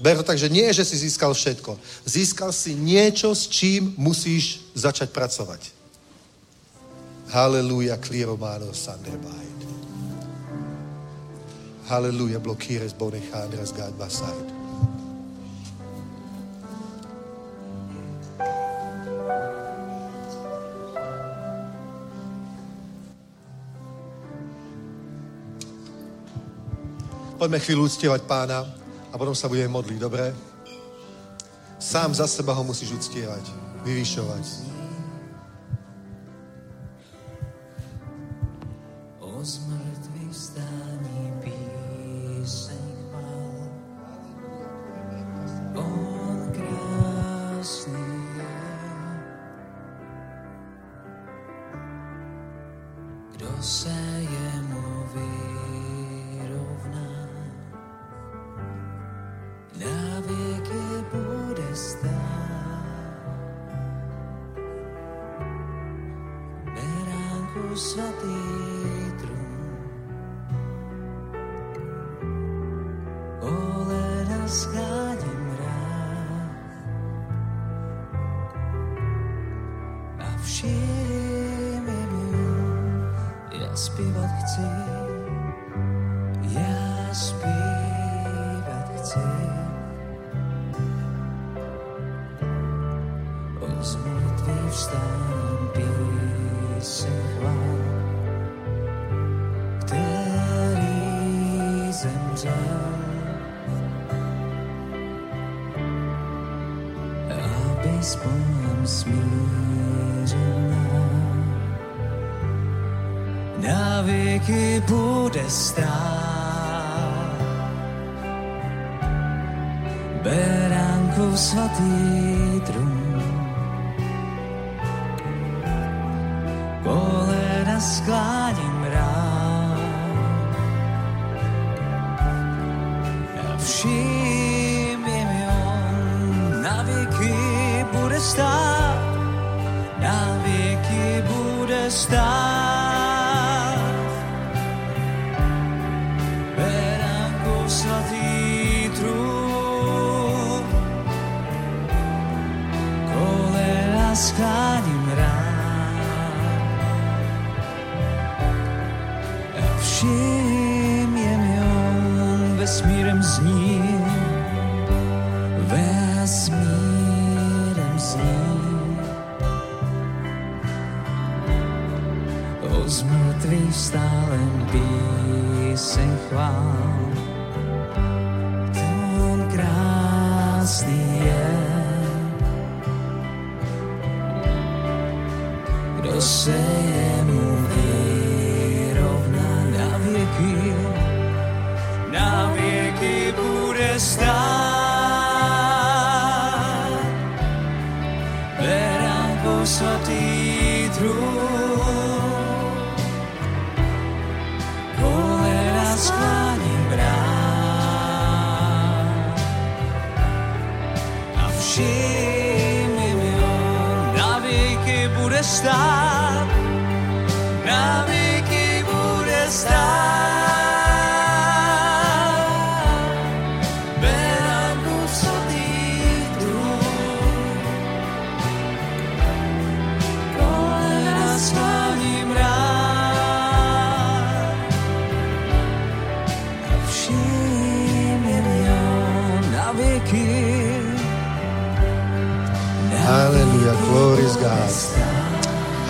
A: Ber to tak, že nie, že si získal všetko. Získal si niečo, s čím musíš začať pracovať. Halleluja, kliromano sanderbait. Halleluja, blokires bonechandras gad Poďme chvíľu uctievať pána a potom sa budeme modliť, dobre? Sám za seba ho musíš uctievať, vyvyšovať.
D: stop.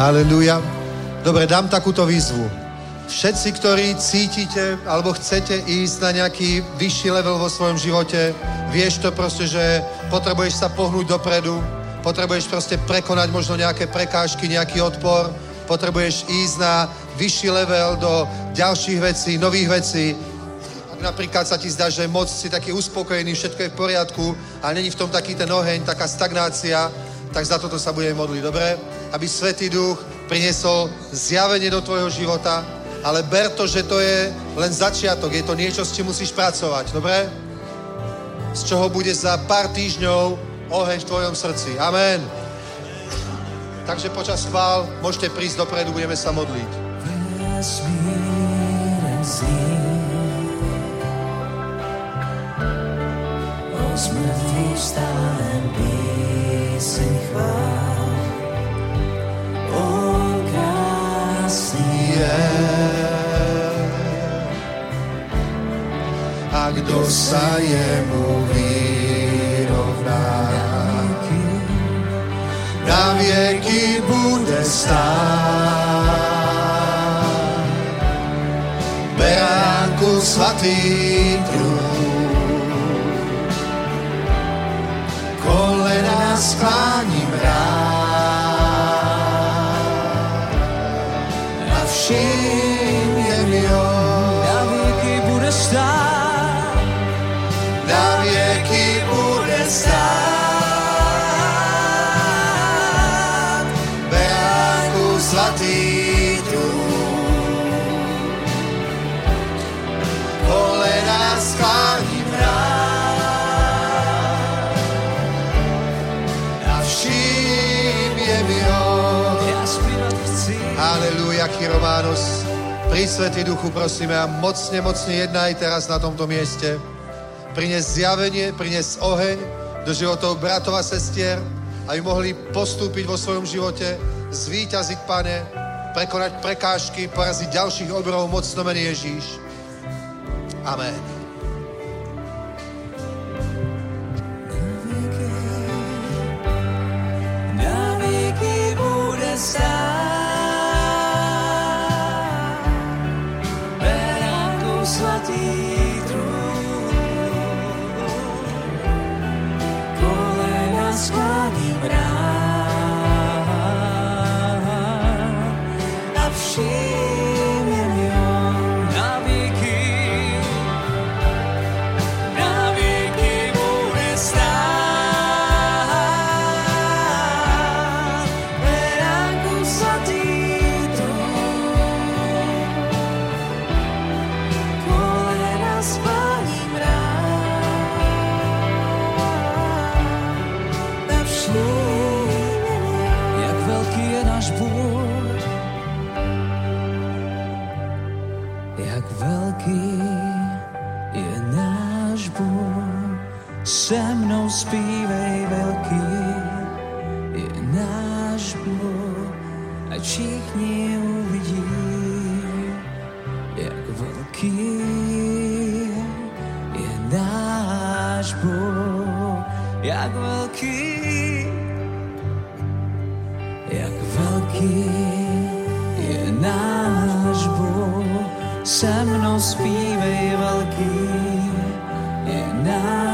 A: Halleluja. Dobre, dám takúto výzvu. Všetci, ktorí cítite alebo chcete ísť na nejaký vyšší level vo svojom živote, vieš to proste, že potrebuješ sa pohnúť dopredu, potrebuješ proste prekonať možno nejaké prekážky, nejaký odpor, potrebuješ ísť na vyšší level do ďalších vecí, nových vecí, ak napríklad sa ti zdá, že moc si taký uspokojený, všetko je v poriadku a není v tom taký ten oheň, taká stagnácia, tak za toto sa budeme modliť, dobre? aby Svetý Duch priniesol zjavenie do tvojho života, ale ber to, že to je len začiatok, je to niečo, s čím musíš pracovať, dobre? Z čoho bude za pár týždňov oheň v tvojom srdci. Amen.
D: Takže počas chvál môžete prísť dopredu, budeme sa modliť.
A: Smrti vstal en chvál.
D: a kto sa jemu vyrovná. Na vieky bude stáť beránku svatý trúd. Kolena skláda Príď, Svetý Duchu, prosíme, a mocne, mocne jednaj teraz na tomto mieste. Prines zjavenie, prines oheň do životov bratov a sestier, aby mohli postúpiť vo svojom živote, zvíťaziť, Pane, prekonať prekážky, poraziť ďalších obrov, mocno menej Ježíš. Amen.
A: stop. tebou,
G: jak veľký, jak veľký je náš Boh. Se mnou zpívej veľký je náš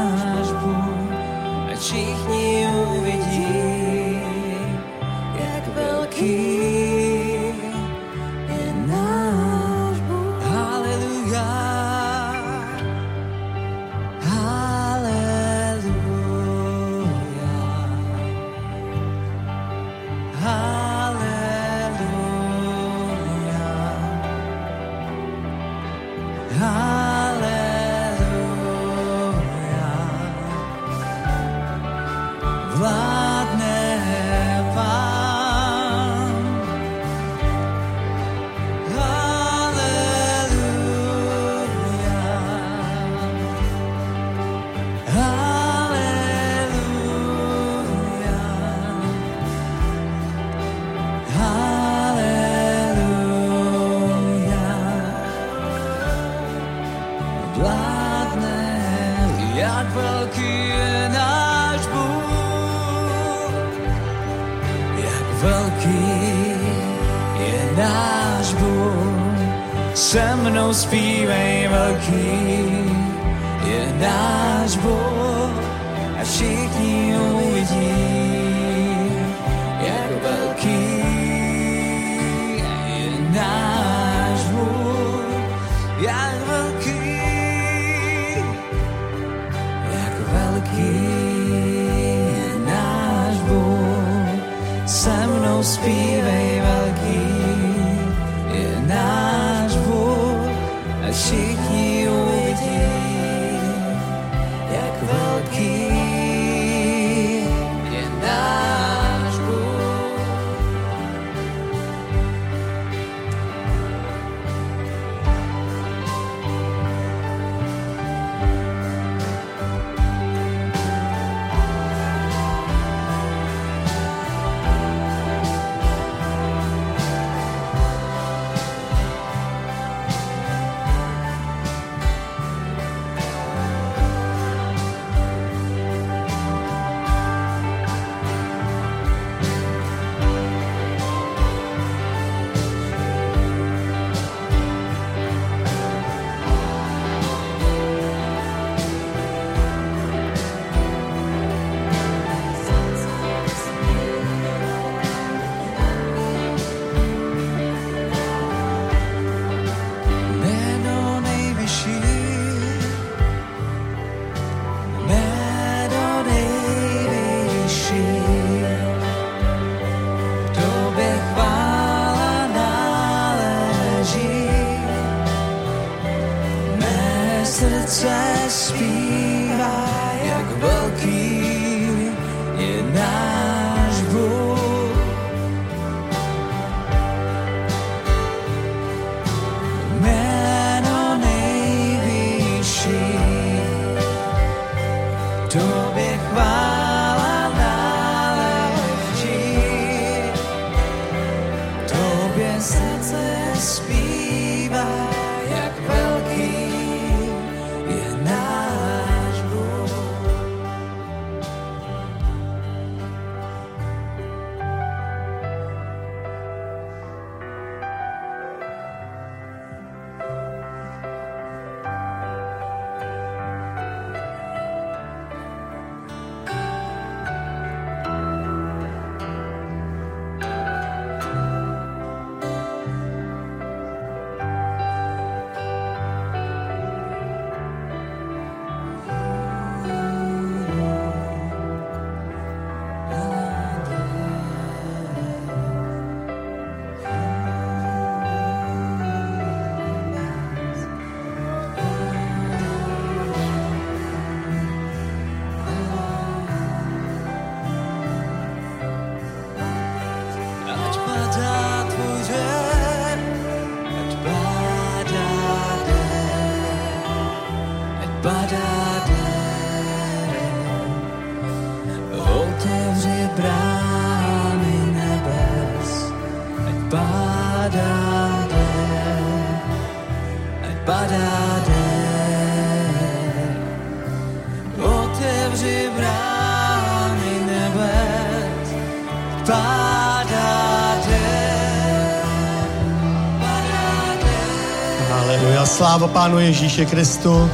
H: sláva Pánu Ježíše Kristu.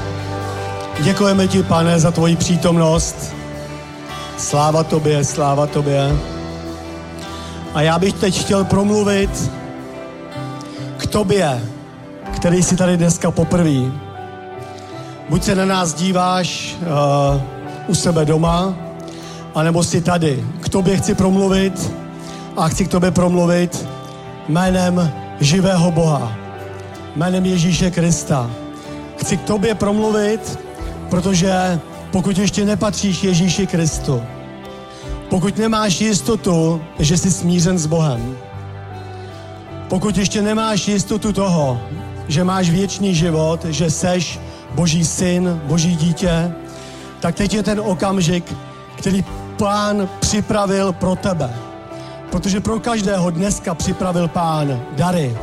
H: Děkujeme ti, pane, za tvoji přítomnost. Sláva tobě, sláva tobě. A já bych teď chtěl promluvit k tobě, který jsi tady dneska poprvé. Buď se na nás díváš uh, u sebe doma, anebo jsi tady. K tobě chci promluvit a chci k tobě promluvit jménem živého Boha jménem Ježíše Krista. Chci k tobě promluvit, protože pokud ještě nepatříš Ježíši Kristu, pokud nemáš jistotu, že jsi smířen s Bohem, pokud ještě nemáš jistotu toho, že máš věčný život, že seš Boží syn, Boží dítě, tak teď je ten okamžik, který Pán připravil pro tebe. Protože pro každého dneska připravil Pán dary,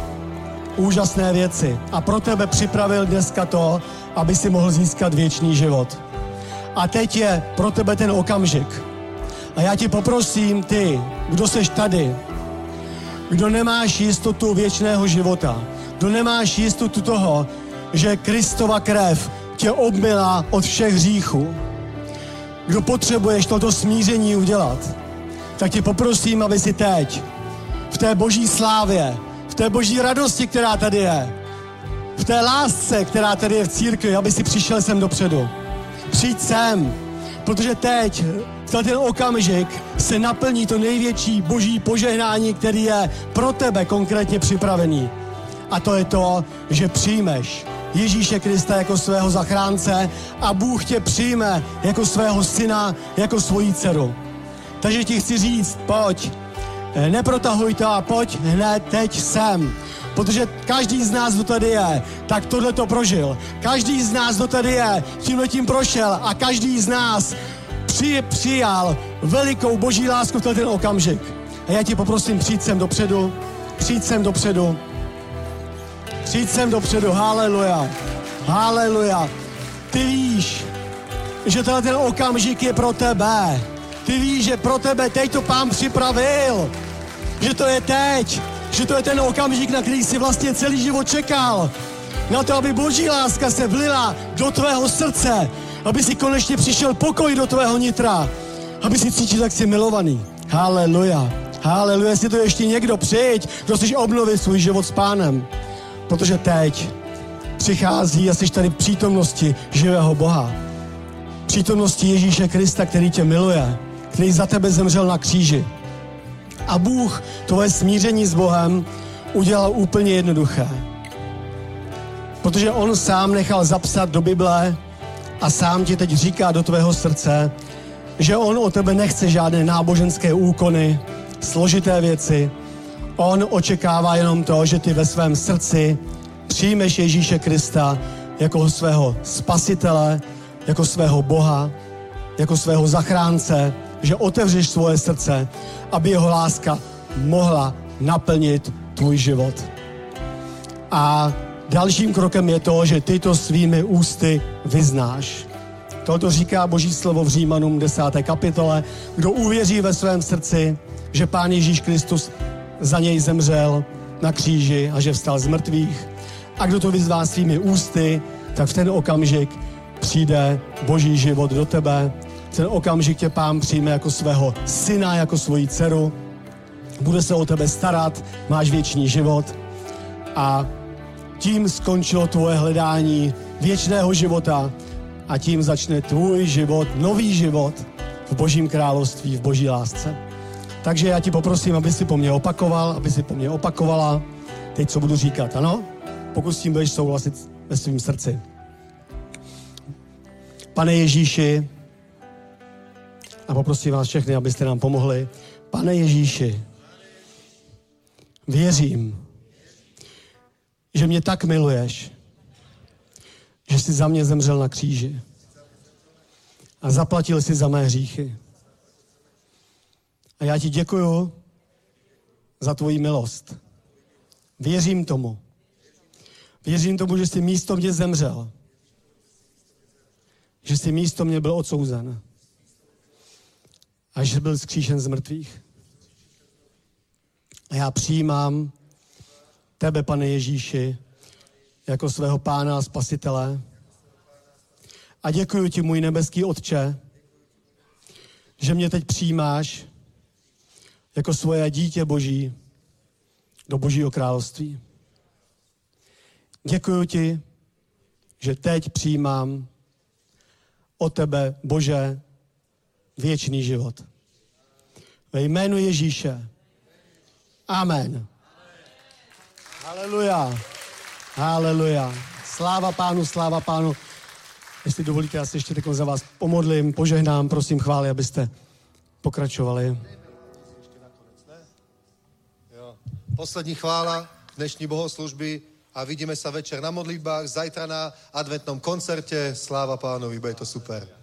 H: úžasné věci. A pro tebe připravil dneska to, aby si mohl získat věčný život. A teď je pro tebe ten okamžik. A já ti poprosím, ty, kdo seš tady, kdo nemáš jistotu věčného života, kdo nemáš jistotu toho, že Kristova krev tě obmila od všech hříchů, kdo potřebuješ toto smíření udělat, tak tě poprosím, aby si teď v té boží slávě, v té boží radosti, která tady je, v té lásce, která tady je v církvi, aby si přišel sem dopředu. Přijď sem, protože teď, v ten okamžik, se naplní to největší boží požehnání, který je pro tebe konkrétně připravený. A to je to, že přijmeš Ježíše Krista jako svého zachránce a Bůh tě přijme jako svého syna, jako svoji dceru. Takže ti chci říct, pojď, neprotahuj to a pojď hned teď sem. Protože každý z nás, kdo tady je, tak tohle to prožil. Každý z nás, kdo tady je, tímhle tím prošel a každý z nás při, přijal velikou boží lásku v ten okamžik. A já ti poprosím, přijď sem dopředu, přijď sem dopředu, přijď sem dopředu, haleluja, haleluja. Ty víš, že tenhle ten okamžik je pro tebe. Ty víš, že pro tebe teď to pán připravil. Že to je teď. Že to je ten okamžik, na který jsi vlastně celý život čekal. Na to, aby boží láska se vlila do tvého srdce. Aby si konečně přišel pokoj do tvého nitra. Aby si cítil, jak jsi milovaný. Haleluja. Haleluja, jestli to ještě někdo přijď, kdo chceš obnovit svůj život s pánem. Protože teď přichází a jsi tady přítomnosti živého Boha. Přítomnosti Ježíše Krista, který tě miluje, který za tebe zemřel na kříži. A Bůh tvoje smíření s Bohem udělal úplně jednoduché. Protože On sám nechal zapsat do Bible a sám ti teď říká do tvého srdce, že On o tebe nechce žádné náboženské úkony, složité věci. On očekává jenom to, že ty ve svém srdci přijmeš Ježíše Krista jako svého spasitele, jako svého Boha jako svého zachránce, že otevřeš svoje srdce, aby jeho láska mohla naplnit tvůj život. A dalším krokem je to, že ty to svými ústy vyznáš. Toto říká Boží slovo v Římanům 10. kapitole. Kdo uvěří ve svém srdci, že Pán Ježíš Kristus za něj zemřel na kříži a že vstal z mrtvých, a kdo to vyzvá svými ústy, tak v ten okamžik přijde Boží život do tebe. Ten okamžik tě Pán přijme jako svého syna, jako svoji dceru. Bude se o tebe starat, máš věčný život. A tím skončilo tvoje hledání věčného života a tím začne tvůj život, nový život v Božím království, v Boží lásce. Takže já ti poprosím, aby si po mně opakoval, aby si po mně opakovala. Teď, co budu říkat, ano? Pokud s tím budeš souhlasit ve svém srdci. Pane Ježíši, a poprosím vás všechny, abyste nám pomohli. Pane Ježíši, věřím, že mě tak miluješ, že jsi za mě zemřel na kříži a zaplatil si za mé hříchy. A já ti děkuju za tvoji milost. Věřím tomu. Věřím tomu, že jsi místo mě zemřel. Že jsi místo mě byl odsouzen. A že byl zkříšen z mrtvých. A já přijímám tebe, pane Ježíši, jako svého pána a spasitele. A děkuji ti, můj nebeský Otče, že mě teď přijímáš jako svoje dítě Boží do Božího království. Děkuji ti, že teď přijímám o tebe, Bože, věčný život. Ve jménu Ježíše. Amen. Haleluja. Haleluja. Sláva pánu, sláva pánu. Jestli dovolíte, já se ještě teď za vás pomodlím, požehnám, prosím chváli, abyste pokračovali.
D: Poslední chvála dnešní bohoslužby a vidíme sa večer na modlitbách, zajtra na adventnom koncerte. Sláva pánovi, bude to super.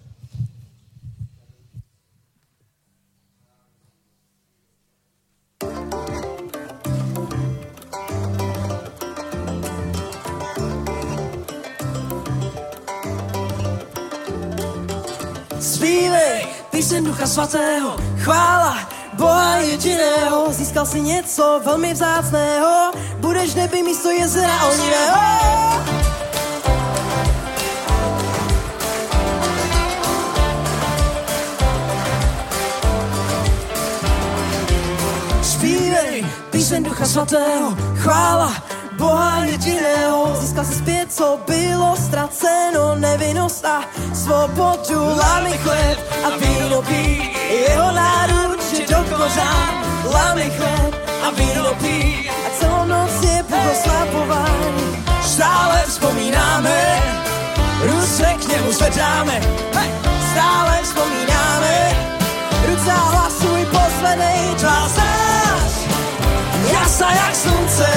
A: Zpívej píseň Ducha Svatého, chvála Boha jediného, získal si něco velmi vzácného, budeš nebi místo jezera onivého. Zpívej píseň Ducha Svatého, chvála Boha jediného, získal si zpět, co bylo ztraceno, nevinnost a svobodu, lámy chléb a víno pí, jeho náruč je do kořán, lámy chléb a víno pí, a celou noc je Bůh oslavován. Stále vzpomínáme, ruce k němu zvedáme, stále vzpomínáme, ruce a hlas svůj poslednej tvá znáš, jasná jak slunce,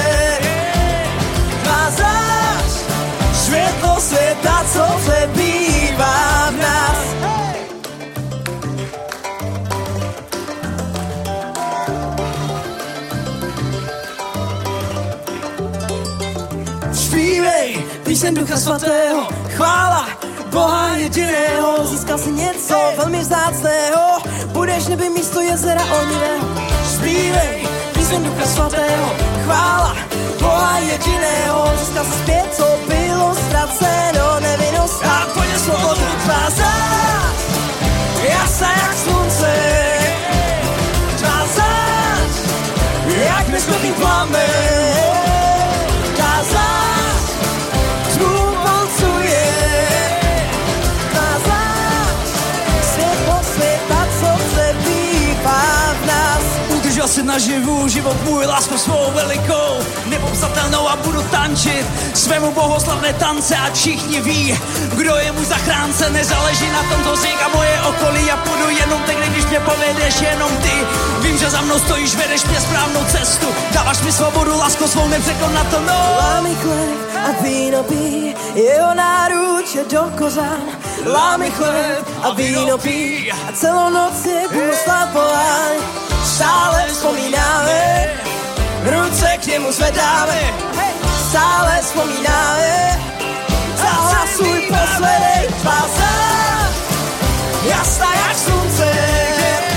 A: světa, co přebývá v nás. Zpívej píseň Ducha Svatého, chvála Boha jediného, získal si něco velmi vzácného, budeš v nebi místo jezera onivého. Zpívej píseň Ducha Svatého, chvála Boha jediného, získal si zpět, co bylo ztraceno, nevinnost a pojď svobodu tvá jasná jak slunce, tvá zář, jak neskonný plamen,
G: Si naživu život můj lásku svou velikou, nepopsatelnou a budu tančit svému bohoslavné tance a všichni ví, kdo je můj zachránce, nezáleží na tom, co říká moje okolí, já půjdu jenom tehdy, když mě povedeš jenom ty. Vím, že za mnou stojíš, vedeš mě správnou cestu, dáváš mi svobodu, lásku svou nepřekonatelnou.
A: Lámy chléb a víno pí, jeho náruč je do kořán. lámy chleb a víno pí a celou noc je bohoslav volaj. Stále vzpomínáme, ruce k němu zvedáme, stále vzpomínáme, zahlasuj poslednej tvá jasná slunce.